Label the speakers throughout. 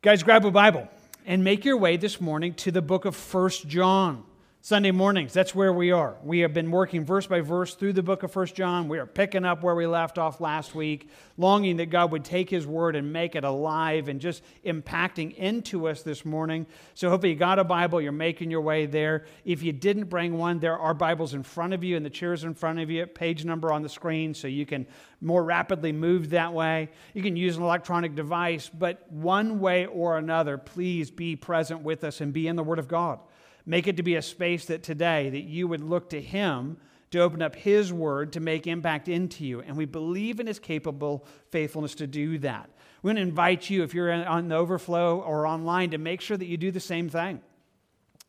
Speaker 1: Guys, grab a Bible and make your way this morning to the book of First John. Sunday mornings, that's where we are. We have been working verse by verse through the book of First John. We are picking up where we left off last week, longing that God would take his word and make it alive and just impacting into us this morning. So hopefully you got a Bible, you're making your way there. If you didn't bring one, there are Bibles in front of you and the chairs in front of you, page number on the screen so you can more rapidly move that way. You can use an electronic device, but one way or another, please be present with us and be in the word of God. Make it to be a space that today that you would look to him to open up his word to make impact into you. And we believe in his capable faithfulness to do that. We want to invite you, if you're on the overflow or online, to make sure that you do the same thing.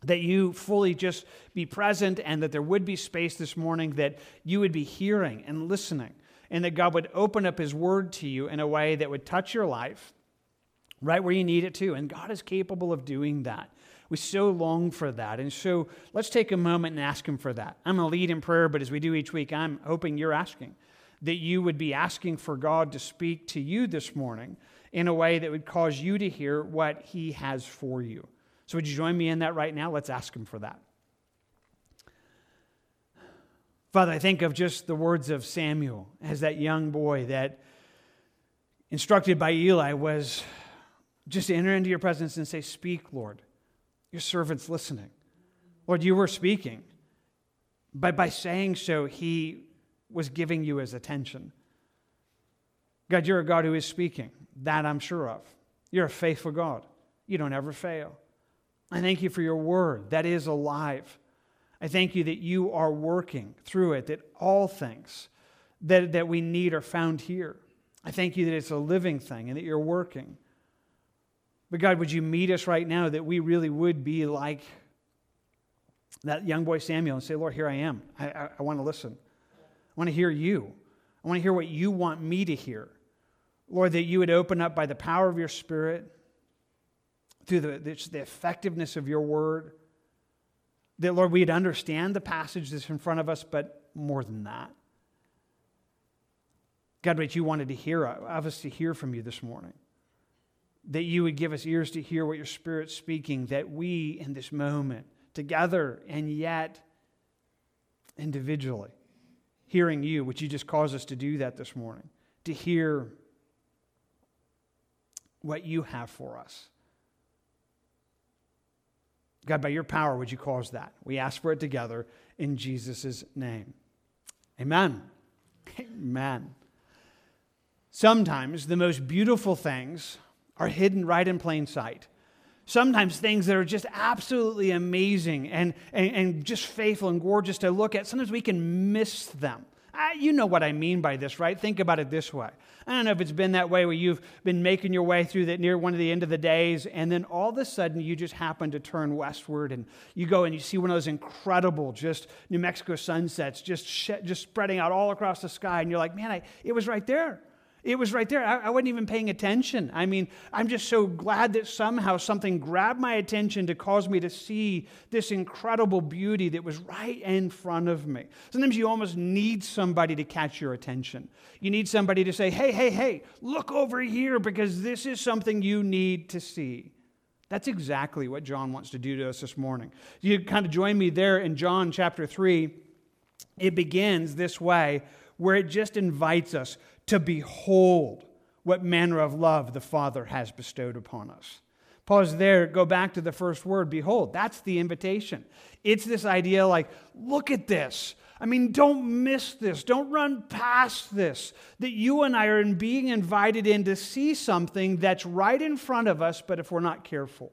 Speaker 1: That you fully just be present and that there would be space this morning that you would be hearing and listening, and that God would open up his word to you in a way that would touch your life right where you need it to. And God is capable of doing that. We so long for that. And so let's take a moment and ask Him for that. I'm going to lead in prayer, but as we do each week, I'm hoping you're asking that you would be asking for God to speak to you this morning in a way that would cause you to hear what He has for you. So, would you join me in that right now? Let's ask Him for that. Father, I think of just the words of Samuel as that young boy that, instructed by Eli, was just to enter into your presence and say, Speak, Lord. Your servant's listening. Lord, you were speaking. But by saying so, he was giving you his attention. God, you're a God who is speaking. That I'm sure of. You're a faithful God. You don't ever fail. I thank you for your word that is alive. I thank you that you are working through it, that all things that, that we need are found here. I thank you that it's a living thing and that you're working. But God, would you meet us right now that we really would be like that young boy Samuel and say, Lord, here I am. I, I, I want to listen. I want to hear you. I want to hear what you want me to hear. Lord, that you would open up by the power of your Spirit, through the, the, the effectiveness of your word, that, Lord, we'd understand the passage that's in front of us, but more than that. God, what you wanted to hear uh, of us to hear from you this morning that you would give us ears to hear what your Spirit's speaking, that we in this moment, together and yet individually, hearing you, which you just caused us to do that this morning, to hear what you have for us. God, by your power, would you cause that? We ask for it together in Jesus' name. Amen. Amen. Sometimes the most beautiful things are hidden right in plain sight. Sometimes things that are just absolutely amazing and, and, and just faithful and gorgeous to look at, sometimes we can miss them. I, you know what I mean by this, right? Think about it this way. I don't know if it's been that way where you've been making your way through that near one of the end of the days, and then all of a sudden you just happen to turn westward and you go and you see one of those incredible, just New Mexico sunsets, just sh- just spreading out all across the sky, and you're like, man, I, it was right there. It was right there. I, I, wasn't even paying attention. I mean, I'm just so glad that somehow something grabbed my attention to cause me to see this incredible beauty that was right in front of me. Sometimes you almost need somebody to catch your attention. You need somebody to say, hey, hey, hey, look over here because this is something you need to see. That's exactly what John wants to do to us this morning. You kind of join me there in John chapter 3. It begins this way, where it just invites us to behold what manner of love the Father has bestowed upon us. Pause there, go back to the first word, behold. That's the invitation. It's this idea like, look at this. I mean, don't miss this. Don't run past this. That you and I are being invited in to see something that's right in front of us, but if we're not careful,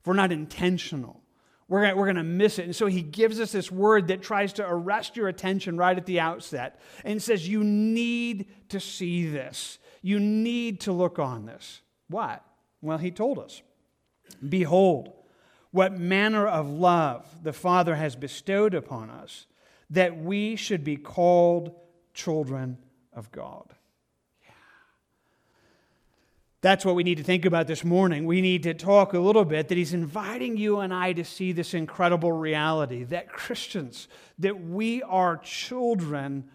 Speaker 1: if we're not intentional, we're going we're going to miss it. And so he gives us this word that tries to arrest your attention right at the outset and says, You need to see this. You need to look on this. What? Well, he told us Behold, what manner of love the Father has bestowed upon us, that we should be called children of God. That's what we need to think about this morning. We need to talk a little bit that he's inviting you and I to see this incredible reality that Christians, that we are children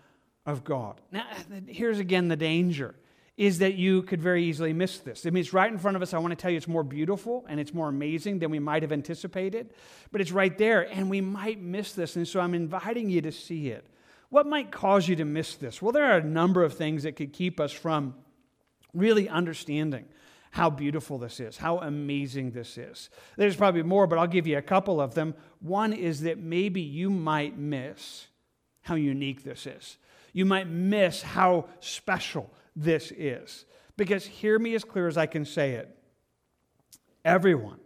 Speaker 1: of God. Now, here's again the danger is that you could very easily miss this. I mean, it's right in front of us. I want to tell you it's more beautiful and it's more amazing than we might have anticipated, but it's right there and we might miss this. And so I'm inviting you to see it. What might cause you to miss this? Well, there are a number of things that could keep us from really understanding how beautiful this is, how amazing this is. There's probably more, but I'll give you a couple of them. One is that maybe you might miss how unique this is. You might miss how special this is. Because hear me as clear as I can say it everyone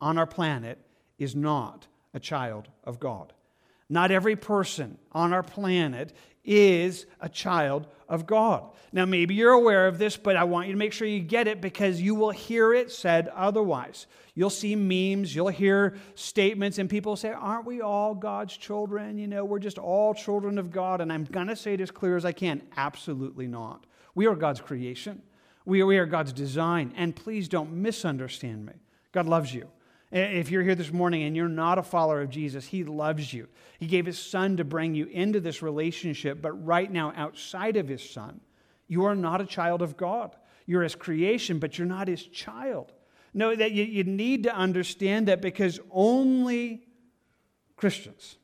Speaker 1: on our planet is not a child of God. Not every person on our planet is a child of God. Now, maybe you're aware of this, but I want you to make sure you get it because you will hear it said otherwise. You'll see memes, you'll hear statements, and people say, Aren't we all God's children? You know, we're just all children of God. And I'm going to say it as clear as I can absolutely not. We are God's creation, we are, we are God's design. And please don't misunderstand me. God loves you. If you're here this morning and you're not a follower of Jesus, He loves you. He gave His Son to bring you into this relationship, but right now, outside of His Son, you are not a child of God. You're His creation, but you're not His child. No, that you, you need to understand that because only Christians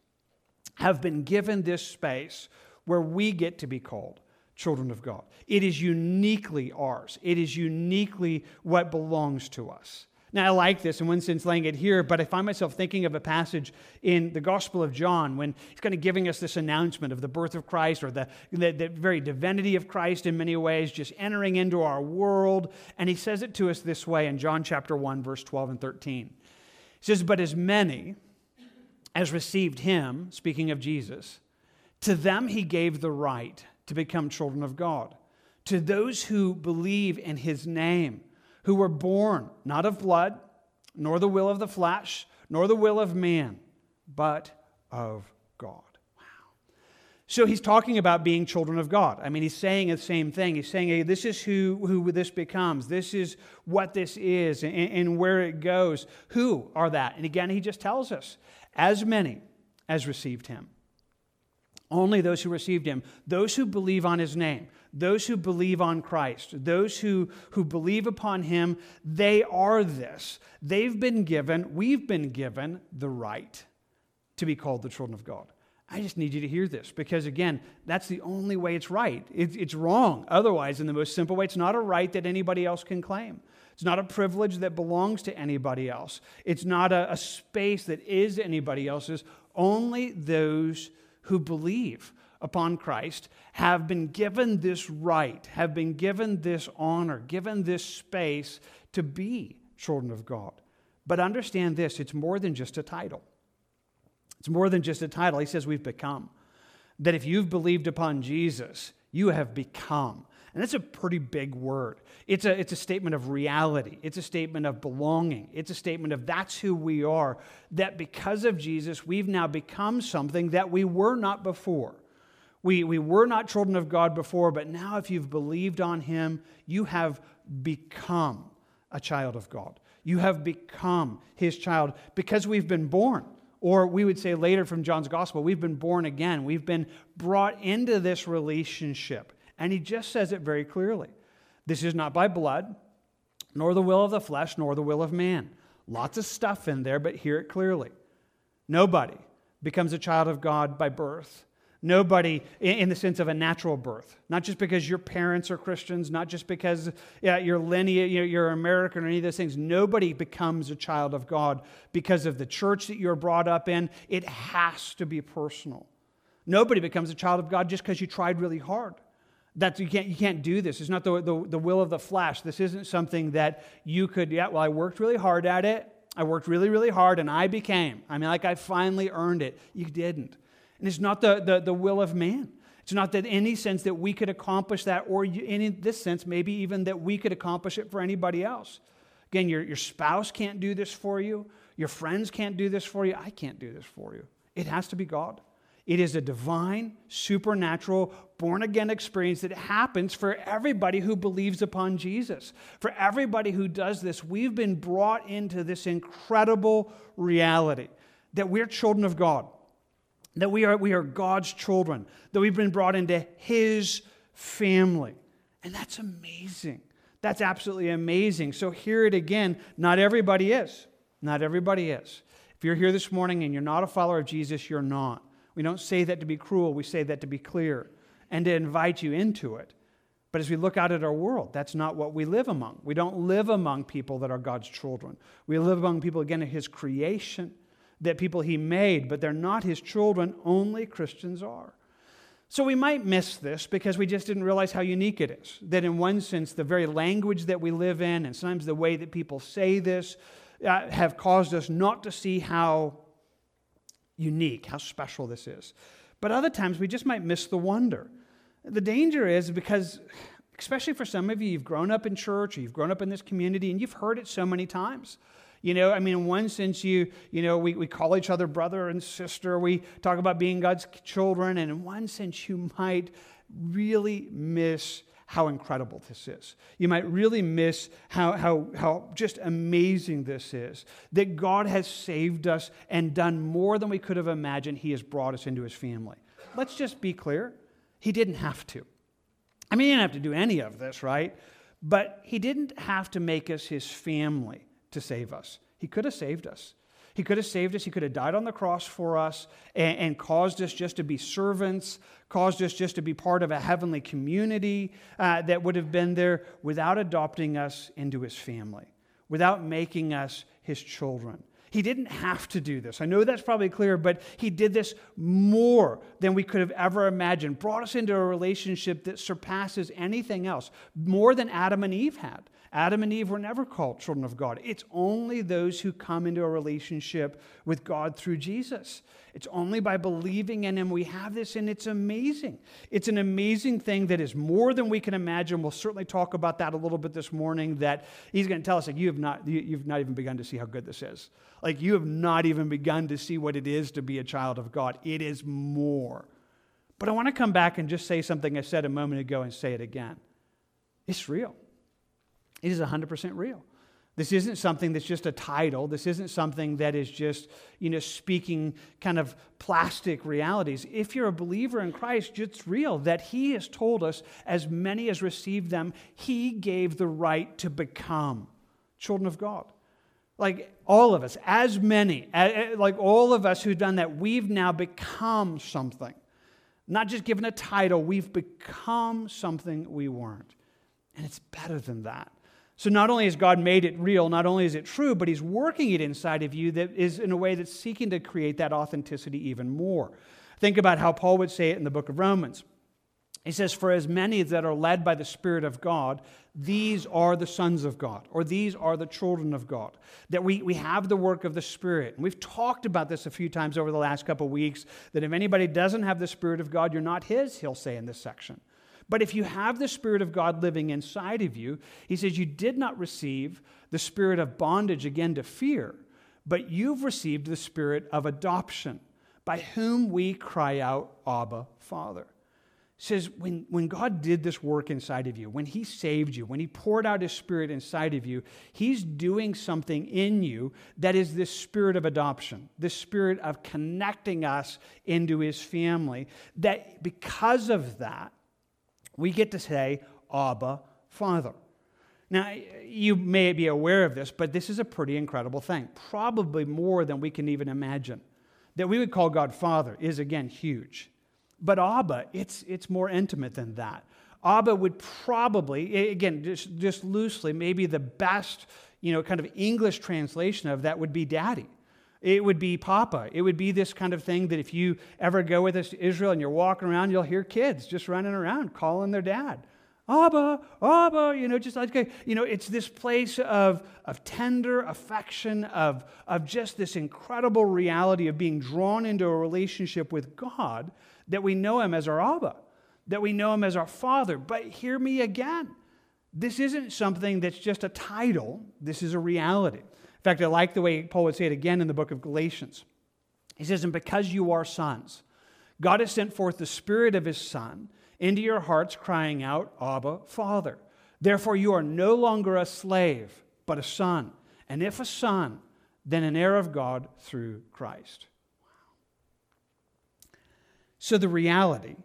Speaker 1: have been given this space where we get to be called children of God. It is uniquely ours, it is uniquely what belongs to us. Now, I like this in one sense laying it here, but I find myself thinking of a passage in the Gospel of John when he's kind of giving us this announcement of the birth of Christ or the, the, the, very divinity of Christ in many ways, just entering into our world. And he says it to us this way in John chapter 1, verse 12 and 13. He says, But as many as received him, speaking of Jesus, to them he gave the right to become children of God, to those who believe in his name who were born not of blood, nor the will of the flesh, nor the will of man, but of God. Wow. So he's talking about being children of God. I mean, he's saying the same thing. He's saying, hey, this is who, who this becomes. This is what this is and, and where it goes. Who are that? And again, he just tells us, as many as received him. Only those who received him, those who believe on his name, those who believe on Christ, those who, who believe upon him, they are this. They've been given, we've been given the right to be called the children of God. I just need you to hear this because, again, that's the only way it's right. It, it's wrong. Otherwise, in the most simple way, it's not a right that anybody else can claim. It's not a privilege that belongs to anybody else. It's not a, a space that is anybody else's. Only those who believe upon Christ have been given this right, have been given this honor, given this space to be children of God. But understand this it's more than just a title. It's more than just a title. He says we've become. That if you've believed upon Jesus, you have become. And that's a pretty big word. It's a, it's a statement of reality. It's a statement of belonging. It's a statement of that's who we are. That because of Jesus, we've now become something that we were not before. We, we were not children of God before, but now if you've believed on Him, you have become a child of God. You have become His child because we've been born. Or we would say later from John's Gospel, we've been born again. We've been brought into this relationship. And he just says it very clearly. This is not by blood, nor the will of the flesh, nor the will of man. Lots of stuff in there, but hear it clearly. Nobody becomes a child of God by birth. Nobody, in the sense of a natural birth, not just because your parents are Christians, not just because yeah, you're lineage, you're American or any of those things. Nobody becomes a child of God because of the church that you're brought up in. It has to be personal. Nobody becomes a child of God just because you tried really hard. That's, you, can't, you can't do this. It's not the, the, the will of the flesh. This isn't something that you could, yeah, well, I worked really hard at it. I worked really, really hard and I became. I mean, like I finally earned it. You didn't. And it's not the, the, the will of man. It's not that any sense that we could accomplish that, or in this sense, maybe even that we could accomplish it for anybody else. Again, your, your spouse can't do this for you. Your friends can't do this for you. I can't do this for you. It has to be God. It is a divine, supernatural, born again experience that happens for everybody who believes upon Jesus. For everybody who does this, we've been brought into this incredible reality that we're children of God that we are, we are God's children, that we've been brought into His family. And that's amazing. That's absolutely amazing. So, hear it again. Not everybody is. Not everybody is. If you're here this morning and you're not a follower of Jesus, you're not. We don't say that to be cruel, we say that to be clear and to invite you into it. But as we look out at our world, that's not what we live among. We don't live among people that are God's children. We live among people, again, of His creation, that people He made, but they're not His children. Only Christians are. So we might miss this because we just didn't realize how unique it is. That, in one sense, the very language that we live in, and sometimes the way that people say this, uh, have caused us not to see how unique, how special this is. But other times we just might miss the wonder. The danger is because, especially for some of you, you've grown up in church or you've grown up in this community and you've heard it so many times. You know, I mean, in one sense, you, you know, we, we call each other brother and sister. We talk about being God's children. And in one sense, you might really miss how incredible this is. You might really miss how, how, how just amazing this is. That God has saved us and done more than we could have imagined. He has brought us into his family. Let's just be clear. He didn't have to. I mean, he didn't have to do any of this, right? But he didn't have to make us his family to save us. He could have saved us. He could have saved us. He could have died on the cross for us and, and, caused us just to be servants, caused us just to be part of a heavenly community uh, that would have been there without adopting us into his family, without making us his children. He didn't have to do this. I know that's probably clear, but he did this more than we could have ever imagined. Brought us into a relationship that surpasses anything else, more than Adam and Eve had. Adam and Eve were never called children of God. It's only those who come into a relationship with God through Jesus. It's only by believing in Him we have this, and it's amazing. It's an amazing thing that is more than we can imagine. We'll certainly talk about that a little bit this morning. That He's going to tell us that you have not, you've not even begun to see how good this is. Like you have not even begun to see what it is to be a child of God. It is more. But I want to come back and just say something I said a moment ago and say it again. It's real. It is 100% real. This isn't something that's just a title. This isn't something that is just, you know, speaking kind of plastic realities. If you're a believer in Christ, it's real that He has told us, as many as received them, He gave the right to become children of God. Like all of us, as many, like all of us who've done that, we've now become something. Not just given a title, we've become something we weren't. And it's better than that. So not only has God made it real, not only is it true, but He's working it inside of you that is in a way that's seeking to create that authenticity even more. Think about how Paul would say it in the book of Romans. He says, For as many that are led by the Spirit of God, these are the sons of God, or these are the children of God. That we, we have the work of the Spirit. And we've talked about this a few times over the last couple of weeks that if anybody doesn't have the Spirit of God, you're not His, he'll say in this section. But if you have the Spirit of God living inside of you, he says, you did not receive the spirit of bondage again to fear, but you've received the spirit of adoption, by whom we cry out, Abba, Father. He says, when, when God did this work inside of you, when He saved you, when He poured out His Spirit inside of you, He's doing something in you that is this spirit of adoption, this spirit of connecting us into His family. That because of that, we get to say, Abba, Father. Now, you may be aware of this, but this is a pretty incredible thing. Probably more than we can even imagine. That we would call God Father is, again, huge. But Abba, it's, it's more intimate than that. Abba would probably, again, just, just loosely, maybe the best, you know, kind of English translation of that would be daddy. It would be Papa. It would be this kind of thing that if you ever go with us to Israel and you're walking around, you'll hear kids just running around calling their dad. Abba, Abba, you know, just like, you know, it's this place of, of tender affection, of, of just this incredible reality of being drawn into a relationship with God that we know Him as our Abba, that we know Him as our Father. But hear me again. This isn't something that's just a title, this is a reality. In fact, I like the way Paul would say it again in the book of Galatians. He says, And because you are sons, God has sent forth the Spirit of His Son into your hearts, crying out, Abba, Father. Therefore, you are no longer a slave, but a son. And if a son, then an heir of God through Christ. So, the reality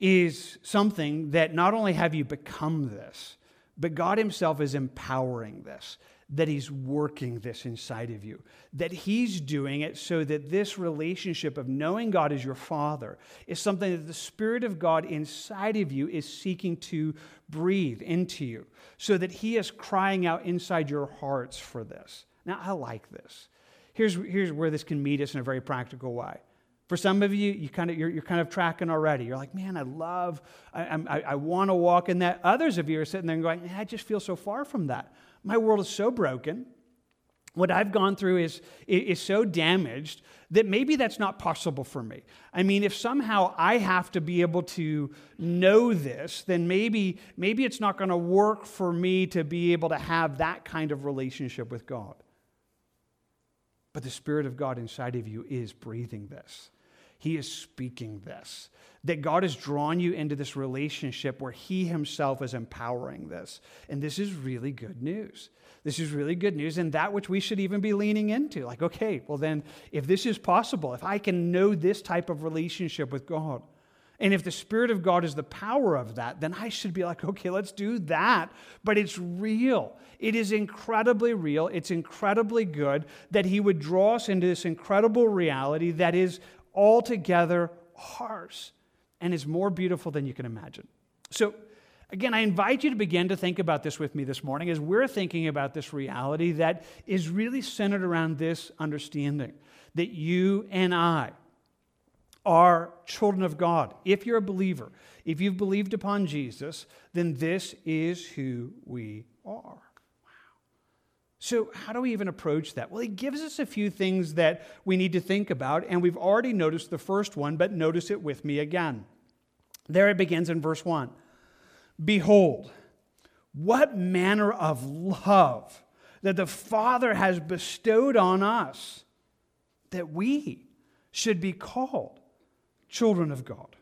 Speaker 1: is something that not only have you become this, but God Himself is empowering this, that He's working this inside of you, that He's doing it so that this relationship of knowing God as your Father is something that the Spirit of God inside of you is seeking to breathe into you, so that He is crying out inside your hearts for this. Now, I like this. Here's, here's where this can meet us in a very practical way. For some of you, you kind of, you're, you're kind of tracking already. You're like, man, I love, I, I, I want to walk in that. Others of you are sitting there and going, I just feel so far from that. My world is so broken. What I've gone through is, is so damaged that maybe that's not possible for me. I mean, if somehow I have to be able to know this, then maybe, maybe it's not going to work for me to be able to have that kind of relationship with God. But the Spirit of God inside of you is breathing this. He is speaking this. That God has drawn you into this relationship where He Himself is empowering this. And this is really good news. This is really good news, and that which we should even be leaning into. Like, okay, well, then, if this is possible, if I can know this type of relationship with God, and if the Spirit of God is the power of that, then I should be like, okay, let's do that. But it's real. It is incredibly real. It's incredibly good that He would draw us into this incredible reality that is altogether ours and is more beautiful than you can imagine. So, again, I invite you to begin to think about this with me this morning as we're thinking about this reality that is really centered around this understanding that you and I are children of God. If you're a believer, if you've believed upon Jesus, then this is who we are. So, how do we even approach that? Well, he gives us a few things that we need to think about, and we've already noticed the first one, but notice it with me again. There it begins in verse 1 Behold, what manner of love that the Father has bestowed on us that we should be called children of God.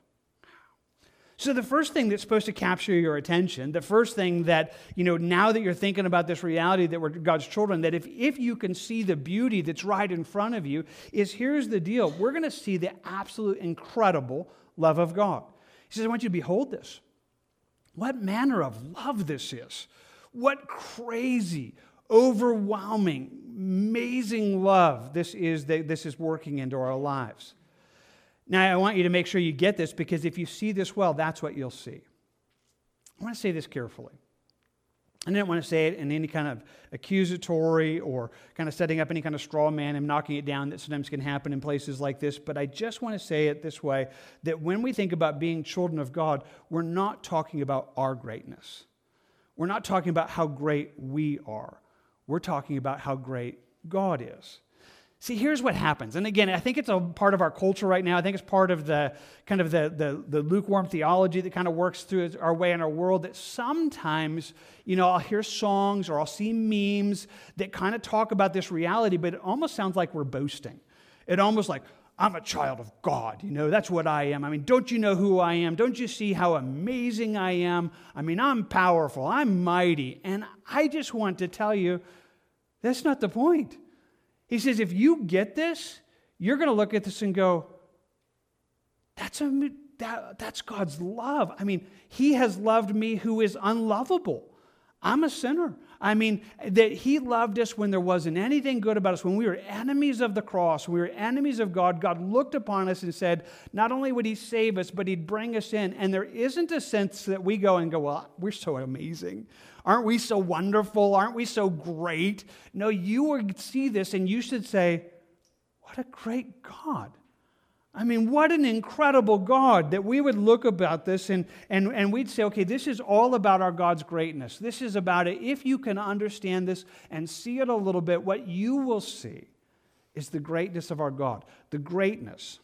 Speaker 1: So the first thing that's supposed to capture your attention, the first thing that, you know, now that you're thinking about this reality that we're God's children, that if, if you can see the beauty that's right in front of you, is here's the deal. We're going to see the absolute incredible love of God. He says, I want you to behold this. What manner of love this is. What crazy, overwhelming, amazing love this is that this is working into our lives. Now, I want you to make sure you get this because if you see this well, that's what you'll see. I want to say this carefully. I didn't want to say it in any kind of accusatory or kind of setting up any kind of straw man and knocking it down that sometimes can happen in places like this, but I just want to say it this way that when we think about being children of God, we're not talking about our greatness. We're not talking about how great we are. We're talking about how great God is. See, here's what happens. And again, I think it's a part of our culture right now. I think it's part of the kind of the, the, the, lukewarm theology that kind of works through our way in our world that sometimes, you know, I'll hear songs or I'll see memes that kind of talk about this reality, but it almost sounds like we're boasting. It almost like, I'm a child of God. You know, that's what I am. I mean, don't you know who I am? Don't you see how amazing I am? I mean, I'm powerful, I'm mighty. And I just want to tell you, that's not the point. He says, if you get this, you're going to look at this and go, that's, a, that, that's God's love. I mean, He has loved me who is unlovable. I'm a sinner. I mean, that He loved us when there wasn't anything good about us. When we were enemies of the cross, we were enemies of God, God looked upon us and said, not only would He save us, but He'd bring us in. And there isn't a sense that we go and go, well, we're so amazing. Aren't we so wonderful? Aren't we so great? No, you would see this and you should say, What a great God. I mean, what an incredible God that we would look about this and, and, and we'd say, okay, this is all about our God's greatness. This is about it. If you can understand this and see it a little bit, what you will see is the greatness of our God, the greatness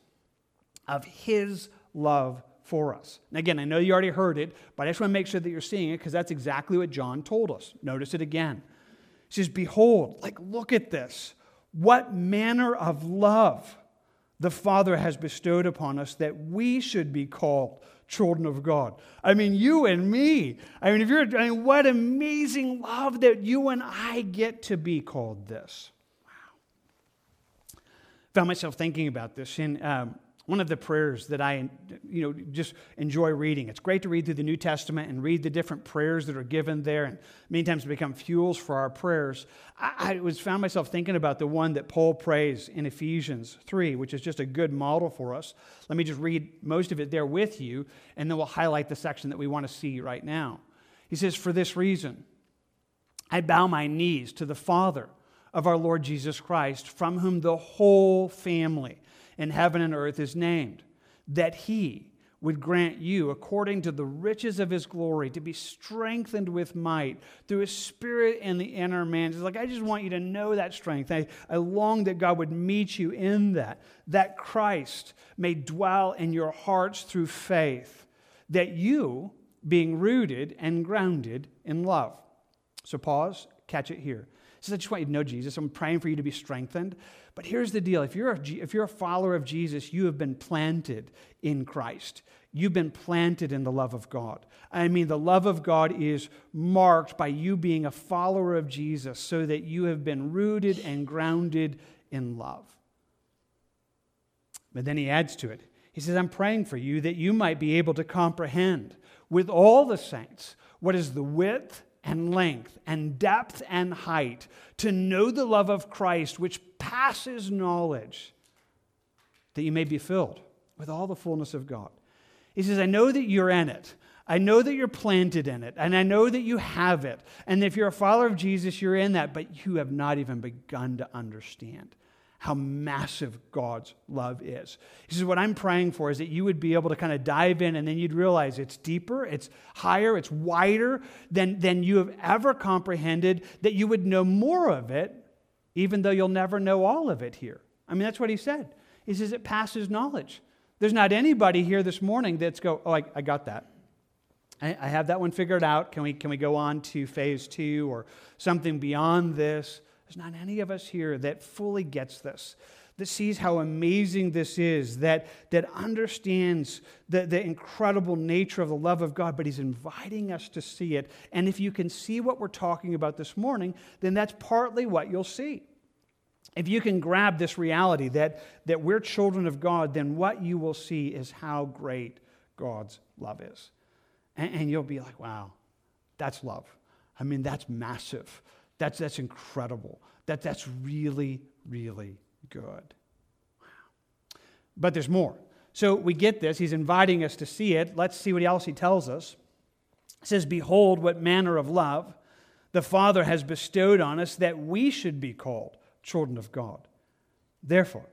Speaker 1: of His love for us. And again, I know you already heard it, but I just want to make sure that you're seeing it because that's exactly what John told us. Notice it again. He says, Behold, like, look at this. What manner of love the Father has bestowed upon us that we should be called children of God. I mean, you and me. I mean, if you're, I mean, what amazing love that you and I get to be called this. Wow. Found myself thinking about this. And um, one of the prayers that I you know, just enjoy reading. It's great to read through the New Testament and read the different prayers that are given there, and many times become fuels for our prayers. I, I was found myself thinking about the one that Paul prays in Ephesians 3, which is just a good model for us. Let me just read most of it there with you, and then we'll highlight the section that we want to see right now. He says, For this reason, I bow my knees to the Father of our Lord Jesus Christ, from whom the whole family in heaven and earth is named, that he would grant you, according to the riches of his glory, to be strengthened with might through his spirit in the inner man. It's like, I just want you to know that strength. I, I long that God would meet you in that, that Christ may dwell in your hearts through faith, that you, being rooted and grounded in love. So pause, catch it here. He says, I just want you to know Jesus. I'm praying for you to be strengthened. But here's the deal if you're, a, if you're a follower of Jesus, you have been planted in Christ. You've been planted in the love of God. I mean, the love of God is marked by you being a follower of Jesus so that you have been rooted and grounded in love. But then he adds to it. He says, I'm praying for you that you might be able to comprehend with all the saints what is the width and length and depth and height, to know the love of Christ, which passes knowledge, that you may be filled with all the fullness of God. He says, I know that you're in it. I know that you're planted in it, and I know that you have it. And if you're a follower of Jesus, you're in that, but you have not even begun to understand how massive God's love is. He says, What I'm praying for is that you would be able to kind of dive in and then you'd realize it's deeper, it's higher, it's wider than, than you have ever comprehended, that you would know more of it, even though you'll never know all of it here. I mean, that's what he said. He says it passes knowledge. There's not anybody here this morning that's go, Oh, I, I got that. I, I have that one figured out. Can we, can we go on to phase two or something beyond this? There's not any of us here that fully gets this, that sees how amazing this is, that, that understands the, the incredible nature of the love of God, but He's inviting us to see it. And if you can see what we're talking about this morning, then that's partly what you'll see. If you can grab this reality that, that we're children of God, then what you will see is how great God's love is. And, and you'll be like, wow, that's love. I mean, that's massive. That's, that's incredible. That, that's really, really good. Wow. But there's more. So we get this. He's inviting us to see it. Let's see what else he tells us. He says, Behold, what manner of love the Father has bestowed on us that we should be called children of God. Therefore,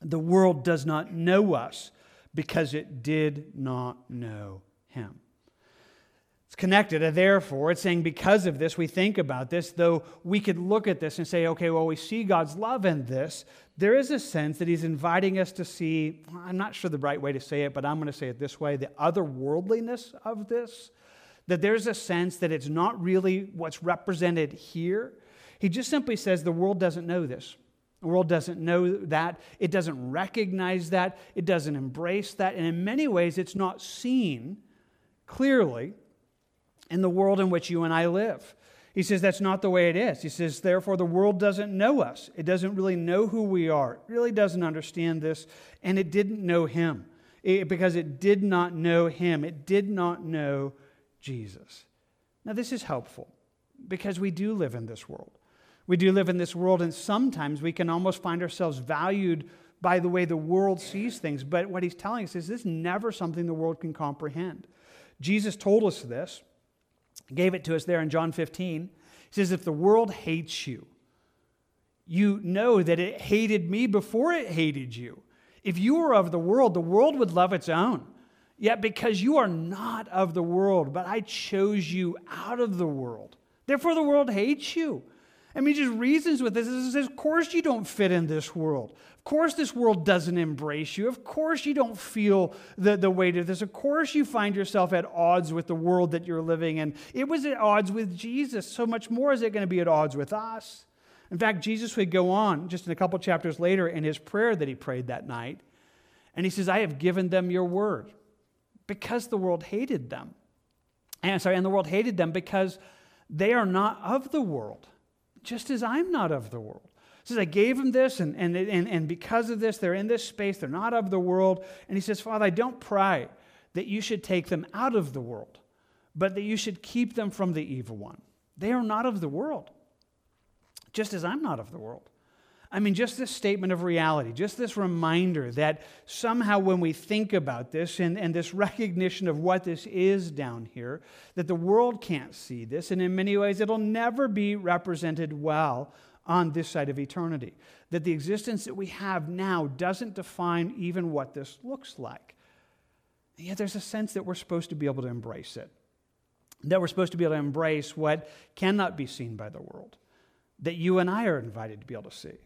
Speaker 1: the world does not know us because it did not know him. It's connected, and therefore, it's saying because of this, we think about this, though we could look at this and say, okay, well, we see God's love in this. There is a sense that He's inviting us to see, I'm not sure the right way to say it, but I'm going to say it this way the otherworldliness of this. That there's a sense that it's not really what's represented here. He just simply says the world doesn't know this. The world doesn't know that. It doesn't recognize that. It doesn't embrace that. And in many ways, it's not seen clearly in the world in which you and I live. He says that's not the way it is. He says, therefore, the world doesn't know us. It doesn't really know who we are. It really doesn't understand this, and it didn't know him it, because it did not know him. It did not know Jesus. Now, this is helpful because we do live in this world. We do live in this world, and sometimes we can almost find ourselves valued by the way the world sees things. But what he's telling us is this is never something the world can comprehend. Jesus told us this gave it to us there in John 15. He says, If the world hates you, you know that it hated me before it hated you. If you were of the world, the world would love its own. Yet because you are not of the world, but I chose you out of the world, therefore the world hates you. I mean, just reasons with this. It says, of course you don't fit in this world Of course, this world doesn't embrace you. Of course, you don't feel the, the weight of this. Of course, you find yourself at odds with the world that you're living in. It was at odds with Jesus. So much more is it going to be at odds with us. In fact, Jesus would go on just in a couple chapters later in his prayer that he prayed that night. And he says, I have given them your word because the world hated them. And sorry, and the world hated them because they are not of the world, just as I'm not of the world. He says, I gave them this, and, and, and, and because of this, they're in this space. They're not of the world. And he says, Father, I don't pray that you should take them out of the world, but that you should keep them from the evil one. They are not of the world, just as I'm not of the world. I mean, just this statement of reality, just this reminder that somehow when we think about this and, and this recognition of what this is down here, that the world can't see this, and in many ways it'll never be represented well on this side of eternity. That the existence that we have now doesn't define even what this looks like. And yet there's a sense that we're supposed to be able to embrace it, that we're supposed to be able to embrace what cannot be seen by the world, that you and I are invited to be able to see.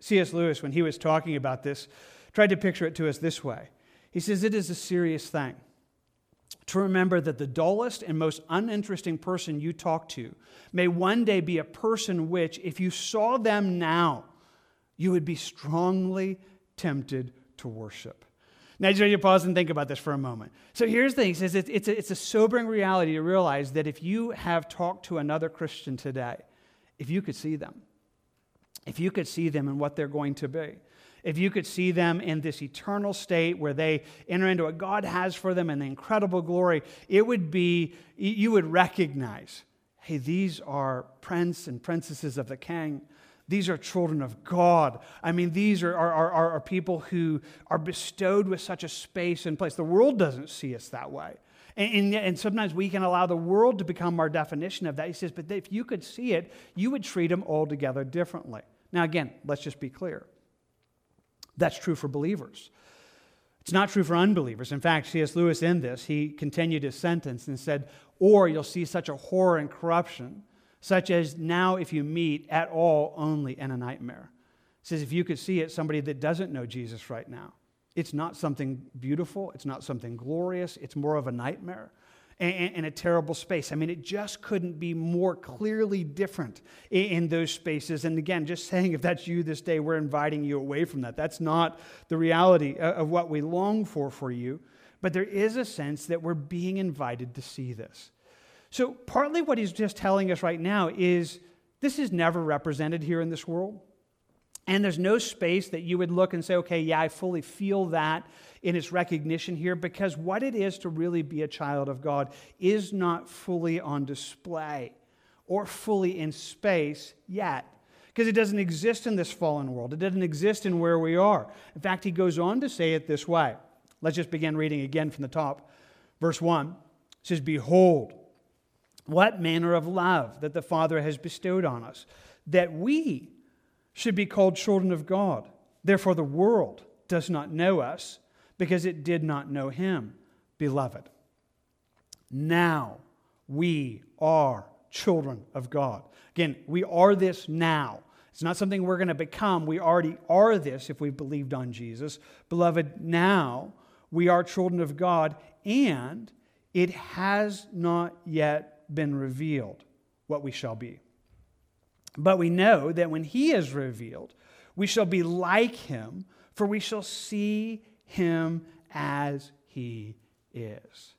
Speaker 1: C.S. Lewis, when he was talking about this, tried to picture it to us this way. He says, It is a serious thing to remember that the dullest and most uninteresting person you talk to may one day be a person which, if you saw them now, you would be strongly tempted to worship. Now, just you pause and think about this for a moment. So here's the thing: he says it's, a, it's a sobering reality to realize that if you have talked to another Christian today, if you could see them, if you could see them and what they're going to be, if you could see them in this eternal state where they enter into what God has for them and the incredible glory, it would be, you would recognize, hey, these are prince and princesses of the king. These are children of God. I mean, these are, are, are, are people who are bestowed with such a space and place. The world doesn't see us that way. And, and, and, sometimes we can allow the world to become our definition of that. He says, but if you could see it, you would treat them altogether differently. Now, again, let's just be clear. That's true for believers. It's not true for unbelievers. In fact, C.S. Lewis, in this, he continued his sentence and said, Or you'll see such a horror and corruption, such as now, if you meet at all, only in a nightmare. He says, If you could see it, somebody that doesn't know Jesus right now, it's not something beautiful, it's not something glorious, it's more of a nightmare and, a terrible space. I mean, it just couldn't be more clearly different in, those spaces. And again, just saying if that's you this day, we're inviting you away from that. That's not the reality uh, of what we long for for you. But there is a sense that we're being invited to see this. So, partly what he's just telling us right now is this is never represented here in this world. And there's no space that you would look and say, okay, yeah, I fully feel that in its recognition here because what it is to really be a child of God is not fully on display or fully in space yet because it doesn't exist in this fallen world. It doesn't exist in where we are. In fact, he goes on to say it this way. Let's just begin reading again from the top. Verse 1 says, Behold, what manner of love that the Father has bestowed on us, that we should be called children of God. Therefore, the world does not know us because it did not know him. Beloved, now we are children of God. Again, we are this now. It's not something we're going to become. We already are this if we've believed on Jesus. Beloved, now we are children of God, and it has not yet been revealed what we shall be. But we know that when he is revealed, we shall be like him, for we shall see him as he is.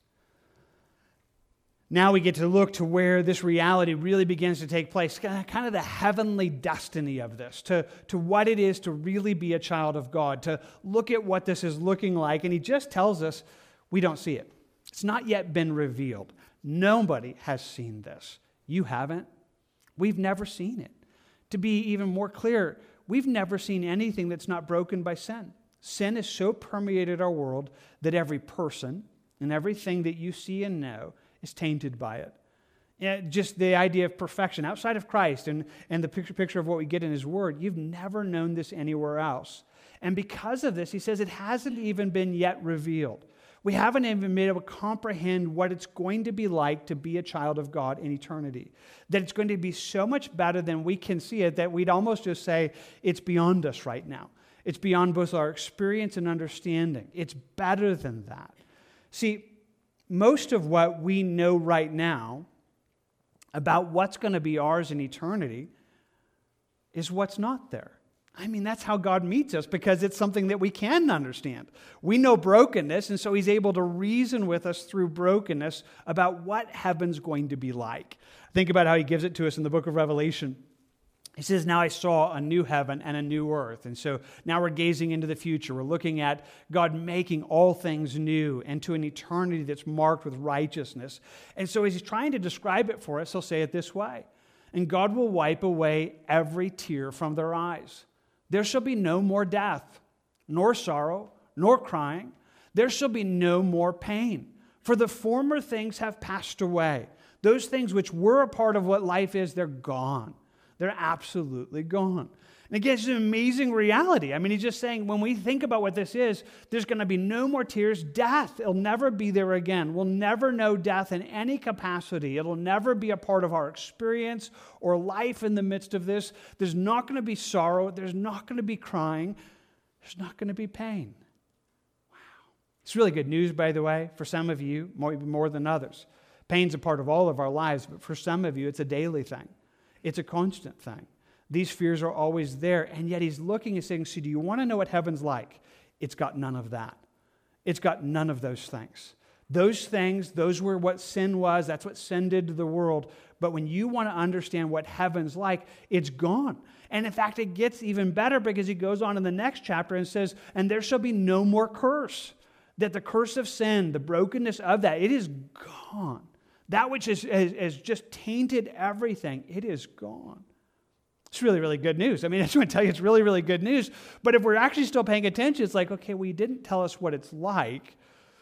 Speaker 1: Now we get to look to where this reality really begins to take place, kind of the heavenly destiny of this, to, to what it is to really be a child of God, to look at what this is looking like. And he just tells us we don't see it. It's not yet been revealed. Nobody has seen this. You haven't. We've never seen it. To be even more clear, we've never seen anything that's not broken by sin. Sin has so permeated our world that every person and everything that you see and know is tainted by it. And just the idea of perfection outside of Christ and, and the picture, picture of what we get in His Word, you've never known this anywhere else. And because of this, he says it hasn't even been yet revealed. We haven't even been able to comprehend what it's going to be like to be a child of God in eternity. That it's going to be so much better than we can see it that we'd almost just say it's beyond us right now. It's beyond both our experience and understanding. It's better than that. See, most of what we know right now about what's going to be ours in eternity is what's not there. I mean, that's how God meets us because it's something that we can understand. We know brokenness, and so He's able to reason with us through brokenness about what heaven's going to be like. Think about how He gives it to us in the book of Revelation. He says, Now I saw a new heaven and a new earth. And so now we're gazing into the future. We're looking at God making all things new and to an eternity that's marked with righteousness. And so as he's trying to describe it for us, he'll say it this way And God will wipe away every tear from their eyes. There shall be no more death, nor sorrow, nor crying. There shall be no more pain, for the former things have passed away. Those things which were a part of what life is, they're gone. They're absolutely gone. And again, it's an amazing reality. I mean, he's just saying when we think about what this is, there's going to be no more tears. Death, it'll never be there again. We'll never know death in any capacity. It'll never be a part of our experience or life in the midst of this. There's not going to be sorrow. There's not going to be crying. There's not going to be pain. Wow. It's really good news, by the way, for some of you, maybe more than others. Pain's a part of all of our lives, but for some of you, it's a daily thing. It's a constant thing. These fears are always there. And yet he's looking and saying, So, do you want to know what heaven's like? It's got none of that. It's got none of those things. Those things, those were what sin was. That's what sin did to the world. But when you want to understand what heaven's like, it's gone. And in fact, it gets even better because he goes on in the next chapter and says, And there shall be no more curse. That the curse of sin, the brokenness of that, it is gone. That which has, has just tainted everything, it is gone. It's really, really good news. I mean, I just want to tell you it's really, really good news. But if we're actually still paying attention, it's like, okay, well, you didn't tell us what it's like.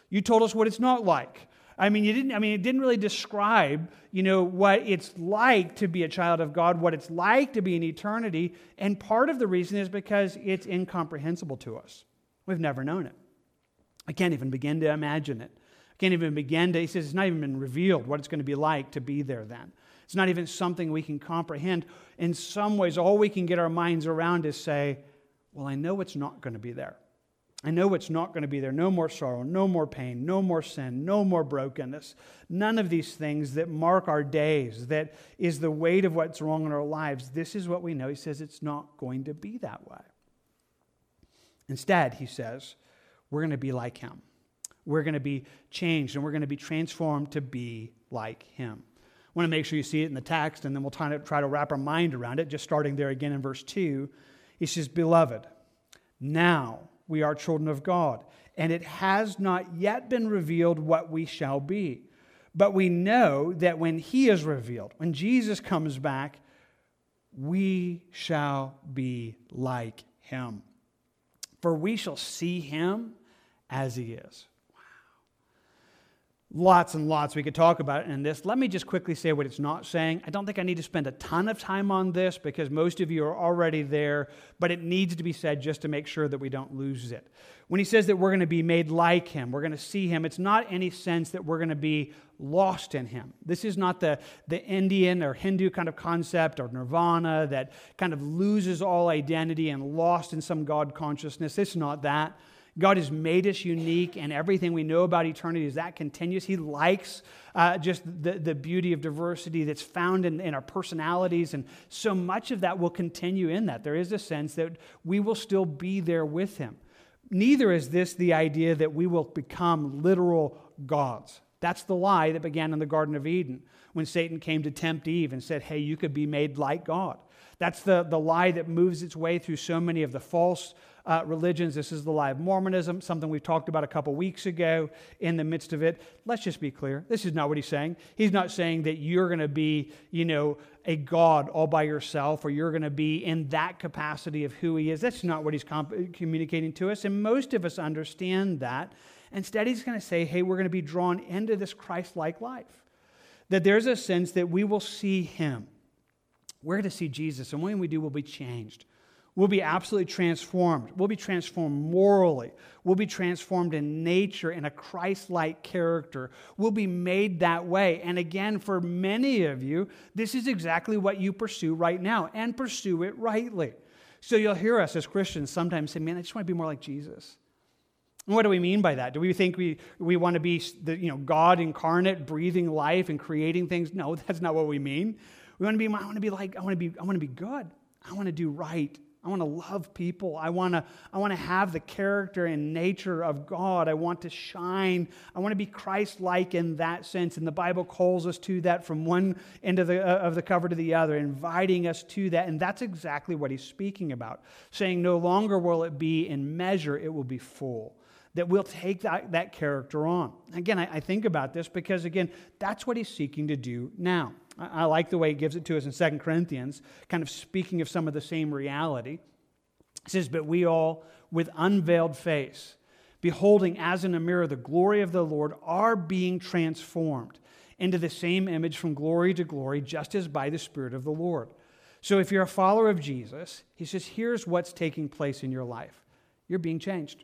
Speaker 1: You told us what it's not like. I mean, you didn't, I mean, it didn't really describe, you know, what it's like to be a child of God, what it's like to be in eternity. And part of the reason is because it's incomprehensible to us. We've never known it. I can't even begin to imagine it. I can't even begin to, he says, it's not even been revealed what it's going to be like to be there then. It's not even something we can comprehend. In some ways, all we can get our minds around is say, well, I know it's not going to be there. I know it's not going to be there. No more sorrow, no more pain, no more sin, no more brokenness. None of these things that mark our days, that is the weight of what's wrong in our lives. This is what we know. He says it's not going to be that way. Instead, he says, we're going to be like him we're going to be changed and we're going to be transformed to be like him. Want to make sure you see it in the text, and then we'll try to, try to wrap our mind around it. Just starting there again in verse 2, he says, Beloved, now we are children of God, and it has not yet been revealed what we shall be. But we know that when he is revealed, when Jesus comes back, we shall be like him. For we shall see him as he is lots and lots we could talk about in this. Let me just quickly say what it's not saying. I don't think I need to spend a ton of time on this because most of you are already there, but it needs to be said just to make sure that we don't lose it. When he says that we're going to be made like him, we're going to see him, it's not any sense that we're going to be lost in him. This is not the, the Indian or Hindu kind of concept or nirvana that kind of loses all identity and lost in some God consciousness. It's not that. God has made us unique, and everything we know about eternity is that continuous. He likes uh, just the, the beauty of diversity that's found in, in our personalities, and so much of that will continue in that. There is a sense that we will still be there with Him. Neither is this the idea that we will become literal gods. That's the lie that began in the Garden of Eden when Satan came to tempt Eve and said, Hey, you could be made like God. That's the, the lie that moves its way through so many of the false uh, religions. This is the lie of Mormonism, something we talked about a couple weeks ago in the midst of it. Let's just be clear. This is not what he's saying. He's not saying that you're going to be, you know, a God all by yourself or you're going to be in that capacity of who he is. That's not what he's communicating to us. And most of us understand that. Instead, he's going to say, hey, we're going to be drawn into this Christ like life. That there's a sense that we will see him. We're to see Jesus, and when we do, we'll be changed. We'll be absolutely transformed. We'll be transformed morally. We'll be transformed in nature, in a Christ like character. We'll be made that way. And again, for many of you, this is exactly what you pursue right now and pursue it rightly. So you'll hear us as Christians sometimes say, Man, I just want to be more like Jesus. And what do we mean by that? Do we think we, we want to be the, you know, God incarnate, breathing life and creating things? No, that's not what we mean. We want to be, I want to be like, I want to be, I want to be good. I want to do right. I want to love people. I want to, I want to have the character and nature of God. I want to shine. I want to be Christ like in that sense. And the Bible calls us to that from one end of the, uh, of the cover to the other, inviting us to that. And that's exactly what he's speaking about, saying, No longer will it be in measure, it will be full that we'll take that, that character on. Again, I, I, think about this because, again, that's what he's seeking to do now. I, like the way he gives it to us in Second Corinthians, kind of speaking of some of the same reality. It says, But we all, with unveiled face, beholding as in a mirror the glory of the Lord, are being transformed into the same image from glory to glory, just as by the Spirit of the Lord. So if you're a follower of Jesus, he says, Here's what's taking place in your life you're being changed.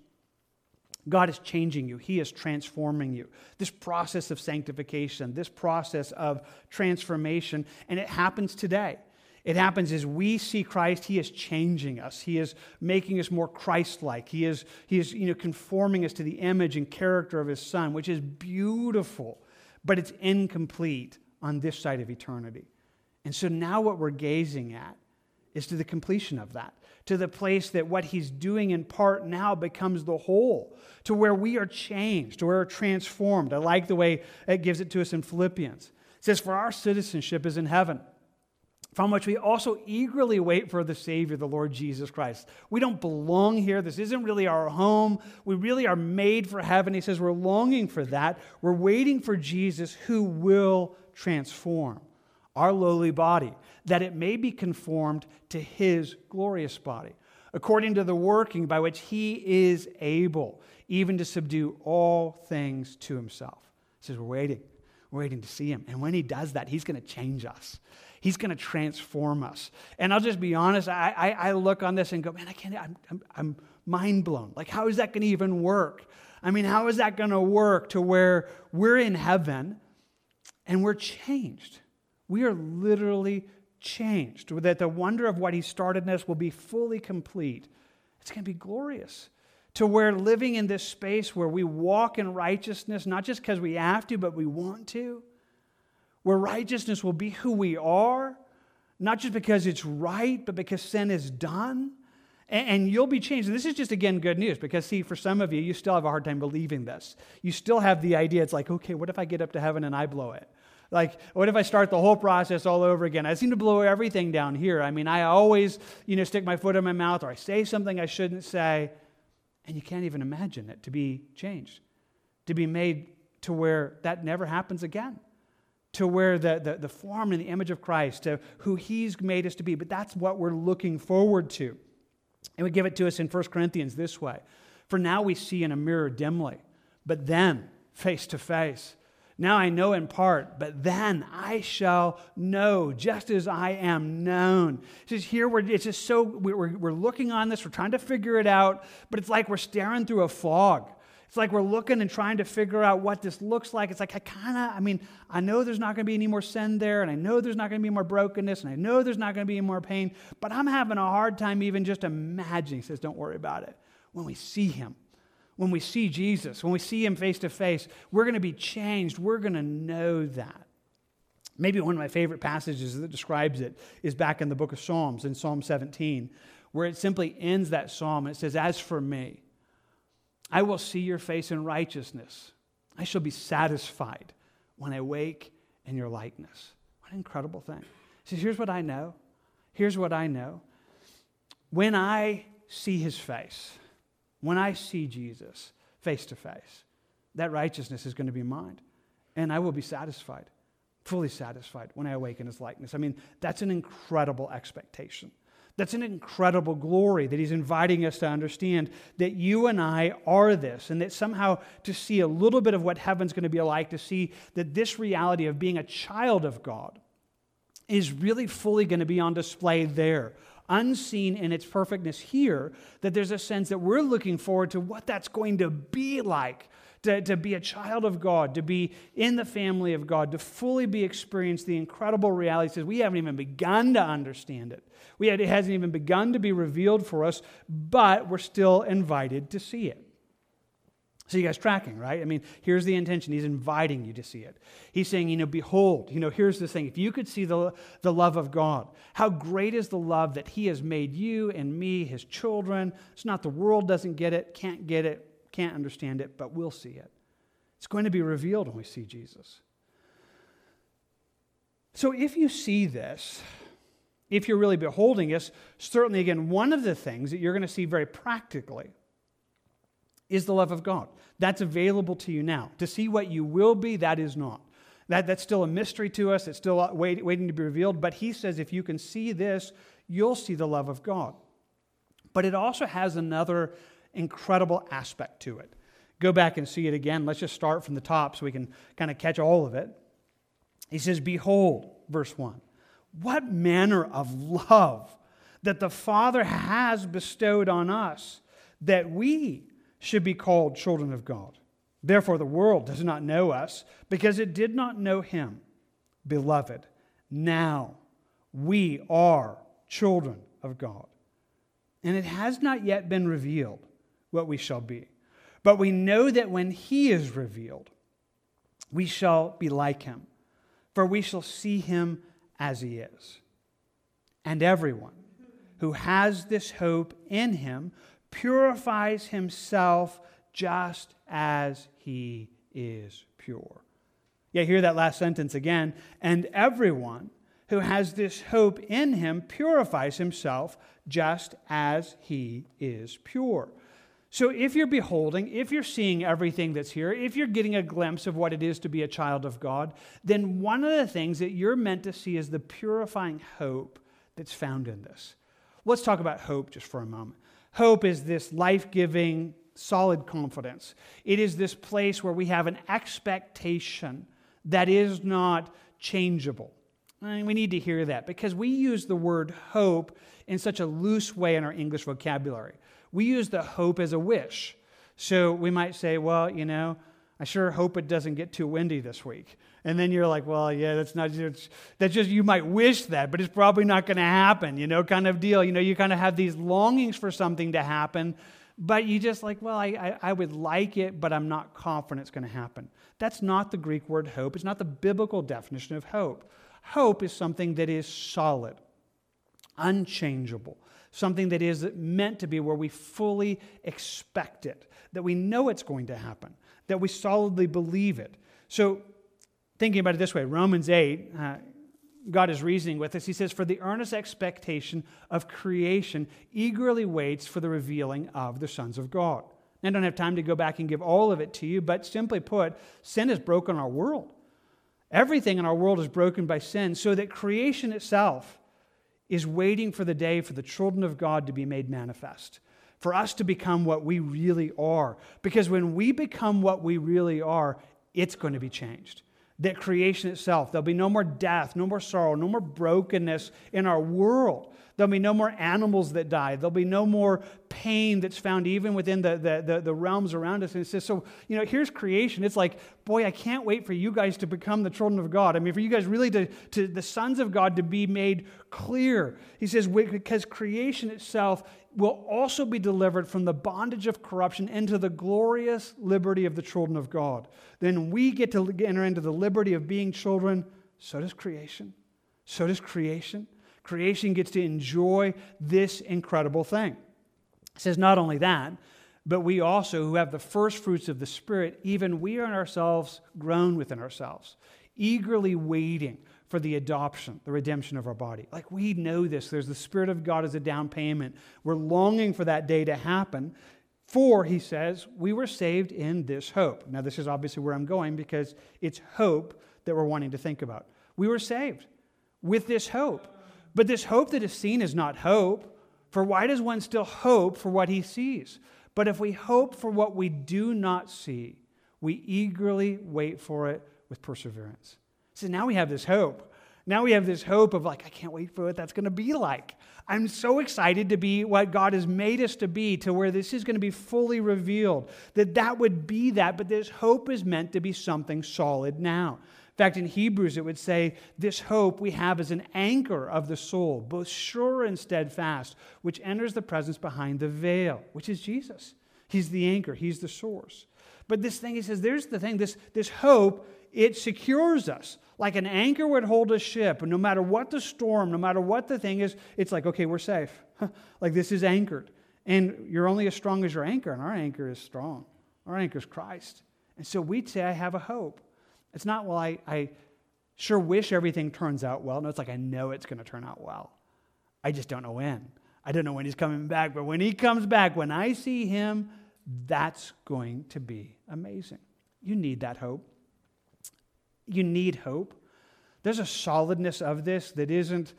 Speaker 1: God is changing you, He is transforming you. This process of sanctification, this process of transformation, and it happens today. It happens as we see Christ, He is changing us. He is making us more Christ like. He is, he is you know, conforming us to the image and character of His Son, which is beautiful, but it's incomplete on this side of eternity. And so now what we're gazing at is to the completion of that to the place that what he's doing in part now becomes the whole, to where we are changed, to where we're transformed. I like the way it gives it to us in Philippians. It says, For our citizenship is in heaven, from which we also eagerly wait for the Savior, the Lord Jesus Christ. We don't belong here. This isn't really our home. We really are made for heaven. He says we're longing for that. We're waiting for Jesus who will transform our lowly body, that it may be conformed to his glorious body, according to the working by which he is able even to subdue all things to himself. He says, We're waiting. We're waiting to see him. And when he does that, he's going to change us. He's going to transform us. And I'll just be honest, I, I, I look on this and go, man, I can't, I'm, I'm, I'm mind blown. Like, how is that going to even work? I mean, how is that going to work to where we're in heaven and we're changed? We are literally changed, that the wonder of what He started in us will be fully complete. It's going to be glorious. To where living in this space where we walk in righteousness, not just because we have to, but we want to, where righteousness will be who we are, not just because it's right, but because sin is done. And, you'll be changed. This is just, again, good news because, see, for some of you, you still have a hard time believing this. You still have the idea, it's like, okay, what if I get up to heaven and I blow it? Like, what if I start the whole process all over again? I seem to blow everything down here. I mean, I always, you know, stick my foot in my mouth or I say something I shouldn't say. And you can't even imagine it to be changed, to be made to where that never happens again, to where the, the, the form and the image of Christ, to who He's made us to be. But that's what we're looking forward to. And we give it to us in 1 Corinthians this way For now we see in a mirror dimly, but then face to face. Now I know in part, but then I shall know just as I am known. Just here, we're, it's just so, we're, we're looking on this, we're trying to figure it out, but it's like we're staring through a fog. It's like we're looking and trying to figure out what this looks like. It's like, I kind of, I mean, I know there's not going to be any more sin there, and I know there's not going to be more brokenness, and I know there's not going to be any more pain, but I'm having a hard time even just imagining. He says, Don't worry about it. When we see Him, when we see Jesus, when we see him face to face, we're going to be changed. We're going to know that. Maybe one of my favorite passages that describes it is back in the book of Psalms, in Psalm 17, where it simply ends that psalm and it says, As for me, I will see your face in righteousness. I shall be satisfied when I wake in your likeness. What an incredible thing. He says, Here's what I know. Here's what I know. When I see his face, when I see Jesus face to face, that righteousness is going to be mine. And I will be satisfied, fully satisfied when I awaken his likeness. I mean, that's an incredible expectation. That's an incredible glory that he's inviting us to understand that you and I are this, and that somehow to see a little bit of what heaven's going to be like, to see that this reality of being a child of God is really fully going to be on display there unseen in its perfectness here, that there's a sense that we're looking forward to what that's going to be like to, to be a child of God, to be in the family of God, to fully be experienced the incredible reality. Says we haven't even begun to understand it. We had, it hasn't even begun to be revealed for us, but we're still invited to see it. So you guys tracking, right? I mean, here's the intention. He's inviting you to see it. He's saying, you know, behold, you know, here's the thing. If you could see the, the love of God, how great is the love that He has made you and me, His children. It's not the world doesn't get it, can't get it, can't understand it, but we'll see it. It's going to be revealed when we see Jesus. So if you see this, if you're really beholding us, certainly, again, one of the things that you're going to see very practically is the love of God. That's available to you now. To see what you will be, that is not. That, that's still a mystery to us. It's still uh, wait, waiting to be revealed. But he says if you can see this, you'll see the love of God. But it also has another incredible aspect to it. Go back and see it again. Let's just start from the top so we can kind of catch all of it. He says, Behold, verse 1, what manner of love that the Father has bestowed on us that we should be called children of God. Therefore, the world does not know us because it did not know him. Beloved, now we are children of God. And it has not yet been revealed what we shall be. But we know that when he is revealed, we shall be like him, for we shall see him as he is. And everyone who has this hope in him purifies himself just as he is pure. Yeah, hear that last sentence again. And everyone who has this hope in him purifies himself just as he is pure. So, if you're beholding, if you're seeing everything that's here, if you're getting a glimpse of what it is to be a child of God, then one of the things that you're meant to see is the purifying hope that's found in this. Let's talk about hope just for a moment. Hope is this life giving, solid confidence. It is this place where we have an expectation that is not changeable. And we need to hear that because we use the word hope in such a loose way in our English vocabulary. We use the hope as a wish. So we might say, well, you know, I sure hope it doesn't get too windy this week. And then you're like, well, yeah, that's not that's just, you might wish that, but it's probably not going to happen, you know, kind of deal. You know, you kind of have these longings for something to happen, but you just like, well, I, I, I would like it, but I'm not confident it's going to happen. That's not the Greek word hope. It's not the biblical definition of hope. Hope is something that is solid, unchangeable, something that is meant to be where we fully expect it, that we know it's going to happen, that we solidly believe it. So thinking about it this way Romans 8, uh, God is reasoning with us. He says, For the earnest expectation of creation eagerly waits for the revealing of the sons of God. I don't have time to go back and give all of it to you, but simply put, sin has broken our world. Everything in our world is broken by sin, so that creation itself is waiting for the day for the children of God to be made manifest, for us to become what we really are. Because when we become what we really are, it's going to be changed that creation itself. There'll be no more death, no more sorrow, no more brokenness in our world. There'll be no more animals that die. There'll be no more pain that's found even within the, the, the, the, realms around us. And it says, so, you know, here's creation. It's like, boy, I can't wait for you guys to become the children of God. I mean, for you guys really to, to the sons of God to be made clear. He says, because creation itself will also be delivered from the bondage of corruption into the glorious liberty of the children of God. Then we get to enter into the liberty of being children. So does creation. So does creation. Creation gets to enjoy this incredible thing. It says not only that, but we also, who have the first fruits of the Spirit, even we are in ourselves groan within ourselves, eagerly waiting for the adoption, the redemption of our body. Like we know this. There's the Spirit of God as a down payment. We're longing for that day to happen. For, he says, we were saved in this hope. Now, this is obviously where I'm going because it's hope that we're wanting to think about. We were saved with this hope. But this hope that is seen is not hope. For why does one still hope for what he sees? But if we hope for what we do not see, we eagerly wait for it with perseverance. So now we have this hope. Now we have this hope of like, I can't wait for what that's going to be like. I'm so excited to be what God has made us to be, to where this is going to be fully revealed, that that would be that. But this hope is meant to be something solid now. In fact, in Hebrews, it would say, This hope we have is an anchor of the soul, both sure and steadfast, which enters the presence behind the veil, which is Jesus. He's the anchor, He's the source. But this thing, he says, there's the thing, this, this hope, it secures us. Like an anchor would hold a ship. And no matter what the storm, no matter what the thing is, it's like, okay, we're safe. like this is anchored. And you're only as strong as your anchor, and our anchor is strong. Our anchor is Christ. And so we'd say, I have a hope. It's not, well, I, I sure wish everything turns out well. No, it's like, I know it's going to turn out well. I just don't know when. I don't know when he's coming back, but when he comes back, when I see him, that's going to be amazing. You need that hope. You need hope. There's a solidness of this that isn't,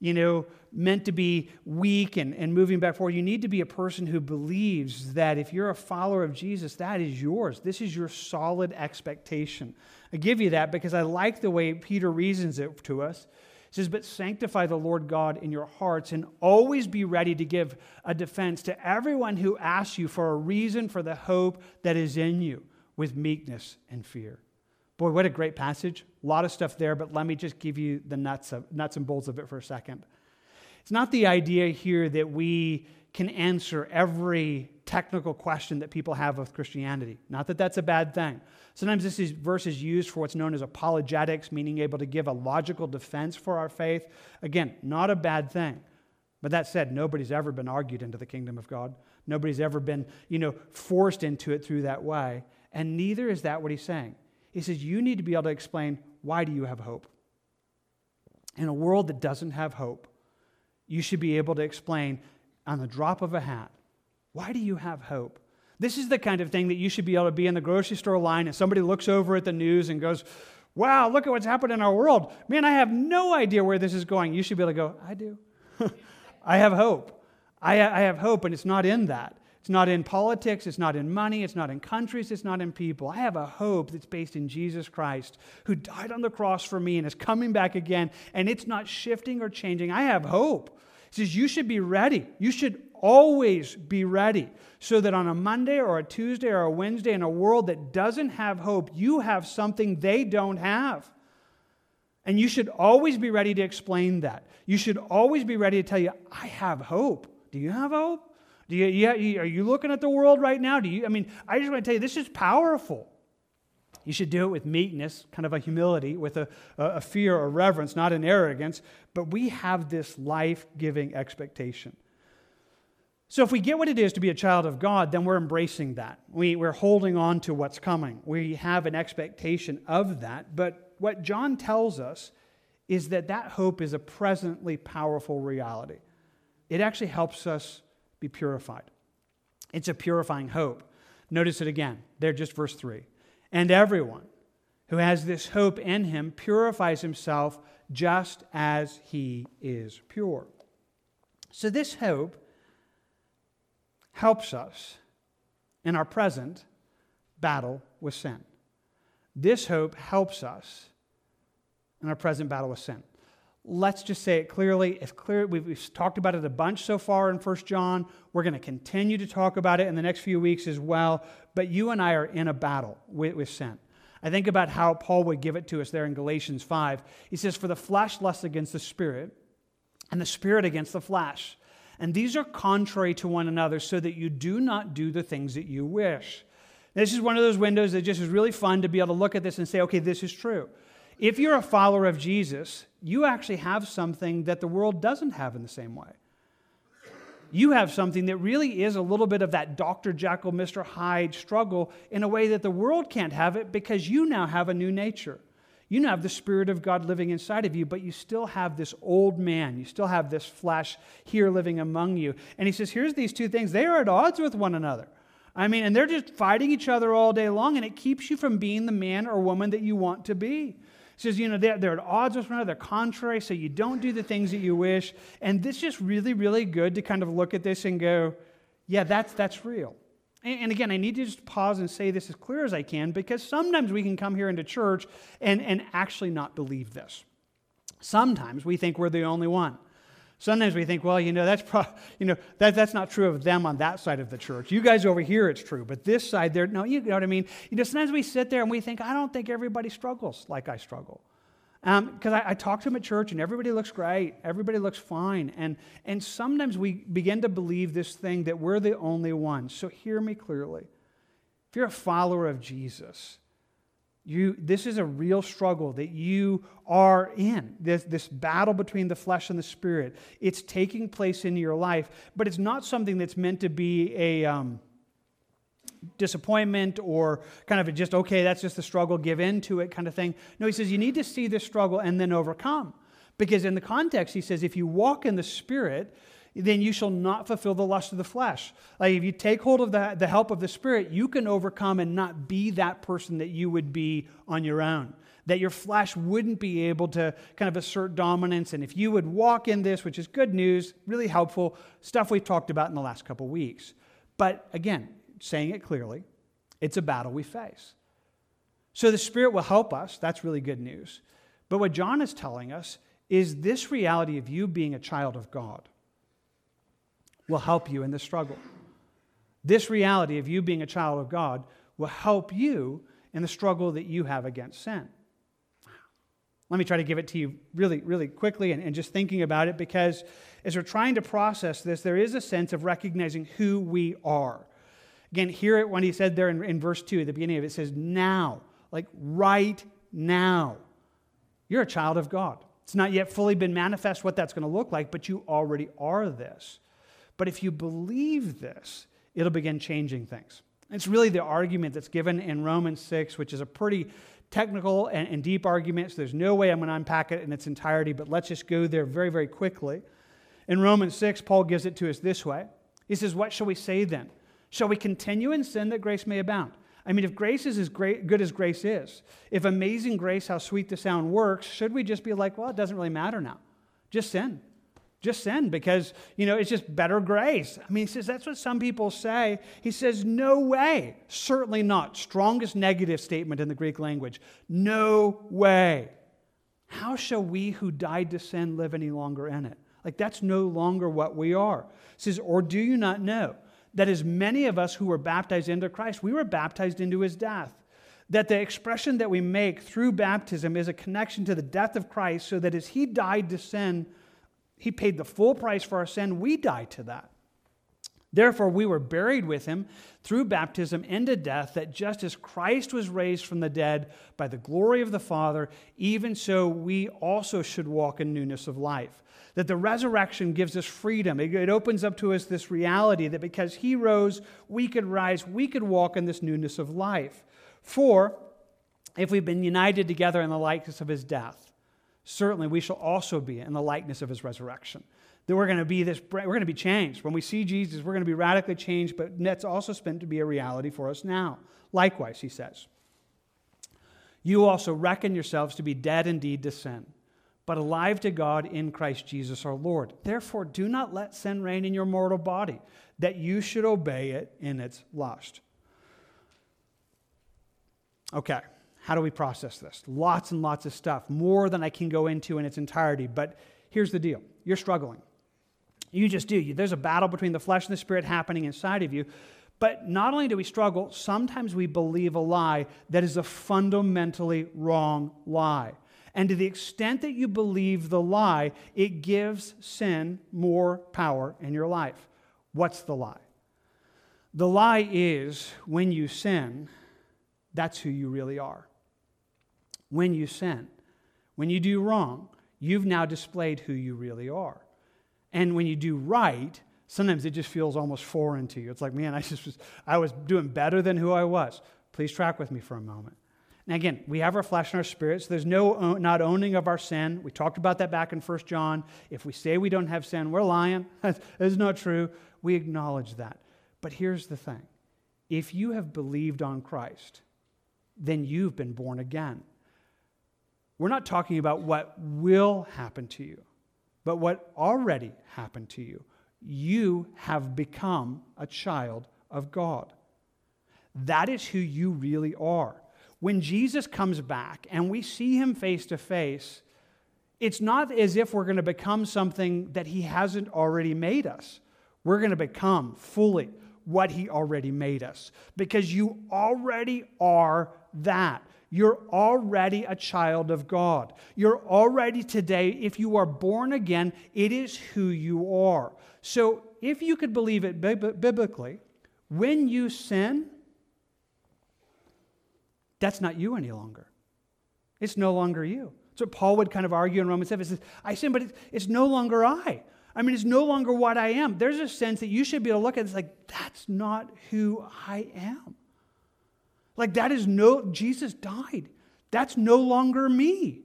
Speaker 1: you know, meant to be weak and, and moving back forward. You need to be a person who believes that if you're a follower of Jesus, that is yours. This is your solid expectation. I give you that because I like the way Peter reasons it to us. He says, But sanctify the Lord God in your hearts and always be ready to give a defense to everyone who asks you for a reason for the hope that is in you with meekness and fear. Boy, what a great passage. A lot of stuff there, but let me just give you the nuts, of, nuts and bolts of it for a second. It's not the idea here that we can answer every technical question that people have of Christianity. Not that that's a bad thing. Sometimes this is, verse is used for what's known as apologetics, meaning able to give a logical defense for our faith. Again, not a bad thing. But that said, nobody's ever been argued into the kingdom of God. Nobody's ever been, you know, forced into it through that way. And neither is that what he's saying. He says, You need to be able to explain why do you have hope? In a world that doesn't have hope, you should be able to explain on the drop of a hat why do you have hope? This is the kind of thing that you should be able to be in the grocery store line and somebody looks over at the news and goes, Wow, look at what's happened in our world. Man, I have no idea where this is going. You should be able to go, I do. I have hope. I, I have hope, and it's not in that. It's not in politics, it's not in money, it's not in countries, it's not in people. I have a hope that's based in Jesus Christ, who died on the cross for me and is coming back again, and it's not shifting or changing. I have hope. Says, You should be ready. You should always be ready so that on a Monday or a Tuesday or a Wednesday in a world that doesn't have hope, you have something they don't have. And you should always be ready to explain that. You should always be ready to tell you, I have hope. Do you have hope? Do you, you, are you looking at the world right now? Do you, I mean, I just want to tell you, this is powerful. You should do it with meekness, kind of a humility, with a, a fear or reverence, not an arrogance. But we have this life giving expectation. So, if we get what it is to be a child of God, then we're embracing that. We, we're holding on to what's coming. We have an expectation of that. But what John tells us is that that hope is a presently powerful reality. It actually helps us be purified. It's a purifying hope. Notice it again. There, just verse 3. And everyone who has this hope in him purifies himself just as he is pure. So, this hope helps us in our present battle with sin. This hope helps us in our present battle with sin let's just say it clearly. It's clear we've, we've, talked about it a bunch so far in First John. We're going to continue to talk about it in the next few weeks as well. But you and I are in a battle with, with sin. I think about how Paul would give it to us there in Galatians 5. He says, For the flesh lusts against the spirit, and the spirit against the flesh. And these are contrary to one another, so that you do not do the things that you wish. This is one of those windows that just is really fun to be able to look at this and say, okay, this is true. If you're a follower of Jesus, you actually have something that the world doesn't have in the same way. You have something that really is a little bit of that Dr. Jekyll, Mr. Hyde struggle in a way that the world can't have it because you now have a new nature. You now have the Spirit of God living inside of you, but you still have this old man. You still have this flesh here living among you. And he says, here's these two things. They are at odds with one another. I mean, and they're just fighting each other all day long, and it keeps you from being the man or woman that you want to be. Says, you know, they're, they're at odds with one another, they're contrary, so you don't do the things that you wish. And this is just really, really good to kind of look at this and go, yeah, that's, that's real. And, and again, I need to just pause and say this as clear as I can because sometimes we can come here into church and, and actually not believe this. Sometimes we think we're the only one. Sometimes we think, well, you know, that's pro- you know that, that's not true of them on that side of the church. You guys over here, it's true, but this side, there, no, you know what I mean. You know, sometimes we sit there and we think, I don't think everybody struggles like I struggle. Because um, I, I, talk to them at church and everybody looks great, everybody looks fine. And, and sometimes we begin to believe this thing that we're the only ones. So hear me clearly. If you're a follower of Jesus, you, this is a real struggle that you are in, this, this battle between the flesh and the spirit. It's taking place in your life, but it's not something that's meant to be a. Um, disappointment or kind of a just, okay, that's just the struggle, give in to it kind of thing. No, he says you need to see this struggle and then overcome. Because in the context, he says, if you walk in the Spirit, then you shall not fulfill the lust of the flesh. Like if you take hold of the, the help of the Spirit, you can overcome and not be that person that you would be on your own. That your flesh wouldn't be able to kind of assert dominance. And if you would walk in this, which is good news, really helpful, stuff we've talked about in the last couple weeks. But again, saying it clearly. It's a battle we face. So the Spirit will help us. That's really good news. But what John is telling us is this reality of you being a child of God will help you in the struggle. This reality of you being a child of God will help you in the struggle that you have against sin. Let me try to give it to you really, really quickly and, and, just thinking about it because as we're trying to process this, there is a sense of recognizing who we are. Again, hear it when he said there in, in verse 2 at the beginning of it, it says, now, like right now. You're a child of God. It's not yet fully been manifest what that's going to look like, but you already are this. But if you believe this, it'll begin changing things. It's really the argument that's given in Romans 6, which is a pretty technical and, and deep argument, so there's no way I'm going to unpack it in its entirety, but let's just go there very, very quickly. In Romans 6, Paul gives it to us this way He says, What shall we say then? Shall we continue in sin that grace may abound? I mean, if grace is as great, good as grace is, if amazing grace, how sweet the sound works, should we just be like, well, it doesn't really matter now? Just sin. Just sin because, you know, it's just better grace. I mean, he says that's what some people say. He says, no way. Certainly not. Strongest negative statement in the Greek language. No way. How shall we who died to sin live any longer in it? Like, that's no longer what we are. Says, or do you not know? that as many of us who were baptized into Christ, we were baptized into his death. That the expression that we make through baptism is a connection to the death of Christ, so that as he died to sin, he paid the full price for our sin, we died to that. Therefore, we were buried with him through baptism into death, that just as Christ was raised from the dead by the glory of the Father, even so we also should walk in newness of life. That the resurrection gives us freedom. It, opens up to us this reality that because he rose, we could rise, we could walk in this newness of life. For if we've been united together in the likeness of his death, certainly we shall also be in the likeness of his resurrection. That we're going to be this, we're going to be changed. When we see Jesus, we're going to be radically changed, but that's also spent to be a reality for us now. Likewise, he says, you also reckon yourselves to be dead indeed to sin but alive to God in Christ Jesus our Lord. Therefore, do not let sin reign in your mortal body, that you should obey it in its lust. Okay, how do we process this? Lots and lots of stuff, more than I can go into in its entirety, but here's the deal you're struggling. You just do. There's a battle between the flesh and the spirit happening inside of you. But not only do we struggle, sometimes we believe a lie that is a fundamentally wrong lie. And to the extent that you believe the lie, it gives sin more power in your life. What's the lie? The lie is when you sin, that's who you really are. When you sin, when you do wrong, you've now displayed who you really are. And when you do right, sometimes it just feels almost foreign to you. It's like, man, I just was, I was doing better than who I was. Please track with me for a moment. Now, again, we have our flesh and our spirit, so there's no not owning of our sin. We talked about that back in 1 John. If we say we don't have sin, we're lying. That's not true. We acknowledge that. But here's the thing if you have believed on Christ, then you've been born again. We're not talking about what will happen to you, but what already happened to you. You have become a child of God. That is who you really are when Jesus comes back and we see him face to face, it's not as if we're going to become something that he hasn't already made us. We're going to become fully what he already made us because you already are that. You're already a child of God. You're already today, if you are born again, it is who you are. So if you could believe it biblically, when you sin, that's not you any longer. It's no longer you. So Paul would kind of argue in Romans 7. He says, I sin, but it's no longer I. I mean, it's no longer what I am. There's a sense that you should be able to look at it, it's like, that's not who I am. Like, that is no, Jesus died. That's no longer me.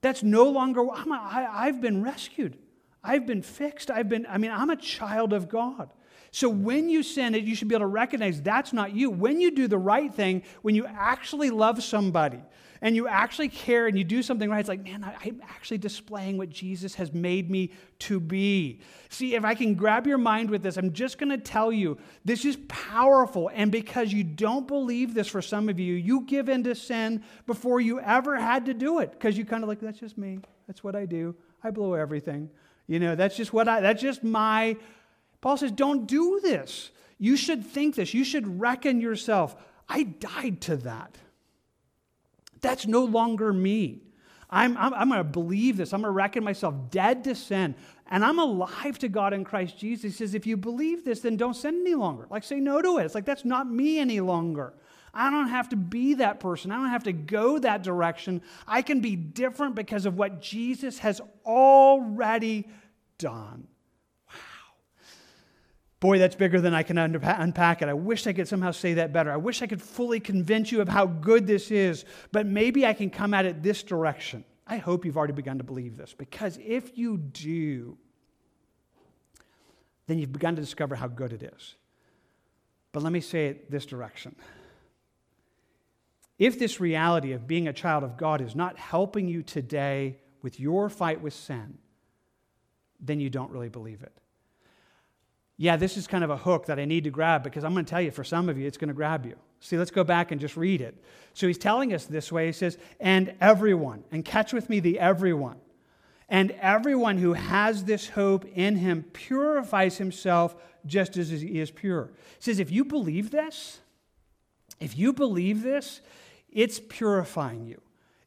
Speaker 1: That's no longer, I'm a, I, I've been rescued. I've been fixed. I've been, I mean, I'm a child of God. So when you sin it, you should be able to recognize that's not you. When you do the right thing, when you actually love somebody and you actually care and you do something right, it's like, man, I'm actually displaying what Jesus has made me to be. See, if I can grab your mind with this, I'm just going to tell you this is powerful. And because you don't believe this for some of you, you give in to sin before you ever had to do it because you kind of like, that's just me. That's what I do. I blow everything. You know, that's just what I, that's just my Paul says, don't do this. You should think this. You should reckon yourself. I died to that. That's no longer me. I'm, I'm, I'm going to believe this. I'm going to reckon myself dead to sin. And I'm alive to God in Christ Jesus. He says, if you believe this, then don't sin any longer. Like, say no to it. It's like, that's not me any longer. I don't have to be that person. I don't have to go that direction. I can be different because of what Jesus has already done. Boy, that's bigger than I can unpack it. I wish I could somehow say that better. I wish I could fully convince you of how good this is, but maybe I can come at it this direction. I hope you've already begun to believe this, because if you do, then you've begun to discover how good it is. But let me say it this direction. If this reality of being a child of God is not helping you today with your fight with sin, then you don't really believe it yeah, this is kind of a hook that I need to grab because I'm going to tell you, for some of you, it's going to grab you. See, let's go back and just read it. So he's telling us this way. He says, and everyone, and catch with me the everyone. And everyone who has this hope in him purifies himself just as he is pure. He says, if you believe this, if you believe this, it's purifying you.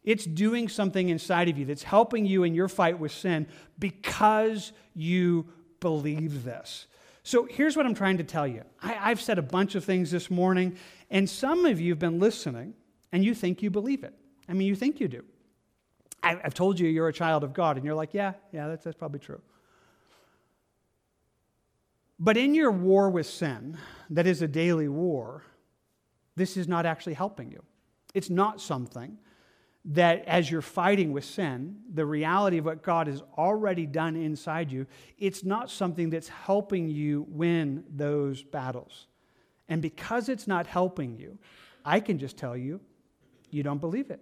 Speaker 1: It's doing something inside of you that's helping you in your fight with sin because you believe this. So here's what I'm trying to tell you. I, have said a bunch of things this morning, and some of you have been listening and you think you believe it. I mean, you think you do. I, I've told you you're a child of God, and you're like, yeah, yeah, that's, that's probably true. But in your war with sin, that is a daily war, this is not actually helping you. It's not something that as you're fighting with sin, the reality of what God has already done inside you, it's not something that's helping you win those battles. And because it's not helping you, I can just tell you, you don't believe it.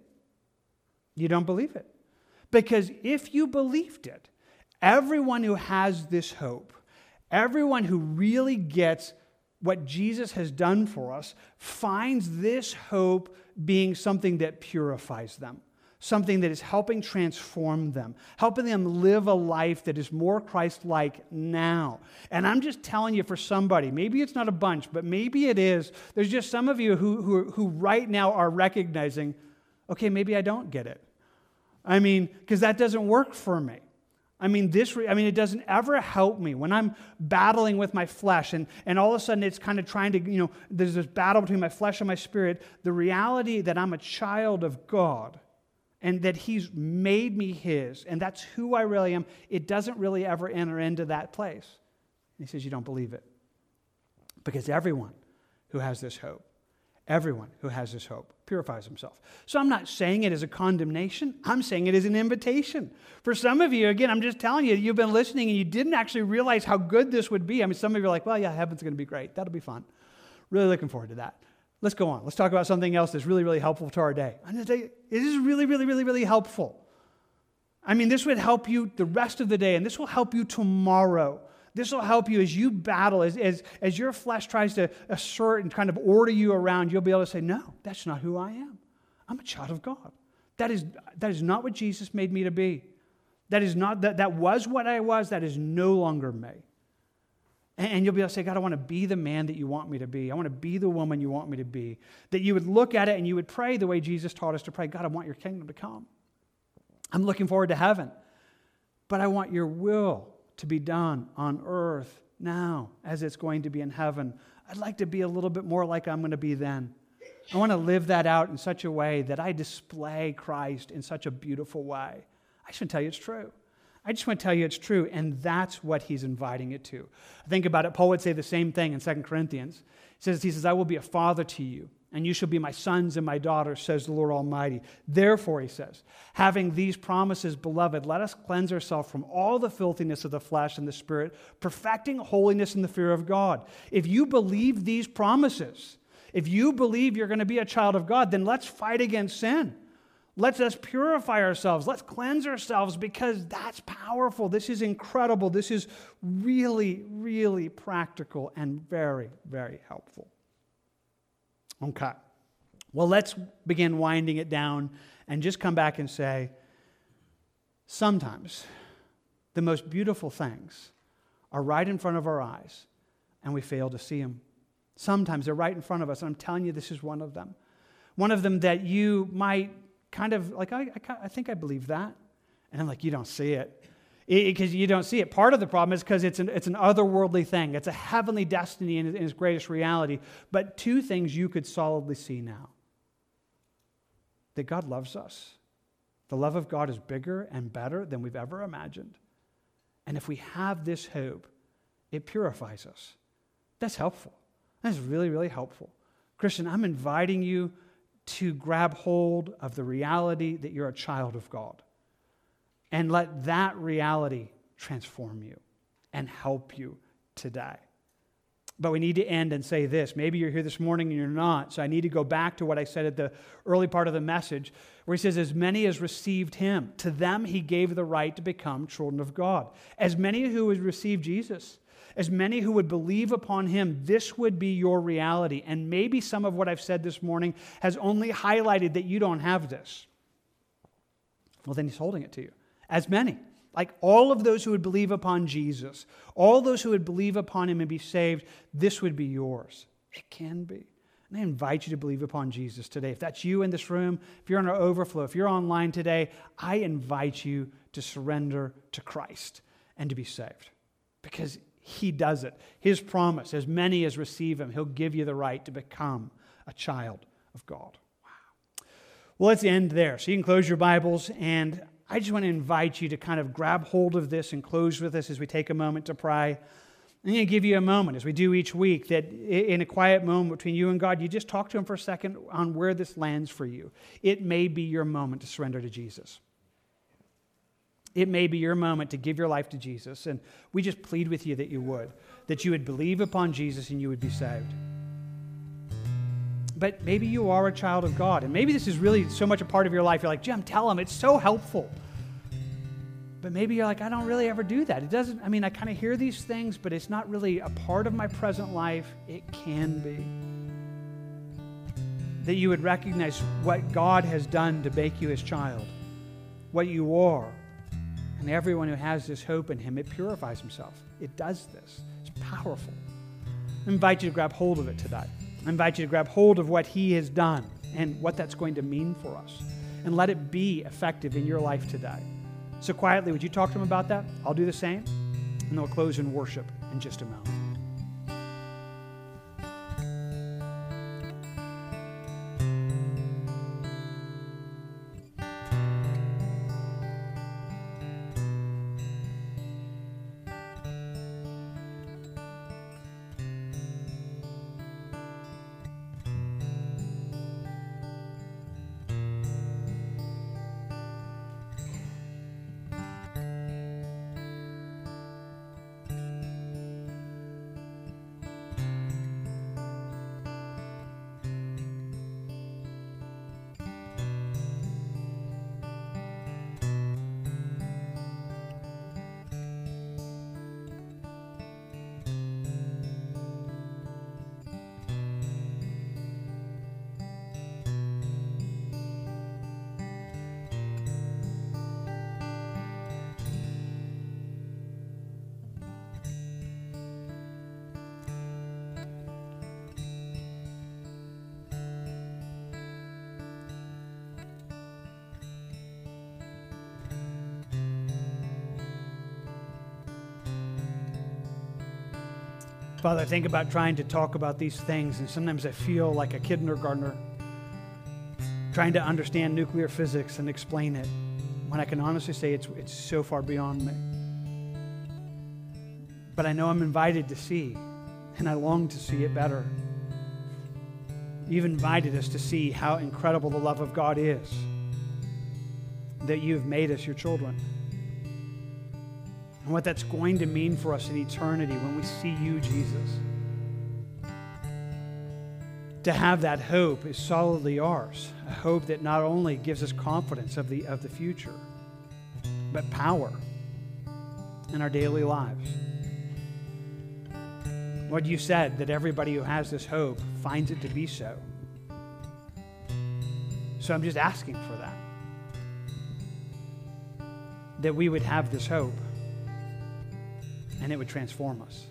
Speaker 1: You don't believe it. Because if you believed it, everyone who has this hope, everyone who really gets what Jesus has done for us, finds this hope being something that purifies them, something that is helping transform them, helping them live a life that is more Christ like now. And I'm just telling you for somebody, maybe it's not a bunch, but maybe it is. There's just some of you who, who, who right now are recognizing, okay, maybe I don't get it. I mean, because that doesn't work for me. I mean, this, I mean, it doesn't ever help me when I'm battling with my flesh and, and all of a sudden it's kind of trying to, you know, there's this battle between my flesh and my spirit. The reality that I'm a child of God and that He's made me His and that's who I really am, it doesn't really ever enter into that place. And he says, You don't believe it. Because everyone who has this hope Everyone who has this hope purifies himself. So I'm not saying it as a condemnation. I'm saying it as an invitation. For some of you, again, I'm just telling you, you've been listening and you didn't actually realize how good this would be. I mean, some of you are like, well, yeah, heaven's going to be great. That'll be fun. Really looking forward to that. Let's go on. Let's talk about something else that's really, really helpful to our day. I'm going to tell you, it is really, really, really, really helpful. I mean, this would help you the rest of the day, and this will help you tomorrow. This will help you as you battle, as, as, as your flesh tries to assert and kind of order you around. You'll be able to say, No, that's not who I am. I'm a child of God. That is, that is not what Jesus made me to be. That is not that, that was what I was. That is no longer me. And you'll be able to say, God, I want to be the man that you want me to be. I want to be the woman you want me to be. That you would look at it and you would pray the way Jesus taught us to pray God, I want your kingdom to come. I'm looking forward to heaven, but I want your will to be done on earth now as it's going to be in heaven. I'd like to be a little bit more like I'm going to be then. I want to live that out in such a way that I display Christ in such a beautiful way. I should tell you it's true. I just want to tell you it's true, and that's what he's inviting it to. Think about it. Paul would say the same thing in 2 Corinthians. He says, he says, I will be a father to you, and you shall be my sons and my daughters, says the Lord Almighty. Therefore, he says, having these promises, beloved, let us cleanse ourselves from all the filthiness of the flesh and the spirit, perfecting holiness in the fear of God. If you believe these promises, if you believe you're going to be a child of God, then let's fight against sin. Let us purify ourselves. Let's cleanse ourselves because that's powerful. This is incredible. This is really, really practical and very, very helpful. Okay. Well, let's begin winding it down and just come back and say sometimes the most beautiful things are right in front of our eyes and we fail to see them. Sometimes they're right in front of us, and I'm telling you, this is one of them. One of them that you might kind of like, I, I, I think I believe that. And I'm like, you don't see it. Because you don't see it. Part of the problem is because it's an, it's an otherworldly thing, it's a heavenly destiny in, in its greatest reality. But two things you could solidly see now that God loves us. The love of God is bigger and better than we've ever imagined. And if we have this hope, it purifies us. That's helpful. That's really, really helpful. Christian, I'm inviting you to grab hold of the reality that you're a child of God and let that reality transform you and help you today. But we need to end and say this. Maybe you're here this morning and you're not. So I need to go back to what I said at the early part of the message, where he says, As many as received him, to them he gave the right to become children of God. As many who has received Jesus, as many who would believe upon him, this would be your reality. And maybe some of what I've said this morning has only highlighted that you don't have this. Well, then he's holding it to you. As many. Like all of those who would believe upon Jesus, all those who would believe upon him and be saved, this would be yours. It can be. And I invite you to believe upon Jesus today. If that's you in this room, if you're in our overflow, if you're online today, I invite you to surrender to Christ and to be saved. Because he does it. His promise, as many as receive him, he'll give you the right to become a child of God. Wow. Well, let's end there. So you can close your Bibles, and I just want to invite you to kind of grab hold of this and close with us as we take a moment to pray. I'm going to give you a moment, as we do each week, that in a quiet moment between you and God, you just talk to Him for a second on where this lands for you. It may be your moment to surrender to Jesus it may be your moment to give your life to Jesus. And we just plead with you that you would, that you would believe upon Jesus and you would be saved. But maybe you are a child of God, and maybe this is really so much a part of your life. You're like, Jim, tell him, it's so helpful. But maybe you're like, I don't really ever do that. It doesn't, I mean, I kind of hear these things, but it's not really a part of my present life. It can be. That you would recognize what God has done to make you his child, what you are, and everyone who has this hope in him, it purifies himself. It does this. It's powerful. I invite you to grab hold of it today. I invite you to grab hold of what he has done and what that's going to mean for us. And let it be effective in your life today. So, quietly, would you talk to him about that? I'll do the same. And we'll close in worship in just a moment. Father, I think about trying to talk about these things, and sometimes I feel like a kindergartner trying to understand nuclear physics and explain it when I can honestly say it's, it's so far beyond me. But I know I'm invited to see, and I long to see it better. You've invited us to see how incredible the love of God is, that you've made us your children, and what that's going to mean for us in eternity when we see you, Jesus. To have that hope is solidly ours, a hope that not only gives us confidence of the, of the future, but power in our daily lives. Lord, you said that everybody who has this hope finds it to be so. So I'm just asking for that. That we would have this hope and it would transform us.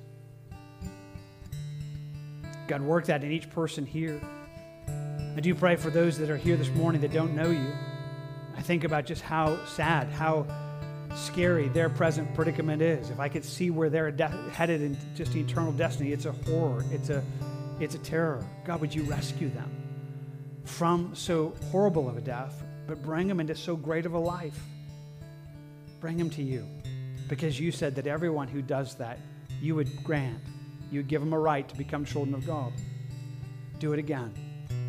Speaker 1: God, work that in each person here. I do pray for those that are here this morning that don't know you. I think about just how sad, how scary their present predicament is. If I could see where they're de- headed in just eternal destiny, it's a horror. It's a, it's a terror. God, would you rescue them from so horrible of a death, but bring them into so great of a life? Bring them to you because you said that everyone who does that, you would grant, you would give them a right to become children of God. Do it again.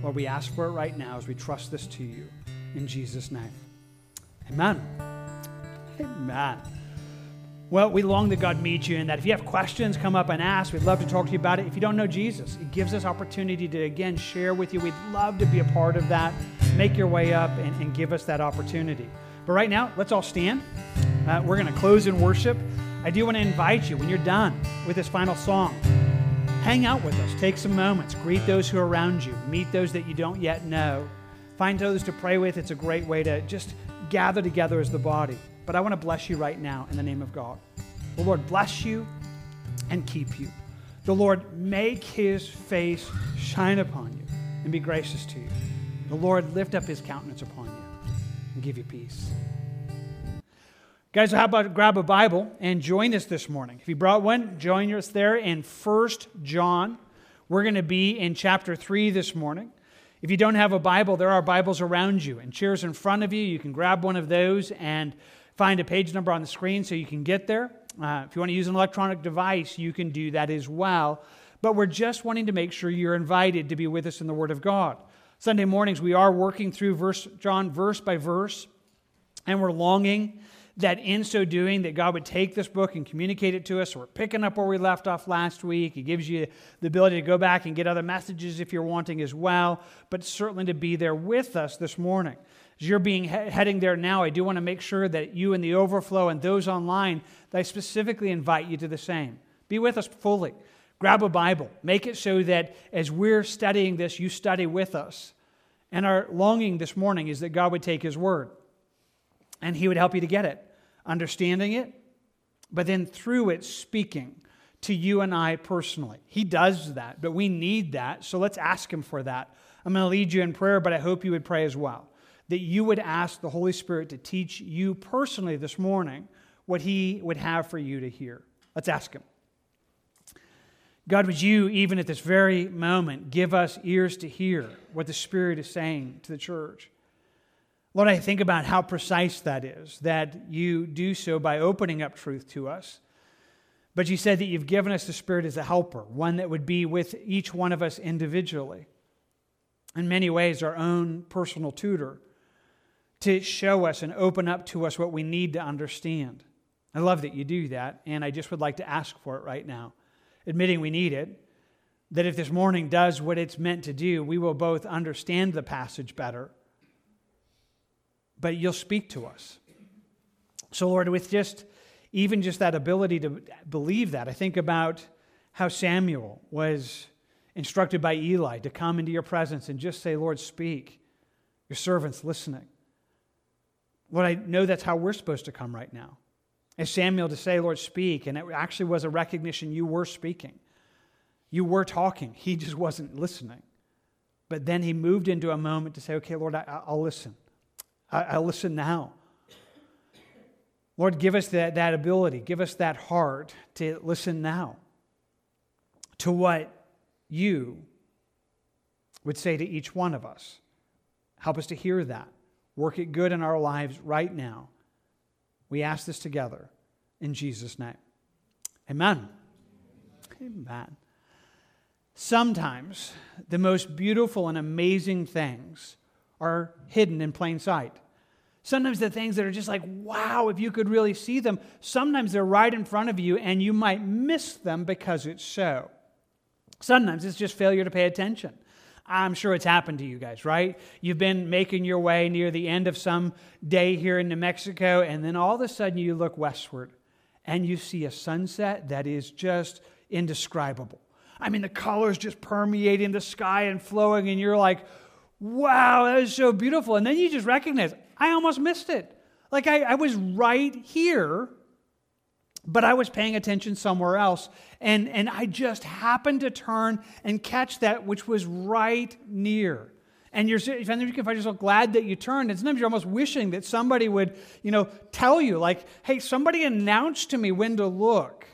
Speaker 1: Lord, we ask for it right now as we trust this to you in Jesus' name. Amen. Amen. Well, we long that God meet you and that if you have questions, come up and ask. We'd love to talk to you about it. If you don't know Jesus, it gives us opportunity to again share with you. We'd love to be a part of that. Make your way up and, and give us that opportunity. But right now, let's all stand. Uh, we're going to close in worship. I do want to invite you when you're done with this final song, hang out with us. Take some moments. Greet those who are around you. Meet those that you don't yet know. Find those to pray with. It's a great way to just gather together as the body. But I want to bless you right now in the name of God. The Lord bless you and keep you. The Lord make his face shine upon you and be gracious to you. The Lord lift up his countenance upon you and give you peace. Guys, how about grab a Bible and join us this morning? If you brought one, join us there in First John. We're going to be in chapter 3 this morning. If you don't have a Bible, there are Bibles around you and chairs in front of you. You can grab one of those and find a page number on the screen so you can get there. Uh, if you want to use an electronic device, you can do that as well. But we're just wanting to make sure you're invited to be with us in the Word of God. Sunday mornings, we are working through verse, John verse by verse, and we're longing that in so doing that god would take this book and communicate it to us so we're picking up where we left off last week it gives you the ability to go back and get other messages if you're wanting as well but certainly to be there with us this morning as you're being heading there now, I do want to make sure that you and the overflow and those online, I specifically invite you to the same. Be with us fully. Grab a Bible. Make it so that as we're studying this, you study with us. And our longing this morning is that God would take His word and He would help you to get it, understanding it, but then through it, speaking to you and I personally. He does that, but we need that. So let's ask Him for that. I'm going to lead you in prayer, but I hope you would pray as well that you would ask the Holy Spirit to teach you personally this morning what He would have for you to hear. Let's ask Him. God, would you, even at this very moment, give us ears to hear what the Spirit is saying to the church? Lord, I think about how precise that is, that you do so by opening up truth to us. But you said that you've given us the Spirit as a helper, one that would be with each one of us individually. In many ways, our own personal tutor to show us and open up to us what we need to understand. I love that you do that, and I just would like to ask for it right now, admitting we need it. That if this morning does what it's meant to do, we will both understand the passage better, but you'll speak to us. So, Lord, with just even just that ability to believe that, I think about how Samuel was instructed by Eli to come into your presence and just say, Lord, speak. Your servant's listening. Lord, I know that's how we're supposed to come right now. As Samuel to say, Lord, speak. And it actually was a recognition you were speaking. You were talking. He just wasn't listening. But then he moved into a moment to say, okay, Lord, I, will listen. I, will listen now. Lord, give us that, that ability. Give us that heart to listen now. to what you would say to each one of us. Help us to hear that. Work it good in our lives right now. We ask this together in Jesus' name. Amen. Amen. Sometimes the most beautiful and amazing things are hidden in plain sight. Sometimes the things that are just like, wow, if you could really see them, sometimes they're right in front of you and you might miss them because it's so. Sometimes it's just failure to pay attention. I'm sure it's happened to you guys, right? You've been making your way near the end of some day here in New Mexico, and then all of a sudden you look westward and you see a sunset that is just indescribable. I mean, the colors just permeating the sky and flowing, and you're like, wow, that is so beautiful. And then you just recognize, I almost missed it. Like I, I was right here, but I was paying attention somewhere else. And, and I just happened to turn and catch that which was right near. And you're, sometimes you can find yourself glad that you turned. And sometimes you're almost wishing that somebody would, you know, tell you, like, hey, somebody announced to me when to look.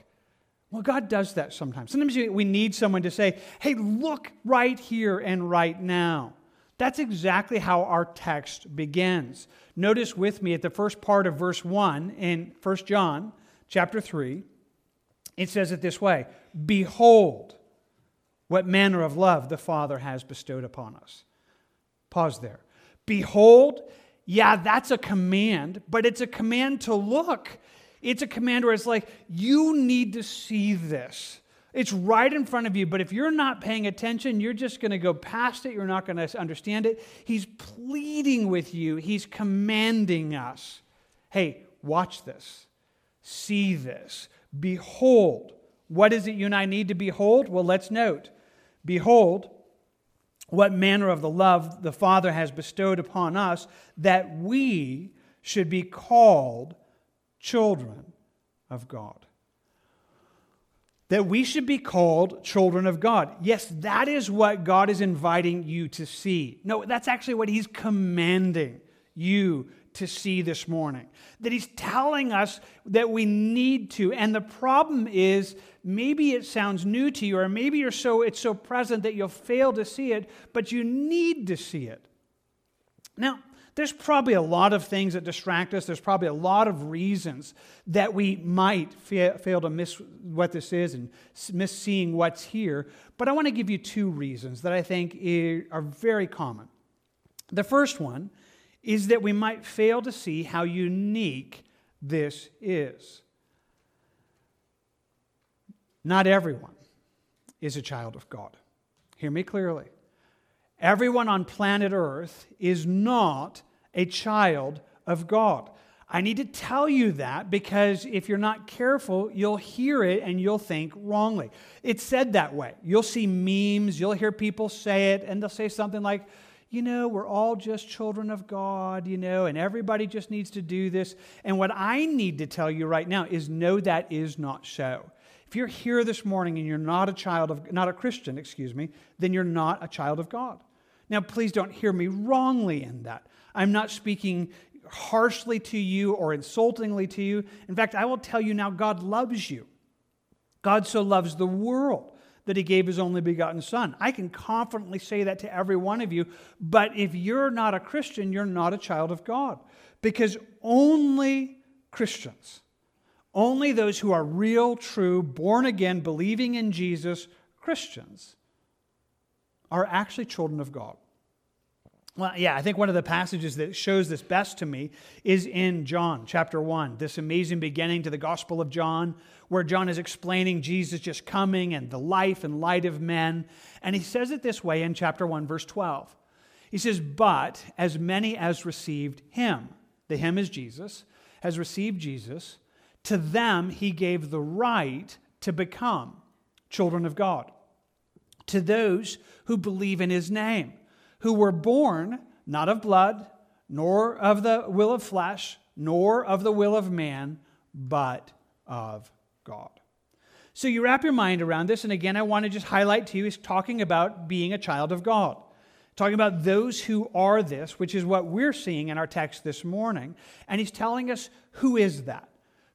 Speaker 1: Well, God does that sometimes. Sometimes we need someone to say, hey, look right here and right now. That's exactly how our text begins. Notice with me at the first part of verse 1 in 1 John chapter 3, it says it this way Behold, what manner of love the Father has bestowed upon us. Pause there. Behold, yeah, that's a command, but it's a command to look. It's a command where it's like, you need to see this. It's right in front of you, but if you're not paying attention, you're just going to go past it. You're not going to understand it. He's pleading with you, He's commanding us hey, watch this, see this, behold. What is it you and I need to behold? Well, let's note. Behold, what manner of the love the Father has bestowed upon us that we should be called children of God that we should be called children of God. Yes, that is what God is inviting you to see. No, that's actually what He's commanding you to see this morning. That He's telling us that we need to. And the problem is maybe it sounds new to you, or maybe you're so, it's so present that you'll fail to see it, but you need to see it. Now, there's probably a lot of things that distract us. There's probably a lot of reasons that we might fa- fail to miss what this is and miss seeing what's here. But I want to give you two reasons that I think are very common. The first one is that we might fail to see how unique this is. Not everyone is a child of God. Hear me clearly. Everyone on planet Earth is not a child of God. I need to tell you that because if you're not careful, you'll hear it and you'll think wrongly. It's said that way. You'll see memes, you'll hear people say it, and they'll say something like, you know, we're all just children of God, you know, and everybody just needs to do this. And what I need to tell you right now is no, that is not so. If you're here this morning and you're not a child of, not a Christian, excuse me, then you're not a child of God. Now, please don't hear me wrongly in that. I'm not speaking harshly to you or insultingly to you. In fact, I will tell you now God loves you. God so loves the world that he gave his only begotten Son. I can confidently say that to every one of you, but if you're not a Christian, you're not a child of God. Because only Christians, only those who are real, true, born again, believing in Jesus, Christians, are actually children of God. Well, yeah, I think one of the passages that shows this best to me is in John chapter 1, this amazing beginning to the Gospel of John, where John is explaining Jesus just coming and the life and light of men. And he says it this way in chapter 1, verse 12. He says, But as many as received him, the him is Jesus, has received Jesus, to them he gave the right to become children of God, to those who believe in his name, who were born not of blood, nor of the will of flesh, nor of the will of man, but of God. So you wrap your mind around this, and again, I want to just highlight to you he's talking about being a child of God. Talking about those who are this, which is what we're seeing in our text this morning. And he's telling us who is that?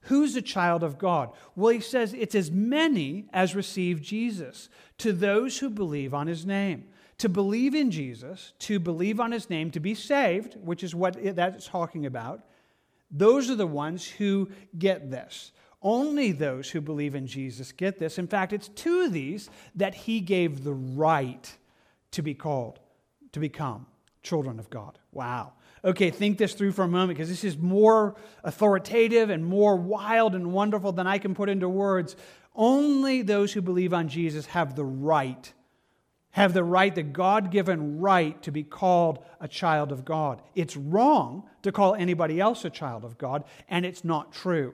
Speaker 1: Who's a child of God? Well, he says it's as many as receive Jesus, to those who believe on his name. To believe in Jesus, to believe on his name, to be saved, which is what that's talking about, those are the ones who get this. Only those who believe in Jesus get this. In fact, it's to these that he gave the right to be called, to become children of God. Wow. Okay, think this through for a moment because this is more authoritative and more wild and wonderful than I can put into words. Only those who believe on Jesus have the right, have the right, the God given right to be called a child of God. It's wrong to call anybody else a child of God, and it's not true.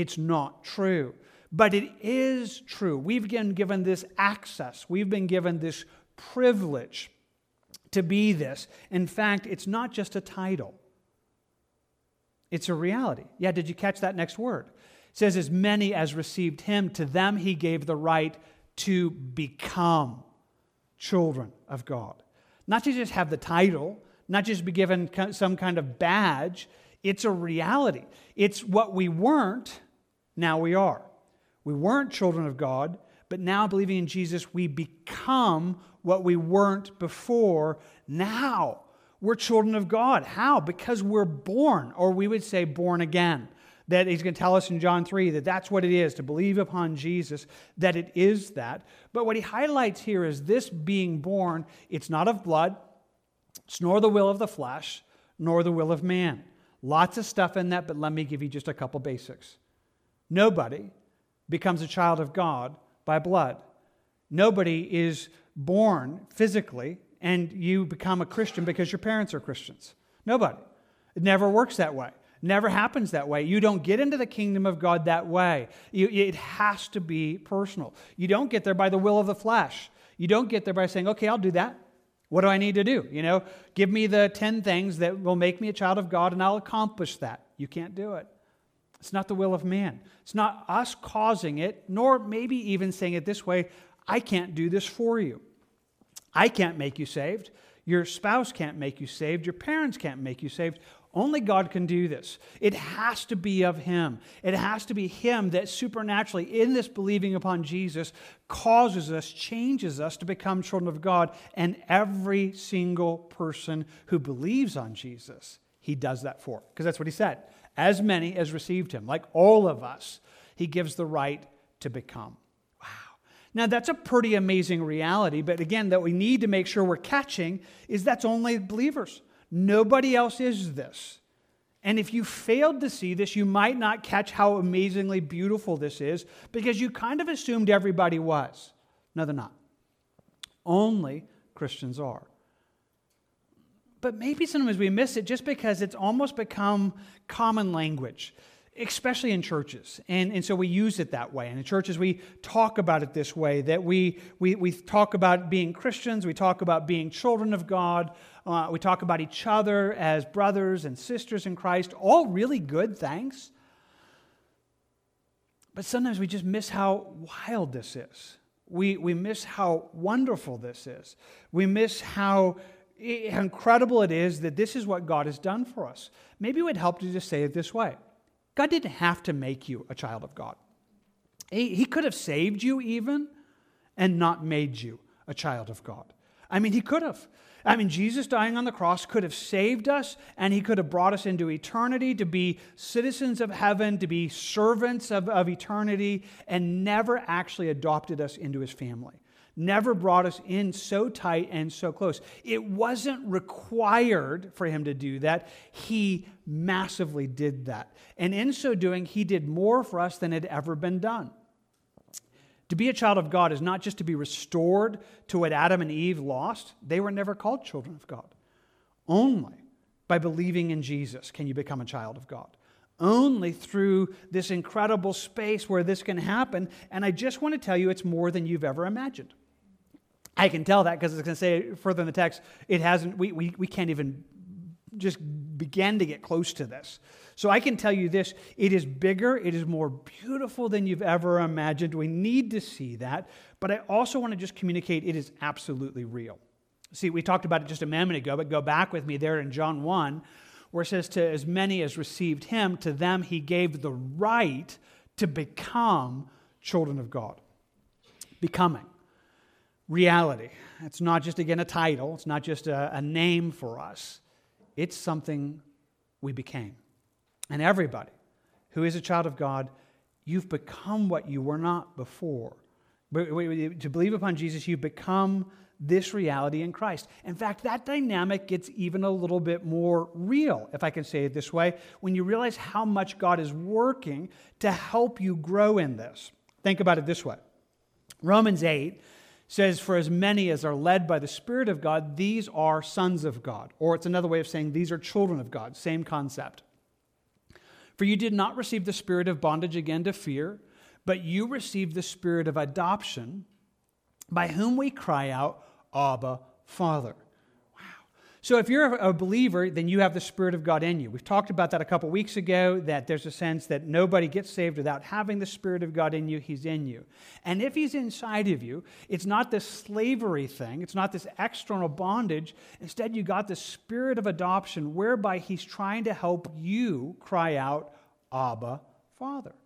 Speaker 1: It's not true. But it is true. We've been given this access, we've been given this privilege to be this. In fact, it's not just a title, it's a reality. Yeah, did you catch that next word? It says, As many as received him, to them he gave the right to become children of God. Not to just have the title, not just be given some kind of badge. It's a reality. It's what we weren't, now we are. We weren't children of God, but now believing in Jesus, we become what we weren't before. Now we're children of God. How? Because we're born, or we would say born again. That he's going to tell us in John 3 that that's what it is to believe upon Jesus, that it is that. But what he highlights here is this being born, it's not of blood, it's nor the will of the flesh, nor the will of man. Lots of stuff in that, but let me give you just a couple basics. Nobody becomes a child of God by blood. Nobody is born physically and you become a Christian because your parents are Christians. Nobody. It never works that way. never happens that way. You don't get into the kingdom of God that way. You, it has to be personal. You don't get there by the will of the flesh. You don't get there by saying, okay, I'll do that. What do I need to do? You know, give me the 10 things that will make me a child of God and I'll accomplish that. You can't do it. It's not the will of man. It's not us causing it, nor maybe even saying it this way I can't do this for you. I can't make you saved. Your spouse can't make you saved. Your parents can't make you saved. Only God can do this. It has to be of Him. It has to be Him that supernaturally, in this believing upon Jesus, causes us, changes us to become children of God. And every single person who believes on Jesus, He does that for. Because that's what He said. As many as received Him, like all of us, He gives the right to become. Wow. Now, that's a pretty amazing reality, but again, that we need to make sure we're catching is that's only believers. Nobody else is this. And if you failed to see this, you might not catch how amazingly beautiful this is because you kind of assumed everybody was. No, they're not. Only Christians are. But maybe sometimes we miss it just because it's almost become common language especially in churches. And, and so we use it that way. And in churches, we talk about it this way that we, we, we talk about being Christians, we talk about being children of God, uh, we talk about each other as brothers and sisters in Christ, all really good things. But sometimes we just miss how wild this is. We, we miss how wonderful this is. We miss how incredible it is that this is what God has done for us. Maybe it would help to just say it this way God didn't have to make you a child of God. He, he could have saved you even and not made you a child of God. I mean, he could have. I mean, Jesus dying on the cross could have saved us and he could have brought us into eternity to be citizens of heaven, to be servants of, of eternity, and never actually adopted us into his family never brought us in so tight and so close. It wasn't required for him to do that. He massively did that. And in so doing, he did more for us than had ever been done. To be a child of God is not just to be restored to what Adam and Eve lost, they were never called children of God. Only by believing in Jesus can you become a child of God only through this incredible space where this can happen. And I just want to tell you, it's more than you've ever imagined. I can tell that because it's going to say further in the text, it hasn't, we, we, we can't even just begin to get close to this. So I can tell you this it is bigger, it is more beautiful than you've ever imagined. We need to see that. But I also want to just communicate it is absolutely real. See, we talked about it just a moment ago, but go back with me there in John 1 where it says, To as many as received him, to them he gave the right to become children of God. Becoming. Reality. It's not just, again, a title, it's not just a, a name for us, it's something we became. And everybody who is a child of God, you've become what you were not before. To believe upon Jesus, you've become this reality in Christ. In fact, that dynamic gets even a little bit more real, if I can say it this way, when you realize how much God is working to help you grow in this. Think about it this way Romans 8 says, For as many as are led by the Spirit of God, these are sons of God. Or it's another way of saying, these are children of God. Same concept. For you did not receive the spirit of bondage again to fear, but you received the spirit of adoption, by whom we cry out, Abba, Father. So if you're a believer, then you have the Spirit of God in you. We've talked about that a couple weeks ago, that there's a sense that nobody gets saved without having the Spirit of God in you. He's in you. And if He's inside of you, it's not this slavery thing, it's not this external bondage. Instead, you got the Spirit of adoption, whereby He's trying to help you cry out, Abba, Father.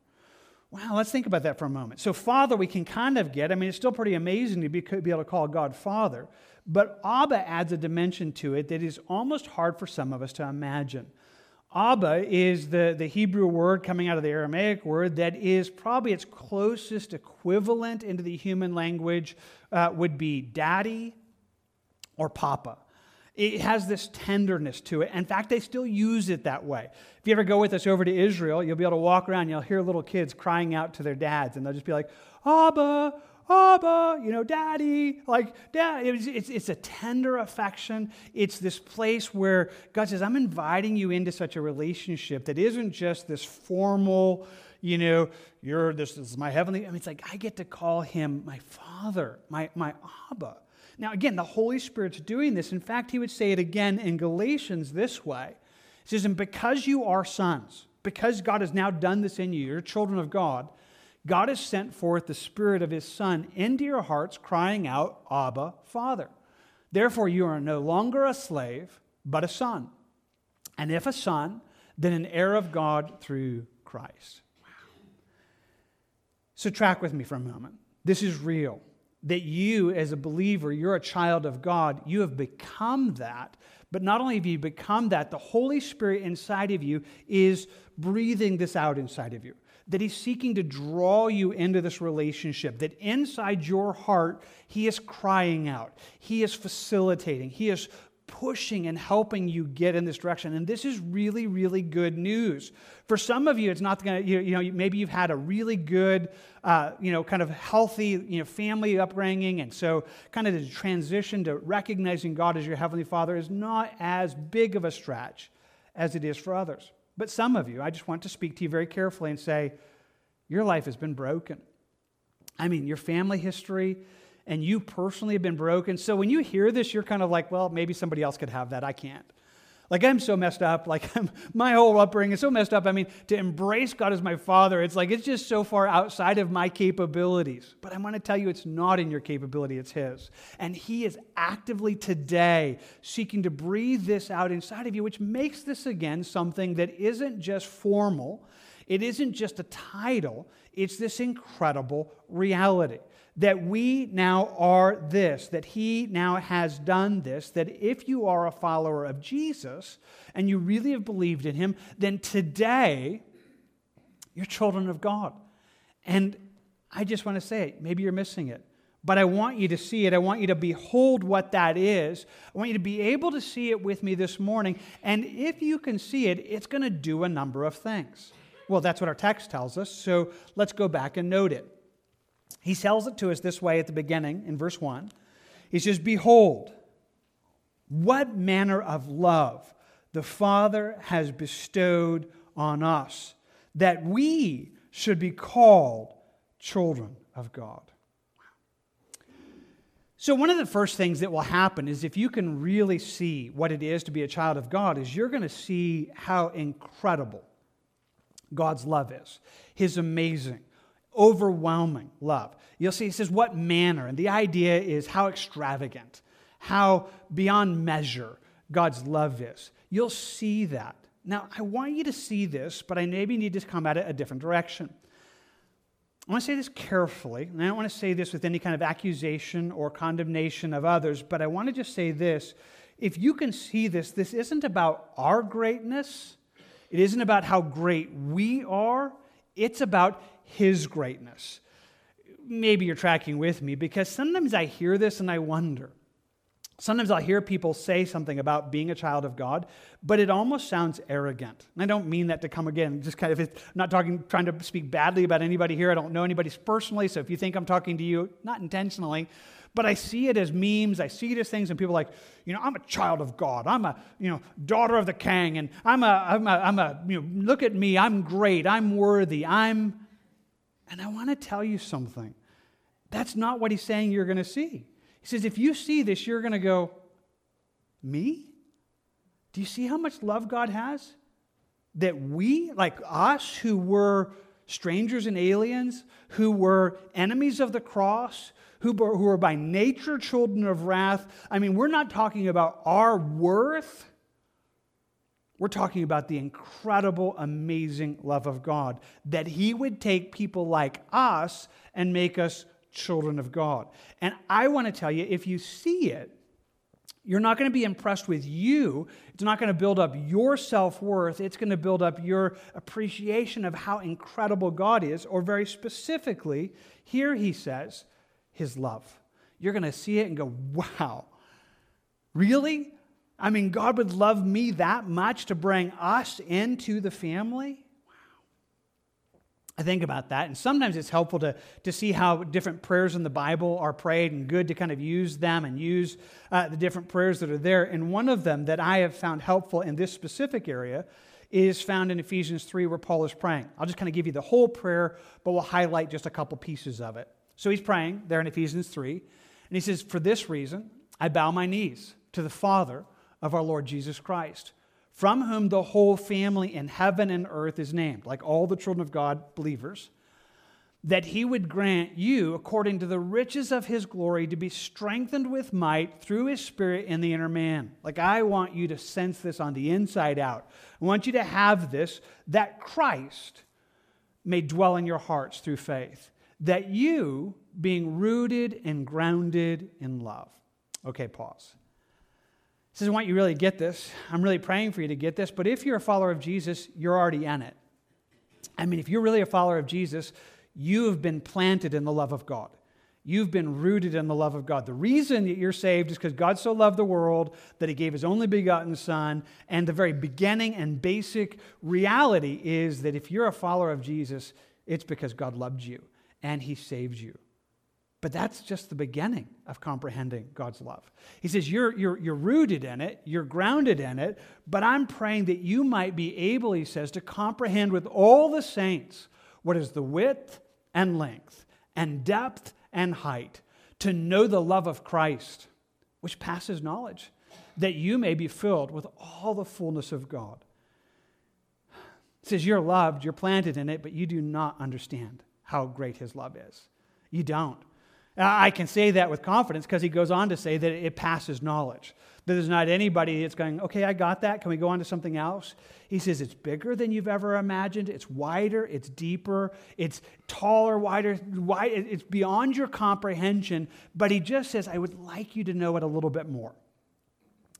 Speaker 1: Wow, let's think about that for a moment. So, Father, we can kind of get. I mean, it's still pretty amazing to be, be able to call God Father, but Abba adds a dimension to it that is almost hard for some of us to imagine. Abba is the, the Hebrew word coming out of the Aramaic word that is probably its closest equivalent into the human language, uh, would be daddy or papa. It has this tenderness to it. In fact, they still use it that way. If you ever go with us over to Israel, you'll be able to walk around, you'll hear little kids crying out to their dads, and they'll just be like, Abba, Abba, you know, daddy, like, dad. It's, it's, it's, a tender affection. It's this place where God says, I'm inviting you into such a relationship that isn't just this formal, you know, you're this, this is my heavenly. I mean, it's like I get to call him my father, my, my Abba. Now, again, the Holy Spirit's doing this. In fact, he would say it again in Galatians this way. He says, And because you are sons, because God has now done this in you, you're children of God, God has sent forth the Spirit of His Son into your hearts, crying out, Abba, Father. Therefore, you are no longer a slave, but a son. And if a son, then an heir of God through Christ. Wow. So, track with me for a moment. This is real that you, as a believer, you're a child of God. You have become that. But not only have you become that, the Holy Spirit inside of you is breathing this out inside of you. That He's seeking to draw you into this relationship. That inside your heart, He is crying out. He is facilitating. He is pushing and helping you get in this direction. And this is really, really good news. For some of you, it's not going to, you know, maybe you've had a really good, uh, you know, kind of healthy, you know, family upbringing. And so kind of the transition to recognizing God as your Heavenly Father is not as big of a stretch as it is for others. But some of you, I just want to speak to you very carefully and say, your life has been broken. I mean, your family history, and you personally have been broken. So when you hear this, you're kind of like, well, maybe somebody else could have that. I can't. Like, I'm so messed up. Like, I'm, my whole upbringing is so messed up. I mean, to embrace God as my father, it's like, it's just so far outside of my capabilities. But I want to tell you, it's not in your capability, it's His. And He is actively today seeking to breathe this out inside of you, which makes this again something that isn't just formal, it isn't just a title, it's this incredible reality that we now are this, that He now has done this, that if you are a follower of Jesus and you really have believed in Him, then today you're children of God. And I just want to say, maybe you're missing it. But I want you to see it. I want you to behold what that is. I want you to be able to see it with me this morning. And if you can see it, it's going to do a number of things. Well, that's what our text tells us. So let's go back and note it. He tells it to us this way at the beginning in verse 1. He says, Behold, what manner of love the Father has bestowed on us, that we should be called children of God. So, one of the first things that will happen is if you can really see what it is to be a child of God, is you're going to see how incredible God's love is. His amazing, overwhelming love. You'll see, he says, what manner? And the idea is how extravagant, how beyond measure God's love is. you'll see that. Now, I want you to see this, but I maybe need to come at it a different direction. I want to say this carefully, and I don't want to say this with any kind of accusation or condemnation of others, but I want to just say this. If you can see this, this isn't about our greatness, it isn't about how great we are, it's about His greatness. Maybe you're tracking with me because sometimes I hear this and I wonder Sometimes I'll hear people say something about being a child of God, but it almost sounds arrogant. And I don't mean that to come again, just kind of, I'm not talking, trying to speak badly about anybody here. I don't know anybody personally, so if you think I'm talking to you, not intentionally, but I see it as memes, I see it as things, and people like, you know, I'm a child of God. I'm a, you know, daughter of the king, and I'm a, I'm a, I'm a you know, look at me, I'm great, I'm worthy, I'm, and I want to tell you something. That's not what he's saying you're going to see. He says, if you see this, you're going to go, Me? Do you see how much love God has? That we, like us who were strangers and aliens, who were enemies of the cross, who who were by nature children of wrath, I mean, we're not talking about our worth. We're talking about the incredible, amazing love of God. That He would take people like us and make us children of God. And I want to tell you if you see it, you're not going to be impressed with you. It's not going to build up your self worth. It's going to build up your appreciation of how incredible God is, or very specifically, here he says, his love. You're going to see it and go, wow, really? I mean, God would love me that much to bring us into the family? Wow. I think about that. And sometimes it's helpful to, to see how different prayers in the Bible are prayed and good to kind of use them and use uh, the different prayers that are there. And one of them that I have found helpful in this specific area is found in Ephesians 3, where Paul is praying. I'll just kind of give you the whole prayer, but we'll highlight just a couple pieces of it. So he's praying there in Ephesians 3, and he says, For this reason, I bow my knees to the Father of our Lord Jesus Christ from whom the whole family in heaven and earth is named, like all the children of God, believers, that he would grant you, according to the riches of his glory, to be strengthened with might through his spirit in the inner man. Like I want you to sense this on the inside out. I want you to have this that Christ may dwell in your hearts through faith, that you, being rooted and grounded in love. Okay, pause says, I want you really get this. I'm really praying for you to get this. But if you're a follower of Jesus, you're already in it. I mean, if you're really a follower of Jesus, you have been planted in the love of God. You've been rooted in the love of God. The reason that you're saved is because God so loved the world that he gave his only begotten Son. And the very beginning and basic reality is that if you're a follower of Jesus, it's because God loved you and he saved you. But that's just the beginning of comprehending God's love. He says, you're, you're, you're rooted in it, you're grounded in it, but I'm praying that you might be able, he says, to comprehend with all the saints what is the width and length and depth and height, to know the love of Christ, which passes knowledge, that you may be filled with all the fullness of God. He says, You're loved, you're planted in it, but you do not understand how great his love is. You don't. I can say that with confidence because he goes on to say that it passes knowledge. That there's not anybody that's going, okay, I got that. Can we go on to something else? He says it's bigger than you've ever imagined. It's wider, it's deeper, it's taller, wider, wide, it's beyond your comprehension. But he just says, I would like you to know it a little bit more.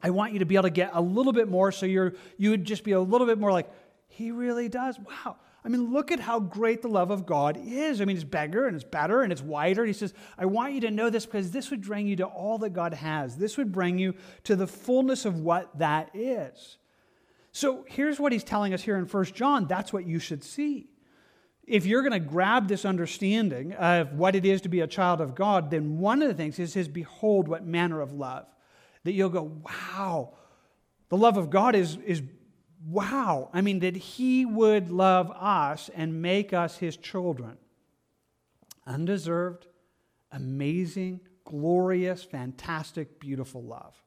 Speaker 1: I want you to be able to get a little bit more so you're, you would just be a little bit more like, he really does. Wow. I mean, look at how great the love of God is. I mean, it's bigger and it's better and it's wider. he says, I want you to know this because this would bring you to all that God has. This would bring you to the fullness of what that is. So here's what he's telling us here in 1 John that's what you should see. If you're going to grab this understanding of what it is to be a child of God, then one of the things is his behold what manner of love. That you'll go, wow, the love of God is, is wow. I mean, that He would love us and make us His children. Undeserved, amazing, glorious, fantastic, beautiful love.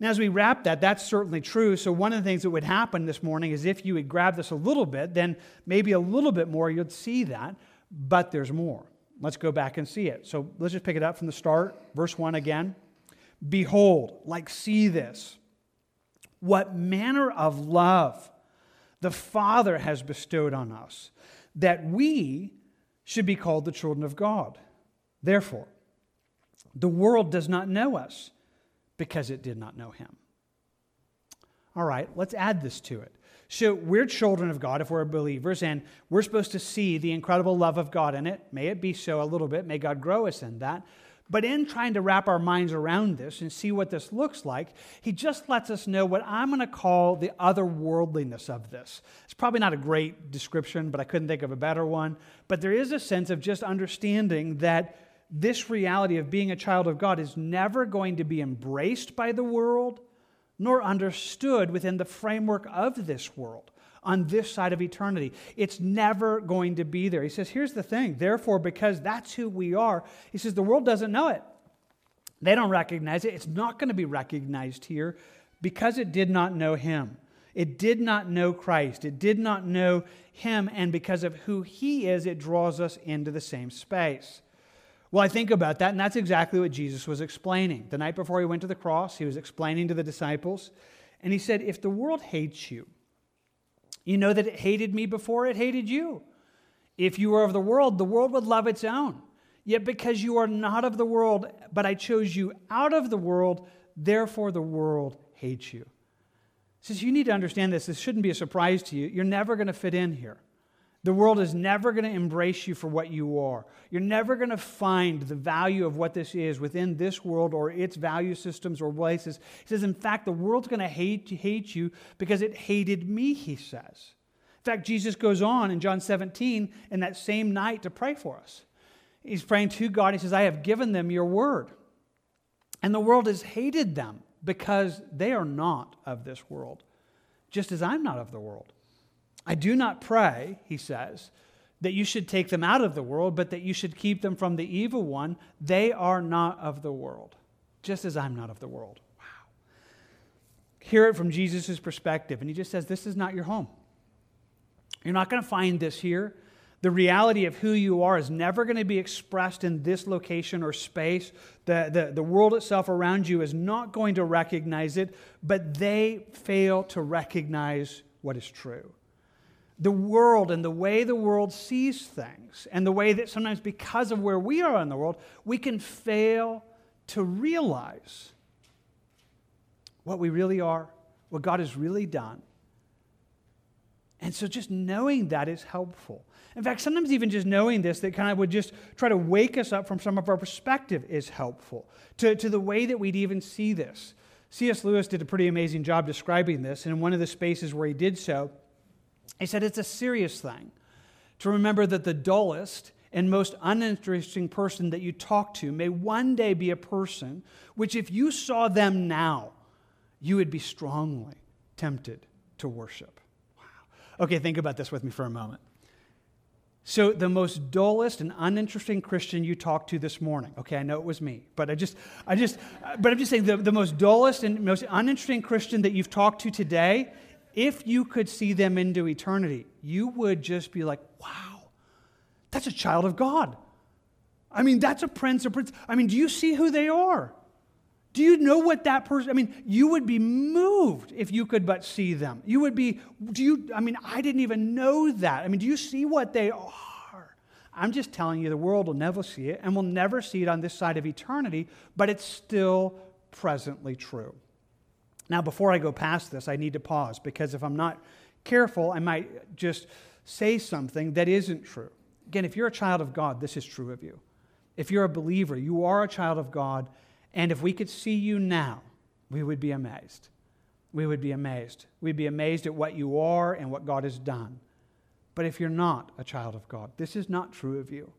Speaker 1: Now, as we wrap that, that's certainly true. So, one of the things that would happen this morning is if you would grab this a little bit, then maybe a little bit more, you'd see that. But there's more. Let's go back and see it. So, let's just pick it up from the start. Verse 1 again. Behold, like, see this what manner of love the Father has bestowed on us, that we should be called the children of God. Therefore, the world does not know us because it did not know him. All right, let's add this to it. So, we're children of God if we're believers, and we're supposed to see the incredible love of God in it. May it be so a little bit. May God grow us in that. But in trying to wrap our minds around this and see what this looks like, he just lets us know what I'm going to call the otherworldliness of this. It's probably not a great description, but I couldn't think of a better one. But there is a sense of just understanding that this reality of being a child of God is never going to be embraced by the world nor understood within the framework of this world on this side of eternity. It's never going to be there. He says, Here's the thing. Therefore, because that's who we are, he says, the world doesn't know it. They don't recognize it. It's not going to be recognized here because it did not know him. It did not know Christ. It did not know him. And because of who he is, it draws us into the same space. Well, I think about that, and that's exactly what Jesus was explaining. The night before he went to the cross, he was explaining to the disciples, and he said, If the world hates you, you know that it hated me before it hated you. If you were of the world, the world would love its own. Yet because you are not of the world, but I chose you out of the world, therefore the world hates you. Says you need to understand this. This shouldn't be a surprise to you. You're never going to fit in here. The world is never going to embrace you for what you are. You're never going to find the value of what this is within this world or its value systems or places. He says, in fact, the world's going to hate, hate you because it hated me, he says. In fact, Jesus goes on in John 17 in that same night to pray for us. He's praying to God. He says, I have given them your word. And the world has hated them because they are not of this world, just as I'm not of the world. I do not pray, he says, that you should take them out of the world, but that you should keep them from the evil one. They are not of the world, just as I'm not of the world. Wow. Hear it from Jesus' perspective. And he just says, This is not your home. You're not going to find this here. The reality of who you are is never going to be expressed in this location or space. The, the, the world itself around you is not going to recognize it, but they fail to recognize what is true the world and the way the world sees things, and the way that sometimes because of where we are in the world, we can fail to realize what we really are, what God has really done. And so just knowing that is helpful. In fact, sometimes even just knowing this, that kind of would just try to wake us up from some of our perspective is helpful to, to the way that we'd even see this. C.S. Lewis did a pretty amazing job describing this, and in one of the spaces where he did so, he said it's a serious thing to remember that the dullest and most uninteresting person that you talk to may one day be a person which, if you saw them now, you would be strongly tempted to worship. Wow. Okay, think about this with me for a moment. So, the most dullest and uninteresting Christian you talked to this morning, okay, I know it was me, but I just, I just, but I'm just saying the, the most dullest and most uninteresting Christian that you've talked to today if you could see them into eternity, you would just be like, wow, that's a child of God. I mean, that's a prince of prince. I mean, do you see who they are? Do you know what that person, I mean, you would be moved if you could but see them. You would be, do you, I mean, I didn't even know that. I mean, do you see what they are? I'm just telling you, the world will never see it and will never see it on this side of eternity, but it's still presently true. Now, before I go past this, I need to pause because if I'm not careful, I might just say something that isn't true. Again, if you're a child of God, this is true of you. If you're a believer, you are a child of God, and if we could see you now, we would be amazed. We would be amazed. We'd be amazed at what you are and what God has done. But if you're not a child of God, this is not true of you.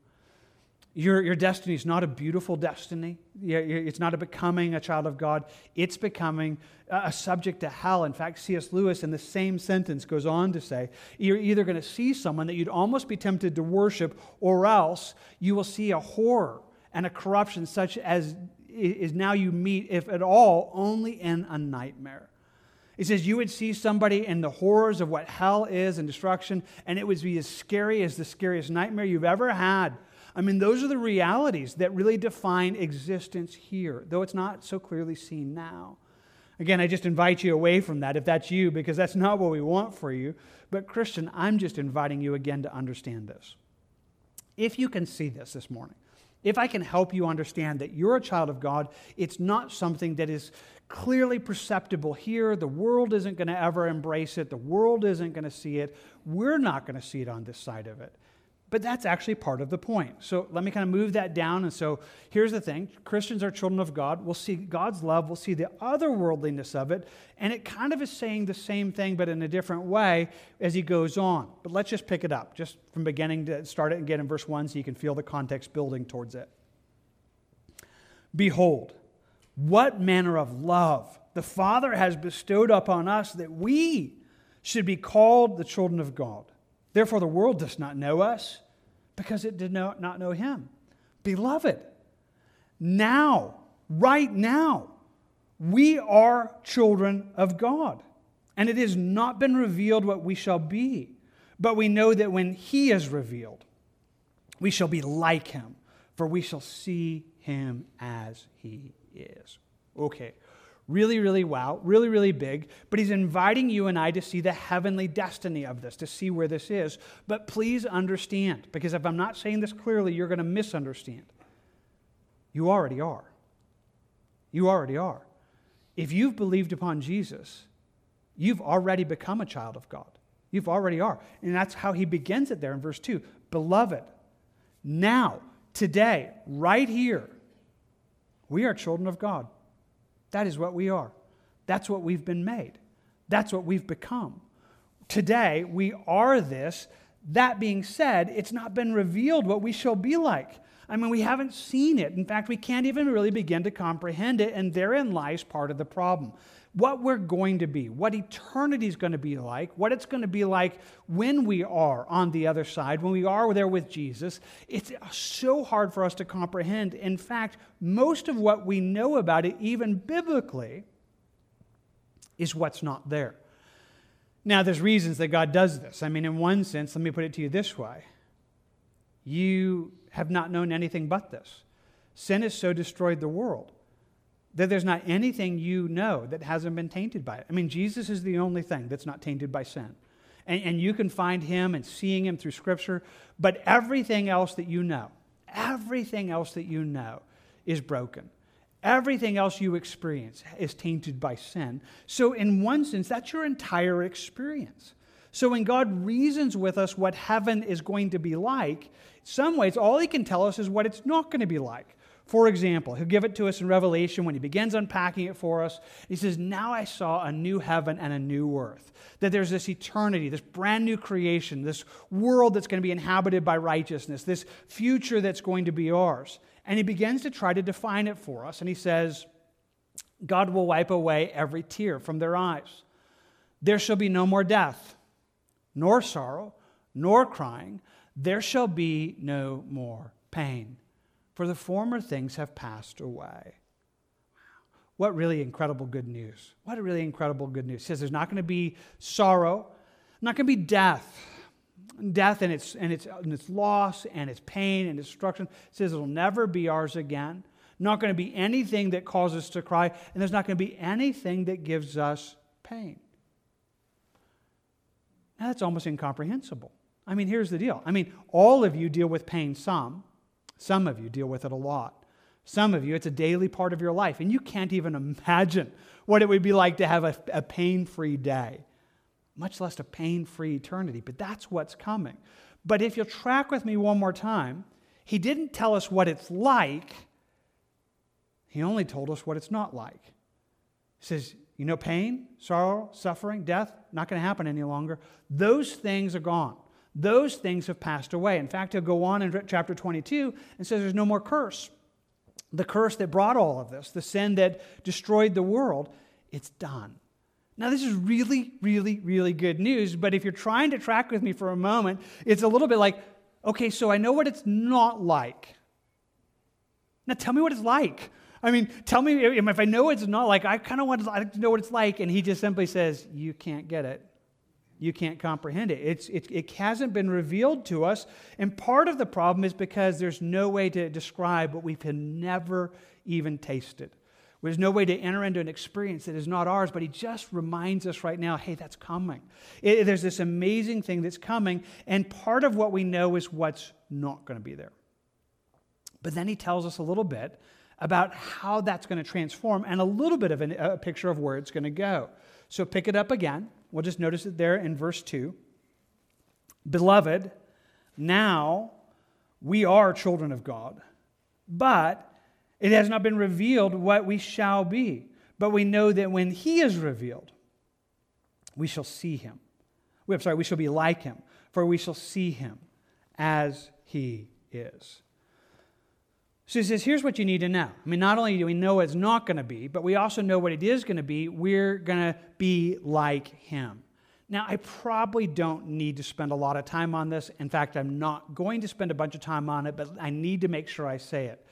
Speaker 1: Your, your destiny is not a beautiful destiny. It's not a becoming a child of God. It's becoming a subject to hell. In fact, C.S. Lewis, in the same sentence, goes on to say you're either going to see someone that you'd almost be tempted to worship, or else you will see a horror and a corruption such as is now you meet, if at all, only in a nightmare. He says you would see somebody in the horrors of what hell is and destruction, and it would be as scary as the scariest nightmare you've ever had I mean, those are the realities that really define existence here, though it's not so clearly seen now. Again, I just invite you away from that if that's you, because that's not what we want for you. But, Christian, I'm just inviting you again to understand this. If you can see this this morning, if I can help you understand that you're a child of God, it's not something that is clearly perceptible here. The world isn't going to ever embrace it, the world isn't going to see it. We're not going to see it on this side of it. But that's actually part of the point. So let me kind of move that down. And so here's the thing Christians are children of God. We'll see God's love, we'll see the otherworldliness of it. And it kind of is saying the same thing, but in a different way as he goes on. But let's just pick it up, just from beginning to start it and get in verse 1 so you can feel the context building towards it. Behold, what manner of love the Father has bestowed upon us that we should be called the children of God. Therefore, the world does not know us because it did not know him. Beloved, now, right now, we are children of God. And it has not been revealed what we shall be. But we know that when he is revealed, we shall be like him, for we shall see him as he is. Okay, Really, really wow, really, really big. But he's inviting you and I to see the heavenly destiny of this, to see where this is. But please understand, because if I'm not saying this clearly, you're going to misunderstand. You already are. You already are. If you've believed upon Jesus, you've already become a child of God. You've already are. And that's how he begins it there in verse 2. Beloved, now, today, right here, we are children of God. That is what we are. That's what we've been made. That's what we've become. Today, we are this. That being said, it's not been revealed what we shall be like. I mean, we haven't seen it. In fact, we can't even really begin to comprehend it, and therein lies part of the problem. What we're going to be, what eternity is going to be like, what it's going to be like when we are on the other side, when we are there with Jesus, it's so hard for us to comprehend. In fact, most of what we know about it, even biblically, is what's not there. Now, there's reasons that God does this. I mean, in one sense, let me put it to you this way you have not known anything but this. Sin has so destroyed the world that there's not anything you know that hasn't been tainted by it. I mean, Jesus is the only thing that's not tainted by sin. And, and you can find him and seeing him through Scripture, but everything else that you know, everything else that you know is broken. Everything else you experience is tainted by sin. So, in one sense, that's your entire experience. So, when God reasons with us what heaven is going to be like, some ways, all he can tell us is what it's not going to be like. For example, he'll give it to us in Revelation when he begins unpacking it for us. He says, Now I saw a new heaven and a new earth. That there's this eternity, this brand new creation, this world that's going to be inhabited by righteousness, this future that's going to be ours. And he begins to try to define it for us. And he says, God will wipe away every tear from their eyes. There shall be no more death, nor sorrow, nor crying. There shall be no more pain for the former things have passed away. What really incredible good news. What a really incredible good news. It says there's not going to be sorrow, not going to be death. Death and its, and, its, and its loss and its pain and destruction. It says it'll never be ours again. Not going to be anything that causes us to cry, and there's not going to be anything that gives us pain. Now, that's almost incomprehensible. I mean, here's the deal. I mean, all of you deal with pain some. Some of you deal with it a lot. Some of you, it's a daily part of your life, and you can't even imagine what it would be like to have a, a pain free day, much less a pain free eternity. But that's what's coming. But if you'll track with me one more time, he didn't tell us what it's like, he only told us what it's not like. He says, You know, pain, sorrow, suffering, death, not going to happen any longer. Those things are gone those things have passed away. In fact, he'll go on in chapter 22 and says there's no more curse. The curse that brought all of this, the sin that destroyed the world, it's done. Now, this is really, really, really good news, but if you're trying to track with me for a moment, it's a little bit like, okay, so I know what it's not like. Now, tell me what it's like. I mean, tell me if I know it's not like, I kind of want to know what it's like. And he just simply says, You can't get it you can't comprehend it. It's, it. It hasn't been revealed to us. And part of the problem is because there's no way to describe what we have never even tasted. There's no way to enter into an experience that is not ours, but he just reminds us right now hey, that's coming. It, there's this amazing thing that's coming, and part of what we know is what's not going to be there. But then he tells us a little bit about how that's going to transform and a little bit of an, a picture of where it's going to go. So pick it up again. We'll just notice it there in verse 2. Beloved, now we are children of God, but it has not been revealed what we shall be. But we know that when he is revealed, we shall see him. I'm sorry, we shall be like him, for we shall see him as he is. So he says, here's what you need to know. I mean, not only do we know it's not going to be, but we also know what it is going to be. We're going to be like him. Now, I probably don't need to spend a lot of time on this. In fact, I'm not going to spend a bunch of time on it, but I need to make sure I say it.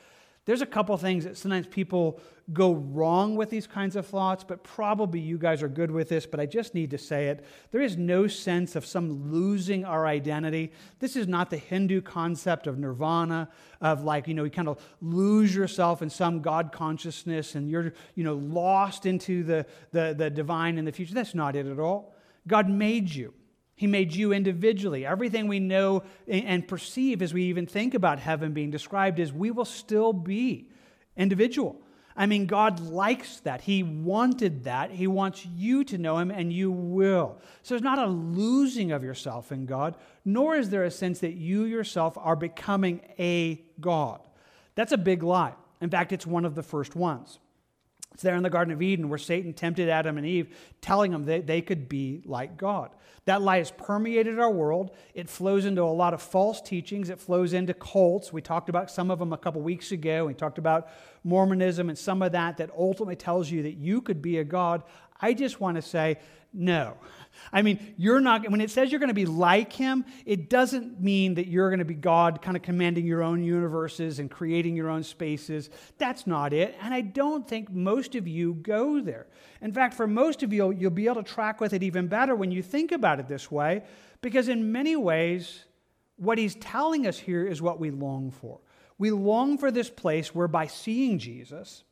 Speaker 1: There's a couple things that sometimes people go wrong with these kinds of thoughts, but probably you guys are good with this, but I just need to say it. There is no sense of some losing our identity. This is not the Hindu concept of nirvana, of like, you know, you kind of lose yourself in some God consciousness and you're, you know, lost into the, the, the divine in the future. That's not it at all. God made you. He made you individually. Everything we know and perceive as we even think about heaven being described is we will still be individual. I mean, God likes that. He wanted that. He wants you to know Him, and you will. So there's not a losing of yourself in God, nor is there a sense that you yourself are becoming a God. That's a big lie. In fact, it's one of the first ones. It's there in the Garden of Eden where Satan tempted Adam and Eve, telling them that they could be like God. That lie has permeated our world. It flows into a lot of false teachings. It flows into cults. We talked about some of them a couple weeks ago. We talked about Mormonism and some of that that ultimately tells you that you could be a God. I just want to say, no. I mean, you're not, when it says you're going to be like him, it doesn't mean that you're going to be God kind of commanding your own universes and creating your own spaces. That's not it. And I don't think most of you go there. In fact, for most of you, you'll be able to track with it even better when you think about it this way, because in many ways, what he's telling us here is what we long for. We long for this place where by seeing Jesus,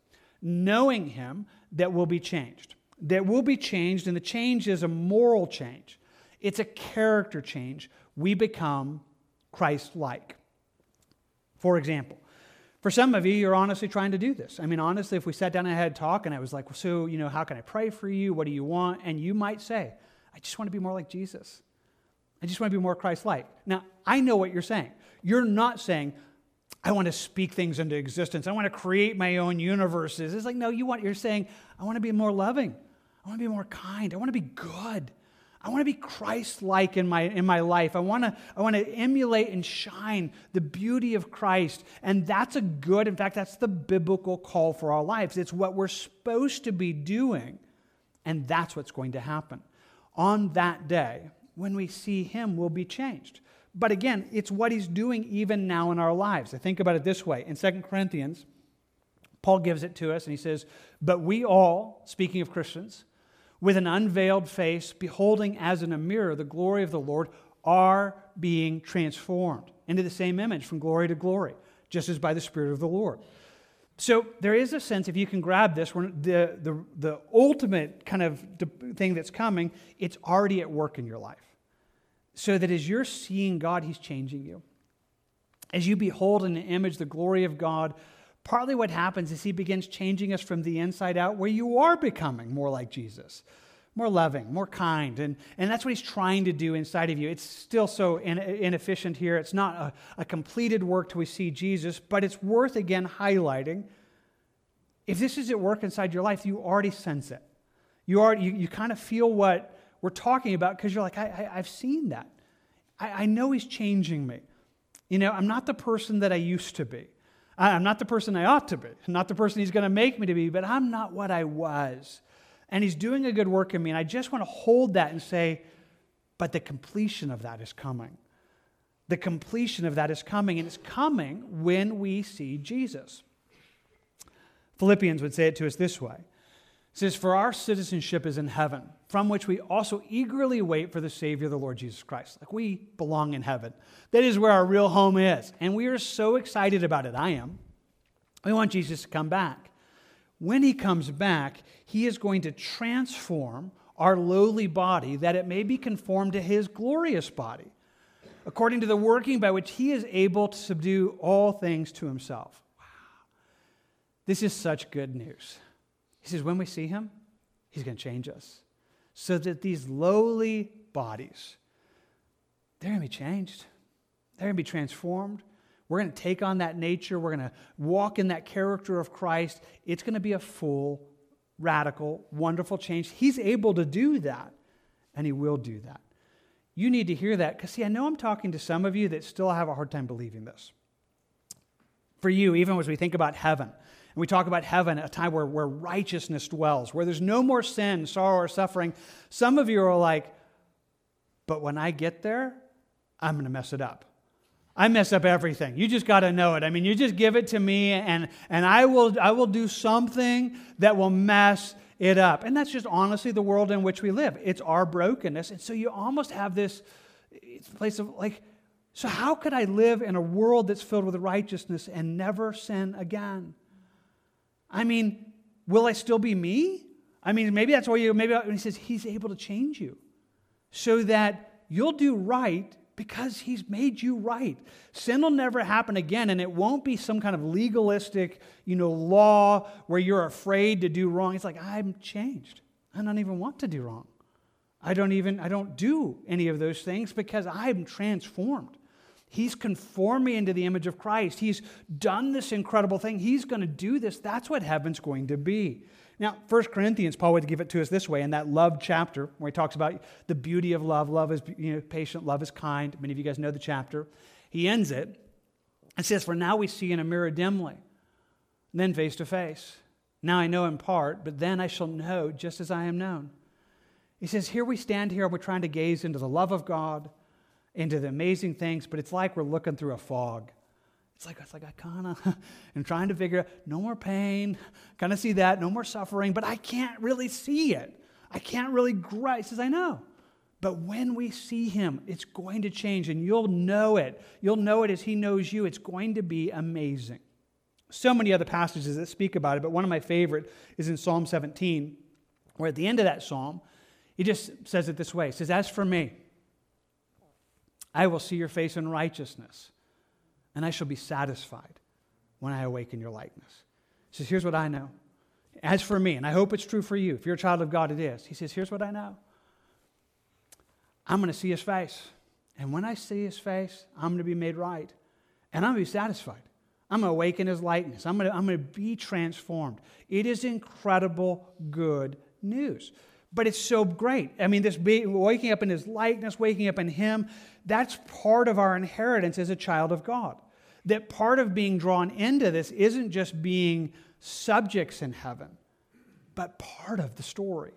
Speaker 1: knowing him, that will be changed that will be changed, and the change is a moral change. It's a character change. We become Christ like. For example, for some of you, you're honestly trying to do this. I mean, honestly, if we sat down and had a talk and I was like, so, you know, how can I pray for you? What do you want? And you might say, I just want to be more like Jesus. I just want to be more Christ like. Now, I know what you're saying. You're not saying, I want to speak things into existence. I want to create my own universes. It's like, no, you want, you're saying, I want to be more loving. I want to be more kind. I want to be good. I want to be Christ like in my, in my life. I want, to, I want to emulate and shine the beauty of Christ. And that's a good, in fact, that's the biblical call for our lives. It's what we're supposed to be doing. And that's what's going to happen. On that day, when we see Him, we'll be changed. But again, it's what He's doing even now in our lives. I think about it this way in 2 Corinthians, Paul gives it to us and he says, But we all, speaking of Christians, with an unveiled face, beholding as in a mirror the glory of the Lord, are being transformed into the same image from glory to glory, just as by the Spirit of the Lord. So there is a sense, if you can grab this, the, the, the ultimate kind of thing that's coming, it's already at work in your life. So that as you're seeing God, He's changing you. As you behold in the image the glory of God, Partly what happens is he begins changing us from the inside out, where you are becoming more like Jesus, more loving, more kind. And, and that's what he's trying to do inside of you. It's still so in, inefficient here. It's not a, a completed work till we see Jesus, but it's worth again highlighting. If this is at work inside your life, you already sense it. You, are, you, you kind of feel what we're talking about because you're like, I, I, have seen that. I, I know he's changing me. You know, I'm not the person that I used to be. I'm not the person I ought to be, I'm not the person He's going to make me to be, but I'm not what I was. And He's doing a good work in me. And I just want to hold that and say, but the completion of that is coming. The completion of that is coming, and it's coming when we see Jesus. Philippians would say it to us this way it says, For our citizenship is in heaven, from which we also eagerly wait for the Savior, the Lord Jesus Christ. Like we belong in heaven. That is where our real home is. And we are so excited about it. I am. We want Jesus to come back. when he comes back, he is going to transform our lowly body that it may be conformed to his glorious body, according to the working by which he is able to subdue all things to himself. Wow. This is such good news. He says, when we see him, he's going to change us so that these lowly bodies, they're going to be changed. They're going to be transformed. We're going to take on that nature. We're going to walk in that character of Christ. It's going to be a full, radical, wonderful change. He's able to do that, and He will do that. You need to hear that because, see, I know I'm talking to some of you that still have a hard time believing this. For you, even as we think about heaven, and we talk about heaven, a time where, where righteousness dwells, where there's no more sin, sorrow, or suffering, some of you are like, but when I get there, I'm going to mess it up. I mess up everything. You just got to know it. I mean, you just give it to me and, and I, will, I will do something that will mess it up. And that's just honestly the world in which we live. It's our brokenness. And so you almost have this place of like, so how could I live in a world that's filled with righteousness and never sin again? I mean, will I still be me? I mean, maybe that's why you, maybe he says he's able to change you so that you'll do right because he's made you right. Sin will never happen again, and it won't be some kind of legalistic, you know, law where you're afraid to do wrong. It's like, I'm changed. I don't even want to do wrong. I don't even, I don't do any of those things because I'm transformed. He's conformed me into the image of Christ. He's done this incredible thing. He's going to do this. That's what heaven's going to be. Now, 1 Corinthians, Paul would give it to us this way in that love chapter where he talks about the beauty of love. Love is you know, patient, love is kind. Many of you guys know the chapter. He ends it and says, For now we see in a mirror dimly, then face to face. Now I know in part, but then I shall know just as I am known. He says, Here we stand here, we're trying to gaze into the love of God, into the amazing things, but it's like we're looking through a fog. It's like, it's like I kind of am trying to figure out no more pain, kind of see that, no more suffering, but I can't really see it. I can't really grasp. He says, I know. But when we see him, it's going to change and you'll know it. You'll know it as he knows you. It's going to be amazing. So many other passages that speak about it, but one of my favorite is in Psalm 17, where at the end of that psalm, he just says it this way. He says, As for me, I will see your face in righteousness and I shall be satisfied when I awaken your likeness. He says, Here's what I know. As for me, and I hope it's true for you, if you're a child of God, it is. He says, Here's what I know. I'm going to see his face. And when I see his face, I'm going to be made right. And I'm going to be satisfied. I'm going to awaken his likeness. I'm going to, I'm going to be transformed. It is incredible good news. But it's so great. I mean, this being, waking up in his likeness, waking up in him, that's part of our inheritance as a child of God. That part of being drawn into this isn't just being subjects in heaven, but part of the story,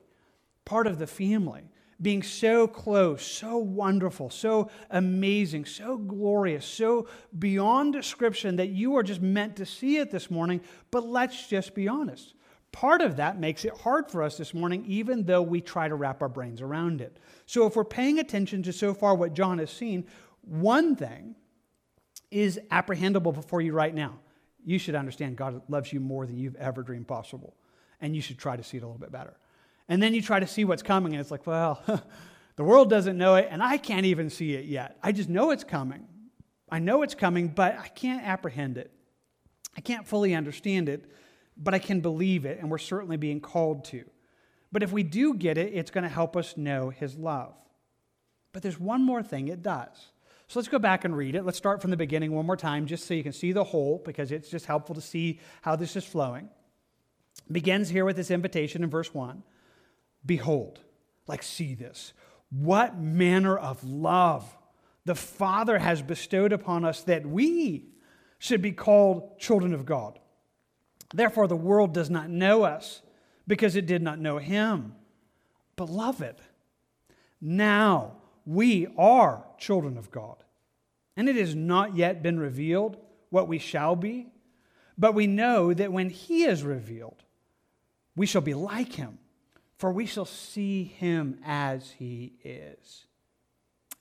Speaker 1: part of the family. Being so close, so wonderful, so amazing, so glorious, so beyond description that you are just meant to see it this morning. But let's just be honest Part of that makes it hard for us this morning, even though we try to wrap our brains around it. So, if we're paying attention to so far what John has seen, one thing is apprehendable before you right now. You should understand God loves you more than you've ever dreamed possible. And you should try to see it a little bit better. And then you try to see what's coming, and it's like, well, the world doesn't know it, and I can't even see it yet. I just know it's coming. I know it's coming, but I can't apprehend it. I can't fully understand it but I can believe it, and we're certainly being called to. But if we do get it, it's going to help us know His love. But there's one more thing it does. So let's go back and read it. Let's start from the beginning one more time, just so you can see the whole, because it's just helpful to see how this is flowing. It begins here with this invitation in verse 1 Behold, like, see this. What manner of love the Father has bestowed upon us that we should be called children of God. Therefore, the world does not know us because it did not know him. Beloved, now we are children of God. And it has not yet been revealed what we shall be, but we know that when he is revealed, we shall be like him, for we shall see him as he is.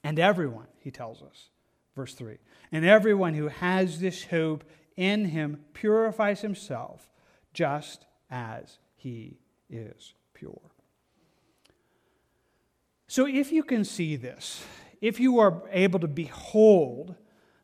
Speaker 1: And everyone, he tells us, verse 3, and everyone who has this hope in him purifies himself just as he is pure. So, if you can see this, if you are able to behold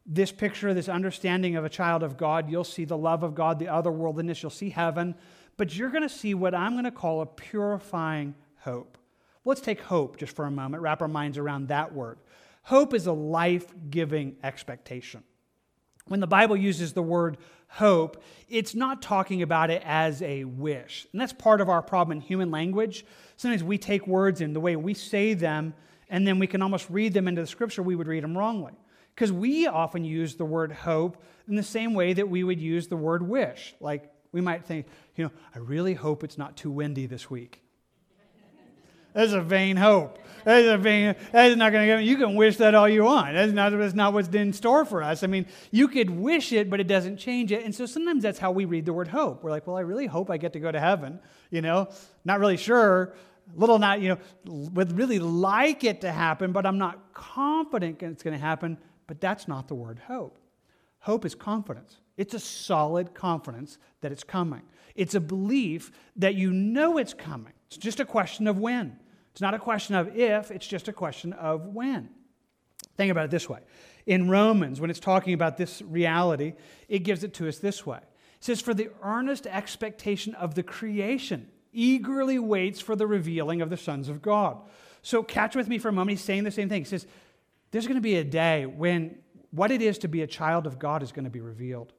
Speaker 1: this picture, this understanding of a child of God, you'll see the love of God, the otherworldliness, you'll see heaven, but you're going to see what I'm going to call a purifying hope. Let's take hope just for a moment, wrap our minds around that word. Hope is a life giving expectation. When the Bible uses the word hope, it's not talking about it as a wish. And that's part of our problem in human language. Sometimes we take words in the way we say them, and then we can almost read them into the scripture, we would read them wrongly. Because we often use the word hope in the same way that we would use the word wish. Like we might think, you know, I really hope it's not too windy this week. That's a vain hope. That is a vain. That is not going to get. You can wish that all you want. That's not. That's not what's in store for us. I mean, you could wish it, but it doesn't change it. And so sometimes that's how we read the word hope. We're like, well, I really hope I get to go to heaven. You know, not really sure. Little not. You know, would really like it to happen, but I'm not confident it's going to happen. But that's not the word hope. Hope is confidence. It's a solid confidence that it's coming. It's a belief that you know it's coming. It's just a question of when. It's not a question of if, it's just a question of when. Think about it this way. In Romans, when it's talking about this reality, it gives it to us this way. It says, For the earnest expectation of the creation eagerly waits for the revealing of the sons of God. So, catch with me for a moment. He's saying the same thing. He says, There's going to be a day when what it is to be a child of God is going to be revealed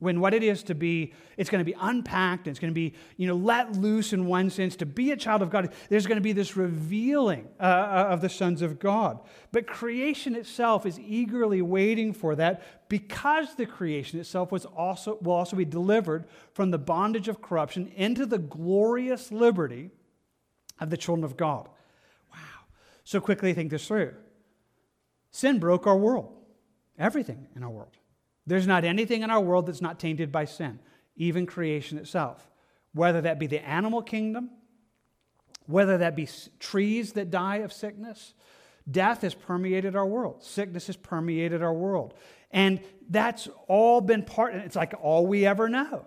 Speaker 1: when what it is to be it's going to be unpacked and it's going to be you know let loose in one sense. To be a child of god there's going to be this revealing uh, uh, of the sons of god. But creation itself is eagerly waiting for that because the creation itself was also will also be delivered from the bondage of corruption into the glorious liberty of the children of god. Wow. So quickly think this through. Sin broke our world. Everything in our world there's not anything in our world that's not tainted by sin, even creation itself. Whether that be the animal kingdom, whether that be trees that die of sickness, death has permeated our world, sickness has permeated our world. And that's all been part, it's like all we ever know.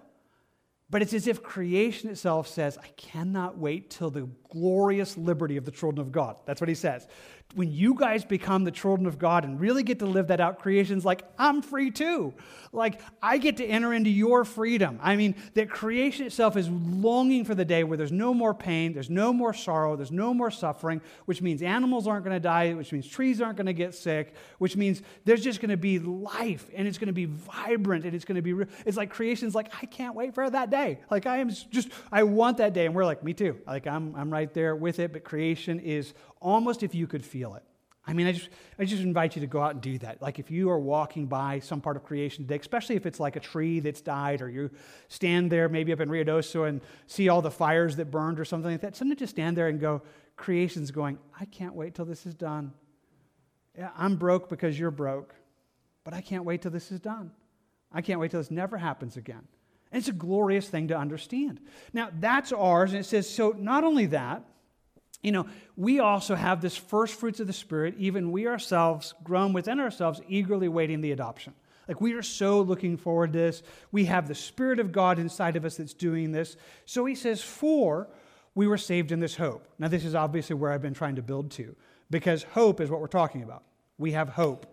Speaker 1: But it's as if creation itself says, I cannot wait till the glorious liberty of the children of God. That's what he says when you guys become the children of God and really get to live that out, creation's like, I'm free too. Like, I get to enter into your freedom. I mean, that creation itself is longing for the day where there's no more pain, there's no more sorrow, there's no more suffering, which means animals aren't going to die, which means trees aren't going to get sick, which means there's just going to be life and it's going to be vibrant and it's going to be, re- it's like creation's like, I can't wait for that day. Like, I am just, I want that day. And we're like, me too. Like, I'm, I'm right there with it, but creation is almost if you could feel it. I mean, I just, I just invite you to go out and do that. Like if you are walking by some part of creation today, especially if it's like a tree that's died, or you stand there maybe up in Ruidoso and see all the fires that burned or something like that, sometimes just stand there and go, creation's going, I can't wait till this is done. Yeah, I'm broke because you're broke, but I can't wait till this is done. I can't wait till this never happens again. And it's a glorious thing to understand. Now, that's ours, and it says, so not only that, you know, we also have this first fruits of the Spirit, even we ourselves, groan within ourselves, eagerly waiting the adoption. Like we are so looking forward to this. We have the Spirit of God inside of us that's doing this. So he says, For we were saved in this hope. Now, this is obviously where I've been trying to build to, because hope is what we're talking about. We have hope.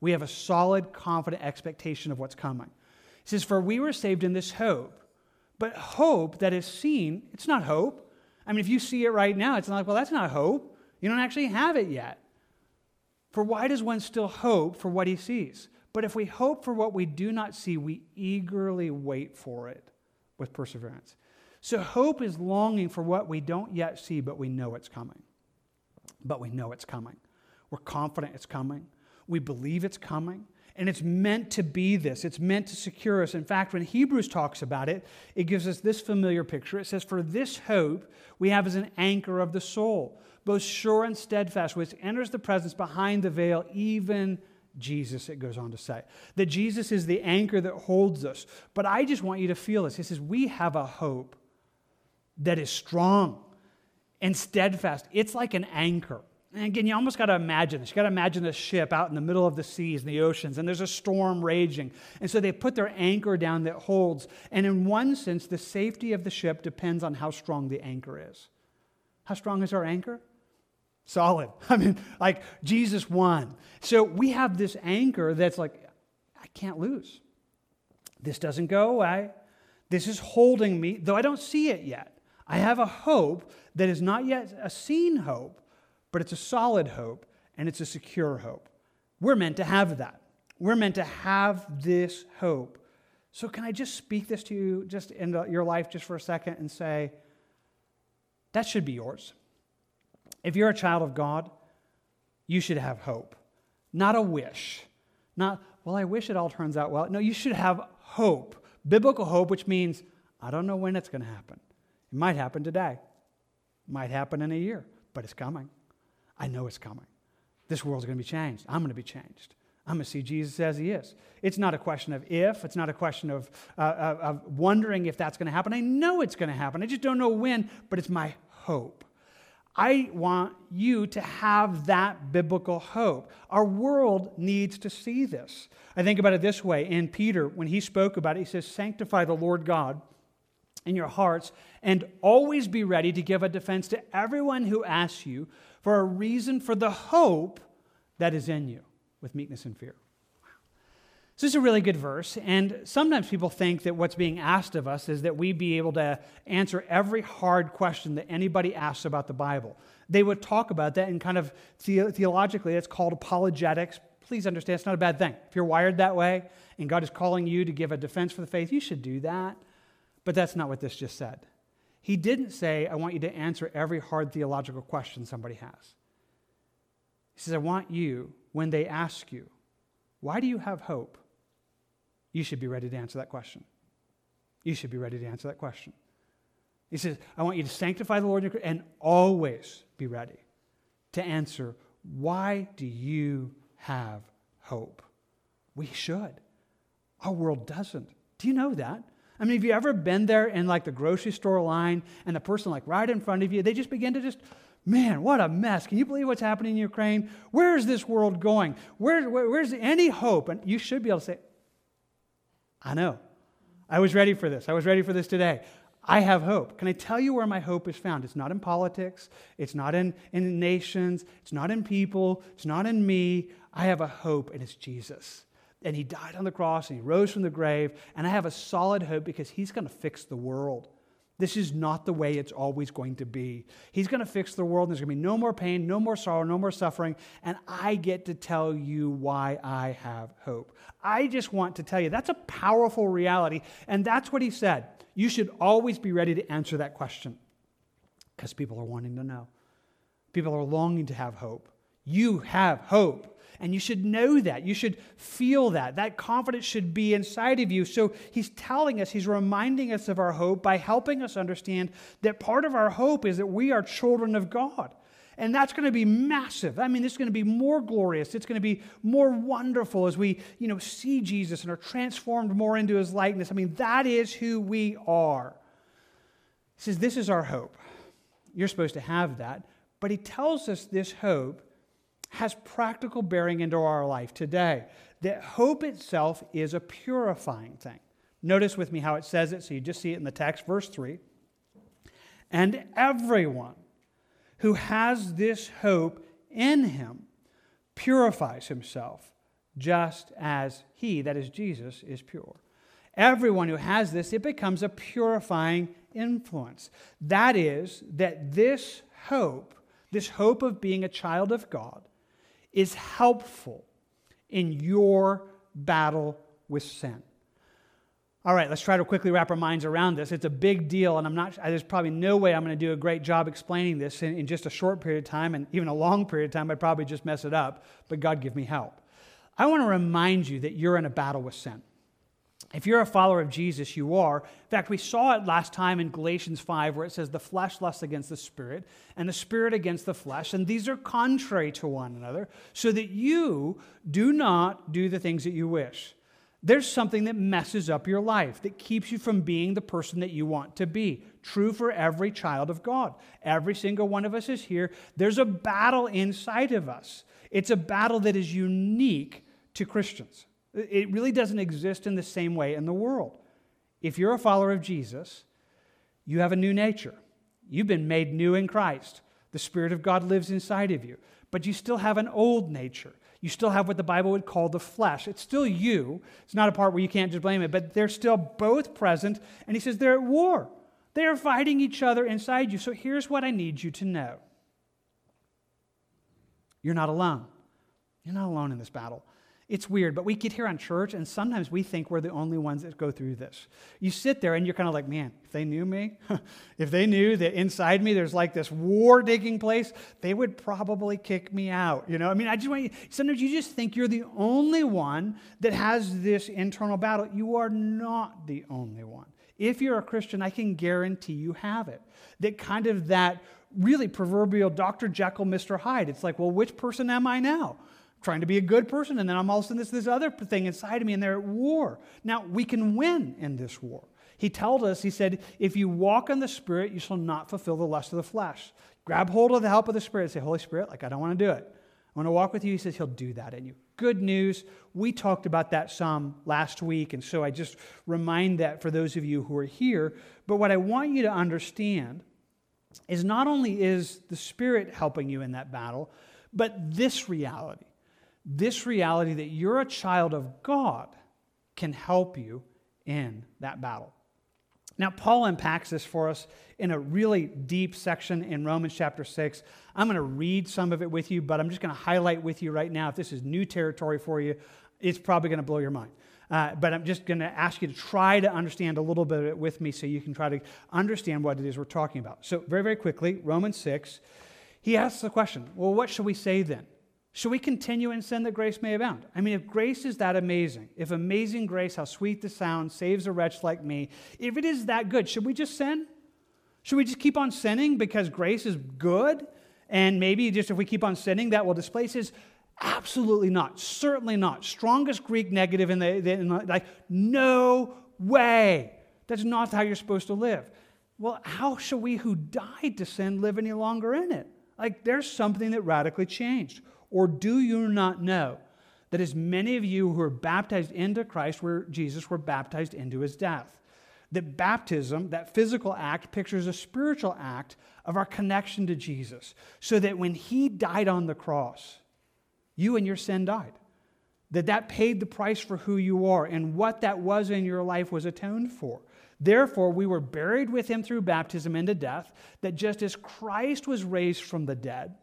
Speaker 1: We have a solid, confident expectation of what's coming. He says, For we were saved in this hope. But hope that is seen, it's not hope. I mean, if you see it right now, it's like, well, that's not hope. You don't actually have it yet. For why does one still hope for what he sees? But if we hope for what we do not see, we eagerly wait for it with perseverance. So hope is longing for what we don't yet see, but we know it's coming. But we know it's coming. We're confident it's coming. We believe it's coming. And it's meant to be this. It's meant to secure us. In fact, when Hebrews talks about it, it gives us this familiar picture. It says, For this hope we have as an anchor of the soul, both sure and steadfast, which enters the presence behind the veil, even Jesus, it goes on to say. That Jesus is the anchor that holds us. But I just want you to feel this. He says, We have a hope that is strong and steadfast. It's like an anchor. And again, you almost got to imagine this. You got to imagine a ship out in the middle of the seas and the oceans, and there's a storm raging. And so they put their anchor down that holds. And in one sense, the safety of the ship depends on how strong the anchor is. How strong is our anchor? Solid. I mean, like Jesus won. So we have this anchor that's like, I can't lose. This doesn't go away. This is holding me, though I don't see it yet. I have a hope that is not yet a seen hope, but it's a solid hope and it's a secure hope. We're meant to have that. We're meant to have this hope. So, can I just speak this to you just in your life just for a second and say, that should be yours. If you're a child of God, you should have hope, not a wish. Not, well, I wish it all turns out well. No, you should have hope. Biblical hope, which means, I don't know when it's going to happen. It might happen today, it might happen in a year, but it's coming. I know it's coming. This world's going to be changed. I'm going to be changed. I'm going to see Jesus as he is. It's not a question of if, it's not a question of, uh, of wondering if that's going to happen. I know it's going to happen. I just don't know when, but it's my hope. I want you to have that biblical hope. Our world needs to see this. I think about it this way. In Peter, when he spoke about it, he says, Sanctify the Lord God in your hearts and always be ready to give a defense to everyone who asks you for a reason for the hope that is in you with meekness and fear. So this is a really good verse, and sometimes people think that what's being asked of us is that we be able to answer every hard question that anybody asks about the Bible. They would talk about that, and kind of the- theologically, it's called apologetics. Please understand, it's not a bad thing. If you're wired that way, and God is calling you to give a defense for the faith, you should do that. But that's not what this just said. He didn't say, I want you to answer every hard theological question somebody has. He says, I want you, when they ask you, why do you have hope? You should be ready to answer that question. You should be ready to answer that question. He says, I want you to sanctify the Lord and always be ready to answer, why do you have hope? We should. Our world doesn't. Do you know that? I mean, have you ever been there in like the grocery store line and the person like right in front of you, they just begin to just, man, what a mess. Can you believe what's happening in Ukraine? Where is this world going? Where, where, where's any hope? And you should be able to say, I know. I was ready for this. I was ready for this today. I have hope. Can I tell you where my hope is found? It's not in politics. It's not in, in nations. It's not in people. It's not in me. I have a hope, and it's Jesus and he died on the cross and he rose from the grave. And I have a solid hope because he's going to fix the world. This is not the way it's always going to be. He's going to fix the world. And there's going to be no more pain, no more sorrow, no more suffering. And I get to tell you why I have hope. I just want to tell you that's a powerful reality. And that's what he said. You should always be ready to answer that question because people are wanting to know. People are longing to have hope. You have hope. And you should know that. You should feel that. That confidence should be inside of you. So he's telling us, he's reminding us of our hope by helping us understand that part of our hope is that we are children of God. And that's going to be massive. I mean, this is going to be more glorious. It's going to be more wonderful as we, you know, see Jesus and are transformed more into his likeness. I mean, that is who we are. He says, This is our hope. You're supposed to have that. But he tells us this hope has practical bearing into our life today. That hope itself is a purifying thing. Notice with me how it says it, so you just see it in the text, verse 3. And everyone who has this hope in him purifies himself just as he, that is Jesus, is pure. Everyone who has this, it becomes a purifying influence. That is, that this hope, this hope of being a child of God, is helpful in your battle with sin. All right, let's try to quickly wrap our minds around this. It's a big deal, and I'm not, there's probably no way I'm going to do a great job explaining this in, in just a short period of time, and even a long period of time, I'd probably just mess it up, but God give me help. I want to remind you that you're in a battle with sin. If you're a follower of Jesus, you are. In fact, we saw it last time in Galatians 5, where it says, The flesh lusts against the spirit, and the spirit against the flesh, and these are contrary to one another, so that you do not do the things that you wish. There's something that messes up your life, that keeps you from being the person that you want to be. True for every child of God. Every single one of us is here. There's a battle inside of us. It's a battle that is unique to Christians. It really doesn't exist in the same way in the world. If you're a follower of Jesus, you have a new nature. You've been made new in Christ. The Spirit of God lives inside of you. But you still have an old nature. You still have what the Bible would call the flesh. It's still you. It's not a part where you can't just blame it, but they're still both present. And he says they're at war. They are fighting each other inside you. So here's what I need you to know you're not alone. You're not alone in this battle. It's weird, but we get here on church, and sometimes we think we're the only ones that go through this. You sit there and you're kind of like, man, if they knew me, if they knew that inside me there's like this war taking place, they would probably kick me out. You know, I mean, I just want you, sometimes you just think you're the only one that has this internal battle. You are not the only one. If you're a Christian, I can guarantee you have it. That kind of that really proverbial Dr. Jekyll, Mr. Hyde. It's like, well, which person am I now? Trying to be a good person, and then I'm also this, this other thing inside of me, and they're at war. Now, we can win in this war. He told us, he said, if you walk in the Spirit, you shall not fulfill the lust of the flesh. Grab hold of the help of the Spirit. Say, Holy Spirit, like, I don't want to do it. I want to walk with you. He says he'll do that in you. Good news. We talked about that some last week, and so I just remind that for those of you who are here. But what I want you to understand is not only is the Spirit helping you in that battle, but this reality this reality that you're a child of God can help you in that battle. Now, Paul unpacks this for us in a really deep section in Romans chapter 6. I'm going to read some of it with you, but I'm just going to highlight with you right now. If this is new territory for you, it's probably going to blow your mind. Uh, but I'm just going to ask you to try to understand a little bit of it with me so you can try to understand what it is we're talking about. So, very, very quickly, Romans 6, he asks the question well, what should we say then? Should we continue in sin that grace may abound? I mean, if grace is that amazing, if amazing grace, how sweet the sound, saves a wretch like me, if it is that good, should we just sin? Should we just keep on sinning because grace is good? And maybe just if we keep on sinning, that will displace his? Absolutely not. Certainly not. Strongest Greek negative in the, in the like, no way. That's not how you're supposed to live. Well, how shall we who died to sin live any longer in it? Like, there's something that radically changed. Or do you not know that as many of you who are baptized into Christ, where Jesus, were baptized into his death? That baptism, that physical act, pictures a spiritual act of our connection to Jesus. So that when he died on the cross, you and your sin died. That that paid the price for who you are, and what that was in your life was atoned for. Therefore, we were buried with him through baptism into death, that just as Christ was raised from the dead,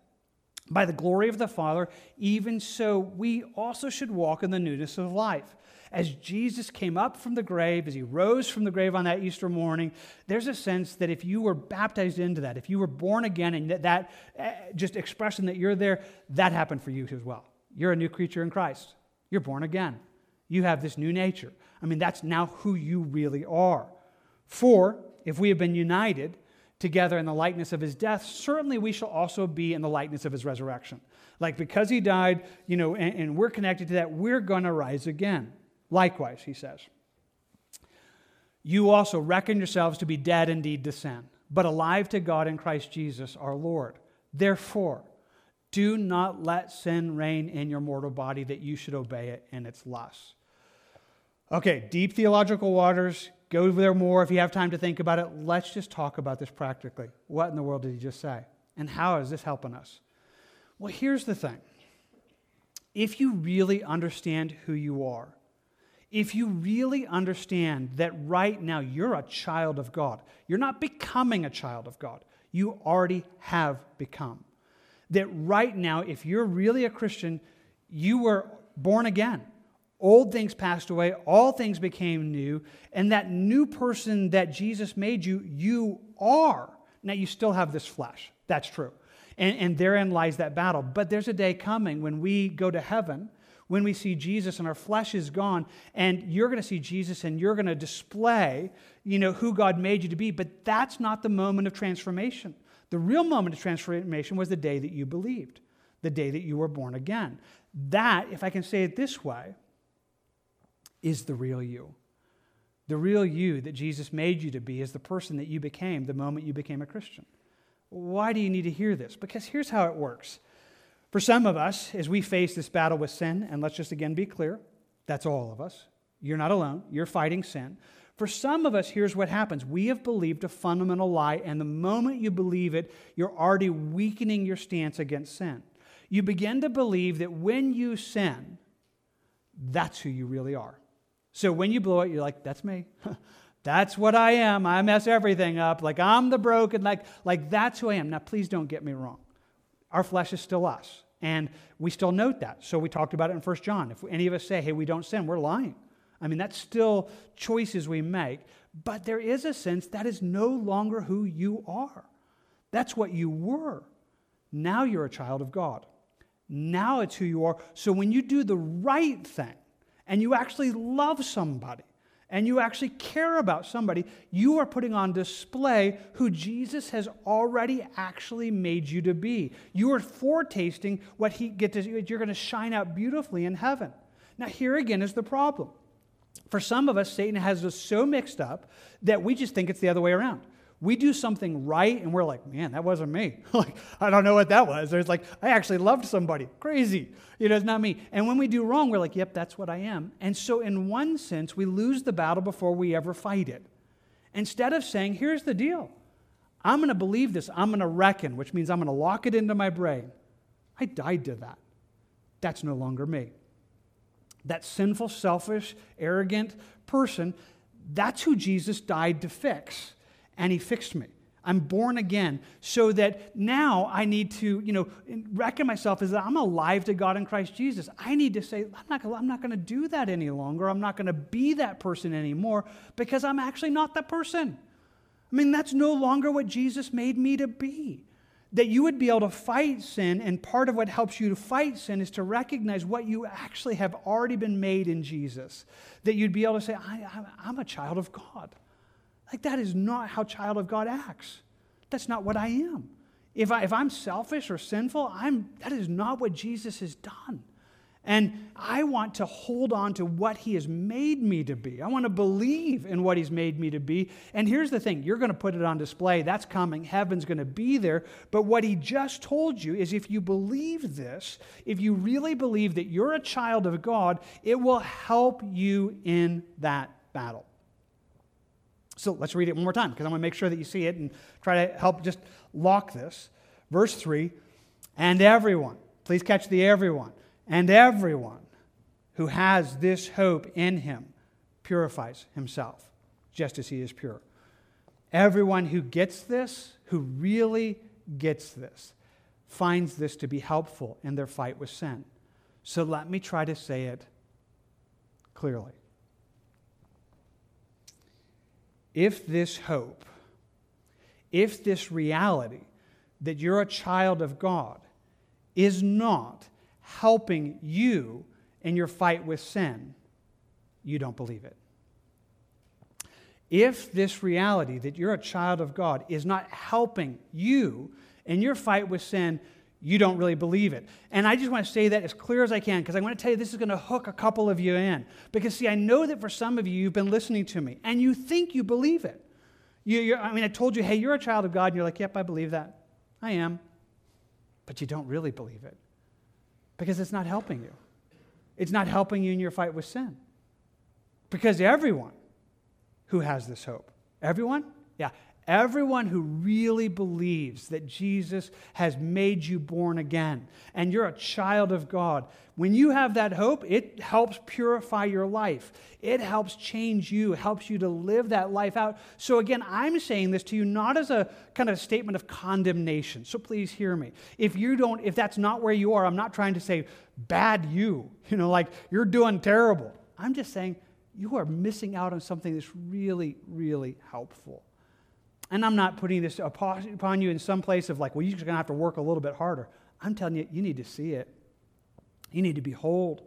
Speaker 1: by the glory of the Father, even so we also should walk in the newness of life. As Jesus came up from the grave, as he rose from the grave on that Easter morning, there's a sense that if you were baptized into that, if you were born again, and that, that uh, just expression that you're there, that happened for you as well. You're a new creature in Christ. You're born again. You have this new nature. I mean, that's now who you really are. For if we have been united, together in the likeness of his death, certainly we shall also be in the likeness of his resurrection. Like because he died, you know, and, and we're connected to that, we're going to rise again. Likewise, he says. You also reckon yourselves to be dead indeed to sin, but alive to God in Christ Jesus our Lord. Therefore, do not let sin reign in your mortal body that you should obey it in its lusts. Okay, deep theological waters. Go there more if you have time to think about it. Let's just talk about this practically. What in the world did he just say? And how is this helping us? Well, here's the thing if you really understand who you are, if you really understand that right now you're a child of God, you're not becoming a child of God, you already have become. That right now, if you're really a Christian, you were born again. Old things passed away, all things became new, and that new person that Jesus made you, you are. Now, you still have this flesh. That's true. And, and therein lies that battle. But there's a day coming when we go to heaven, when we see Jesus and our flesh is gone, and you're going to see Jesus and you're going to display, you know, who God made you to be. But that's not the moment of transformation. The real moment of transformation was the day that you believed, the day that you were born again. That, if I can say it this way, is the real you. The real you that Jesus made you to be is the person that you became the moment you became a Christian. Why do you need to hear this? Because here's how it works. For some of us, as we face this battle with sin, and let's just again be clear, that's all of us. You're not alone. You're fighting sin. For some of us, here's what happens. We have believed a fundamental lie, and the moment you believe it, you're already weakening your stance against sin. You begin to believe that when you sin, that's who you really are. So when you blow it, you're like, that's me. that's what I am. I mess everything up. Like I'm the broken, like, like that's who I am. Now, please don't get me wrong. Our flesh is still us. And we still note that. So we talked about it in 1 John. If any of us say, hey, we don't sin, we're lying. I mean, that's still choices we make. But there is a sense that is no longer who you are. That's what you were. Now you're a child of God. Now it's who you are. So when you do the right thing and you actually love somebody, and you actually care about somebody, you are putting on display who Jesus has already actually made you to be. You are foretasting what he gets. You're going to shine out beautifully in heaven. Now, here again is the problem. For some of us, Satan has us so mixed up that we just think it's the other way around we do something right and we're like, man, that wasn't me. like, I don't know what that was. There's like, I actually loved somebody. Crazy. You know, it's not me. And when we do wrong, we're like, yep, that's what I am. And so, in one sense, we lose the battle before we ever fight it. Instead of saying, here's the deal I'm going to believe this, I'm going to reckon, which means I'm going to lock it into my brain. I died to that. That's no longer me. That sinful, selfish, arrogant person, that's who Jesus died to fix and he fixed me. I'm born again so that now I need to, you know, reckon myself as that I'm alive to God in Christ Jesus. I need to say, I'm not, I'm not going to do that any longer. I'm not going to be that person anymore because I'm actually not that person. I mean, that's no longer what Jesus made me to be. That you would be able to fight sin, and part of what helps you to fight sin is to recognize what you actually have already been made in Jesus. That you'd be able to say, I, I'm a child of God. Like, that is not how child of God acts. That's not what I am. If, I, if I'm selfish or sinful, I'm, that is not what Jesus has done. And I want to hold on to what he has made me to be. I want to believe in what he's made me to be. And here's the thing you're going to put it on display. That's coming. Heaven's going to be there. But what he just told you is if you believe this, if you really believe that you're a child of God, it will help you in that battle. So let's read it one more time because I want to make sure that you see it and try to help just lock this. Verse 3 And everyone, please catch the everyone, and everyone who has this hope in him purifies himself just as he is pure. Everyone who gets this, who really gets this, finds this to be helpful in their fight with sin. So let me try to say it clearly. If this hope, if this reality that you're a child of God is not helping you in your fight with sin, you don't believe it. If this reality that you're a child of God is not helping you in your fight with sin, you don't really believe it. And I just want to say that as clear as I can because I want to tell you this is going to hook a couple of you in. Because, see, I know that for some of you, you've been listening to me and you think you believe it. You, I mean, I told you, hey, you're a child of God, and you're like, yep, I believe that. I am. But you don't really believe it because it's not helping you. It's not helping you in your fight with sin. Because everyone who has this hope, everyone, yeah, Everyone who really believes that Jesus has made you born again and you're a child of God, when you have that hope, it helps purify your life. It helps change you, helps you to live that life out. So, again, I'm saying this to you not as a kind of statement of condemnation. So, please hear me. If you don't, if that's not where you are, I'm not trying to say bad you, you know, like you're doing terrible. I'm just saying you are missing out on something that's really, really helpful. And I'm not putting this upon you in some place of like, well, you're just going to have to work a little bit harder. I'm telling you, you need to see it. You need to behold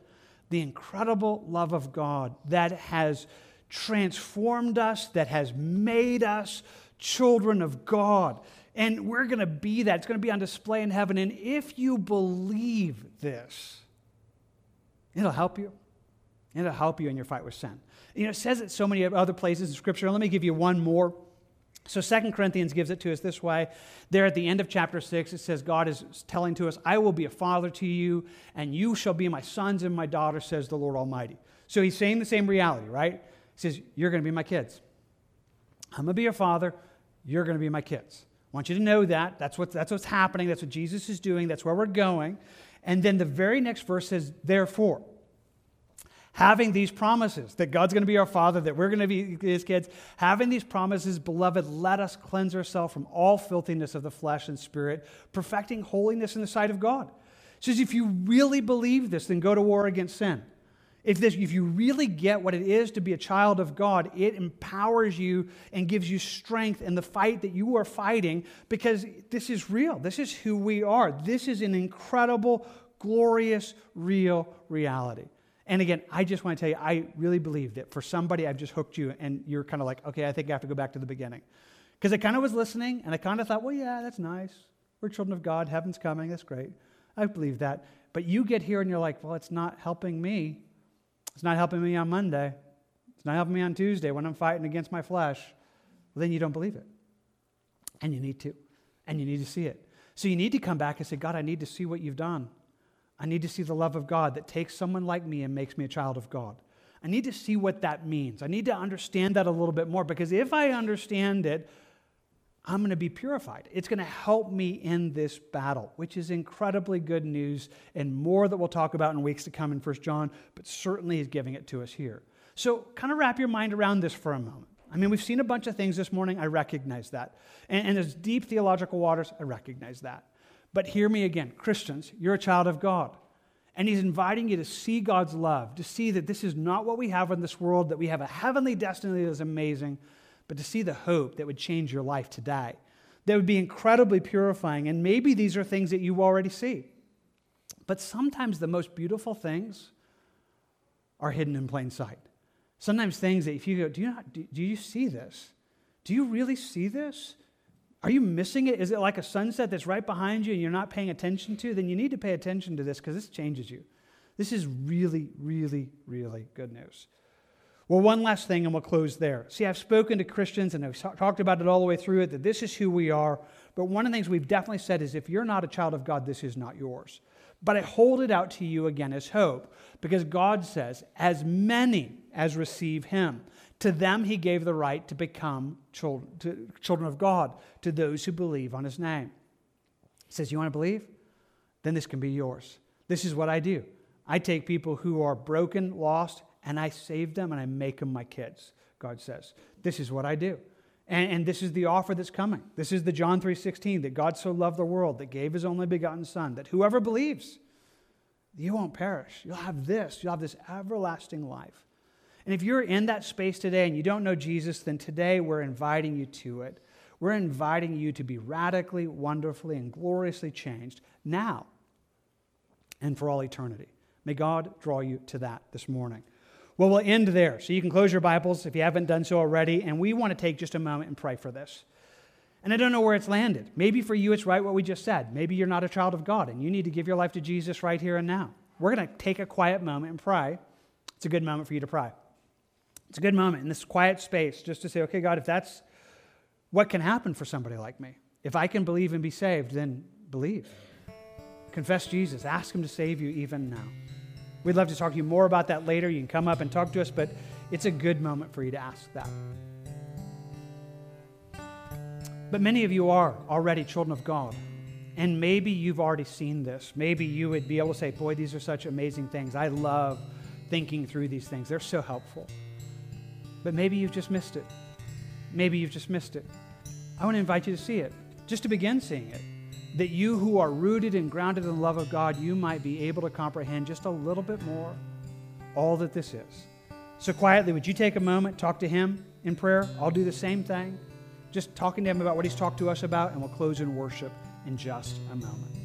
Speaker 1: the incredible love of God that has transformed us, that has made us children of God. And we're going to be that. It's going to be on display in heaven. And if you believe this, it'll help you. it'll help you in your fight with sin. You know, it says it so many other places in Scripture. Let me give you one more. So Second Corinthians gives it to us this way. There at the end of chapter 6, it says, God is telling to us, I will be a father to you, and you shall be my sons and my daughters, says the Lord Almighty. So he's saying the same reality, right? He says, You're going to be my kids. I'm going to be your father. You're going to be my kids. I want you to know that. That's, what, that's what's happening. That's what Jesus is doing. That's where we're going. And then the very next verse says, Therefore having these promises that God's going to be our Father, that we're going to be His kids, having these promises, beloved, let us cleanse ourselves from all filthiness of the flesh and spirit, perfecting holiness in the sight of God. Says, if you really believe this, then go to war against sin. If, this, if you really get what it is to be a child of God, it empowers you and gives you strength in the fight that you are fighting because this is real. This is who we are. This is an incredible, glorious, real reality. And again, I just want to tell you, I really believe that for somebody, I've just hooked you, and you're kind of like, okay, I think I have to go back to the beginning. Because I kind of was listening, and I kind of thought, well, yeah, that's nice. We're children of God. Heaven's coming. That's great. I believe that. But you get here, and you're like, well, it's not helping me. It's not helping me on Monday. It's not helping me on Tuesday when I'm fighting against my flesh. Well, then you don't believe it. And you need to. And you need to see it. So you need to come back and say, God, I need to see what you've done. I need to see the love of God that takes someone like me and makes me a child of God. I need to see what that means. I need to understand that a little bit more because if I understand it, I'm going to be purified. It's going to help me in this battle, which is incredibly good news and more that we'll talk about in weeks to come in 1 John, but certainly he's giving it to us here. So, kind of wrap your mind around this for a moment. I mean, we've seen a bunch of things this morning. I recognize that. And, and as deep theological waters, I recognize that. But hear me again Christians, you're a child of God. And he's inviting you to see God's love, to see that this is not what we have in this world, that we have a heavenly destiny that is amazing, but to see the hope that would change your life today, that would be incredibly purifying. And maybe these are things that you already see. But sometimes the most beautiful things are hidden in plain sight. Sometimes things that if you go, do you, not, do, do you see this? Do you really see this? Are you missing it? Is it like a sunset that's right behind you and you're not paying attention to? Then you need to pay attention to this because this changes you. This is really, really, really good news. Well, one last thing and we'll close there. See, I've spoken to Christians and I've talked about it all the way through it that this is who we are. But one of the things we've definitely said is if you're not a child of God, this is not yours. But I hold it out to you again as hope because God says, as many as receive him. To them he gave the right to become children, of God, to those who believe on his name. He says, You want to believe? Then this can be yours. This is what I do. I take people who are broken, lost, and I save them and I make them my kids, God says. This is what I do. And, and this is the offer that's coming. This is the John 3.16, that God so loved the world that gave his only begotten son, that whoever believes, you won't perish. You'll have this. You'll have this everlasting life. And if you're in that space today and you don't know Jesus, then today we're inviting you to it. We're inviting you to be radically, wonderfully, and gloriously changed now and for all eternity. May God draw you to that this morning. Well, we'll end there. So you can close your Bibles if you haven't done so already. And we want to take just a moment and pray for this. And I don't know where it's landed. Maybe for you, it's right what we just said. Maybe you're not a child of God and you need to give your life to Jesus right here and now. We're going to take a quiet moment and pray. It's a good moment for you to pray. It's a good moment in this quiet space just to say, okay, God, if that's what can happen for somebody like me, if I can believe and be saved, then believe. Confess Jesus. Ask Him to save you even now. We'd love to talk to you more about that later. You can come up and talk to us, but it's a good moment for you to ask that. But many of you are already children of God. And maybe you've already seen this. Maybe you would be able to say, Boy, these are such amazing things. I love thinking through these things, they're so helpful. But maybe you've just missed it. Maybe you've just missed it. I want to invite you to see it, just to begin seeing it. That you who are rooted and grounded in the love of God, you might be able to comprehend just a little bit more all that this is. So, quietly, would you take a moment, talk to Him in prayer? I'll do the same thing. Just talking to Him about what He's talked to us about, and we'll close in worship in just a moment.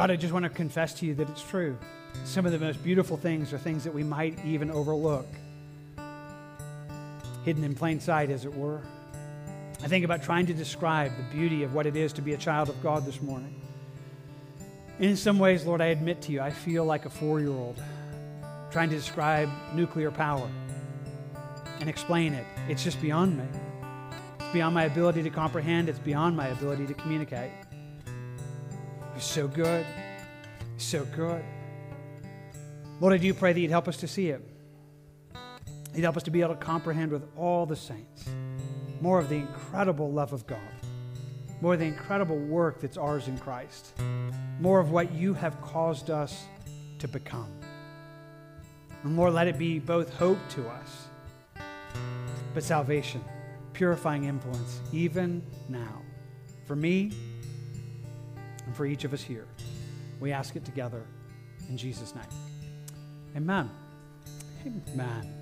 Speaker 1: God, I just want to confess to you that it's true. Some of the most beautiful things are things that we might even overlook, hidden in plain sight, as it were. I think about trying to describe the beauty of what it is to be a child of God this morning. In some ways, Lord, I admit to you, I feel like a four year old trying to describe nuclear power and explain it. It's just beyond me. It's beyond my ability to comprehend, it's beyond my ability to communicate. So good. so good. Lord, I do pray that you'd help us to see it. You'd help us to be able to comprehend with all the saints more of the incredible love of God, more of the incredible work that's ours in Christ, more of what you have caused us to become. And Lord, let it be both hope to us, but salvation, purifying influence, even now. For me and for each of us here. We ask it together in Jesus' name. Amen. Amen.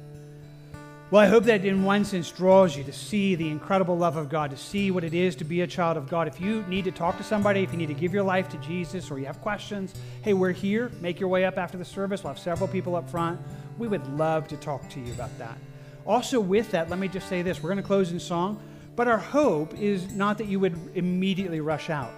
Speaker 1: Well, I hope that in one sense draws you to see the incredible love of God, to see what it is to be a child of God. If you need to talk to somebody, if you need to give your life to Jesus, or you have questions, hey, we're here. Make your way up after the service. We'll have several people up front. We would love to talk to you about that. Also, with that, let me just say this we're going to close in song, but our hope is not that you would immediately rush out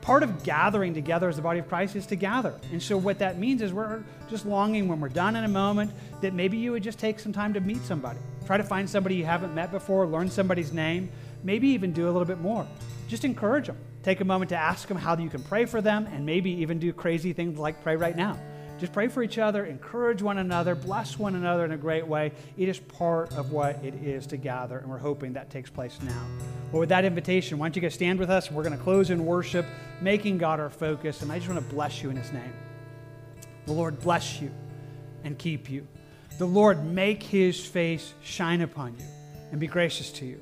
Speaker 1: part of gathering together as the body of Christ is to gather. And so, what that means is we're just longing when we're done in a moment that maybe you would just take some time to meet somebody. Try to find somebody you haven't met before, learn somebody's name, maybe even do a little bit more. Just encourage them. Take a moment to ask them how you can pray for them, and maybe even do crazy things like pray right now. Just pray for each other, encourage one another, bless one another in a great way. It is part of what it is to gather, and we're hoping that takes place now. Well, with that invitation, why don't you guys stand with us? We're going to close in worship, making God our focus, and I just want to bless you in His name. The Lord bless you and keep you. The Lord make His face shine upon you and be gracious to you.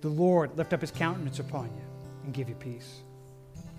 Speaker 1: The Lord lift up His countenance upon you and give you peace.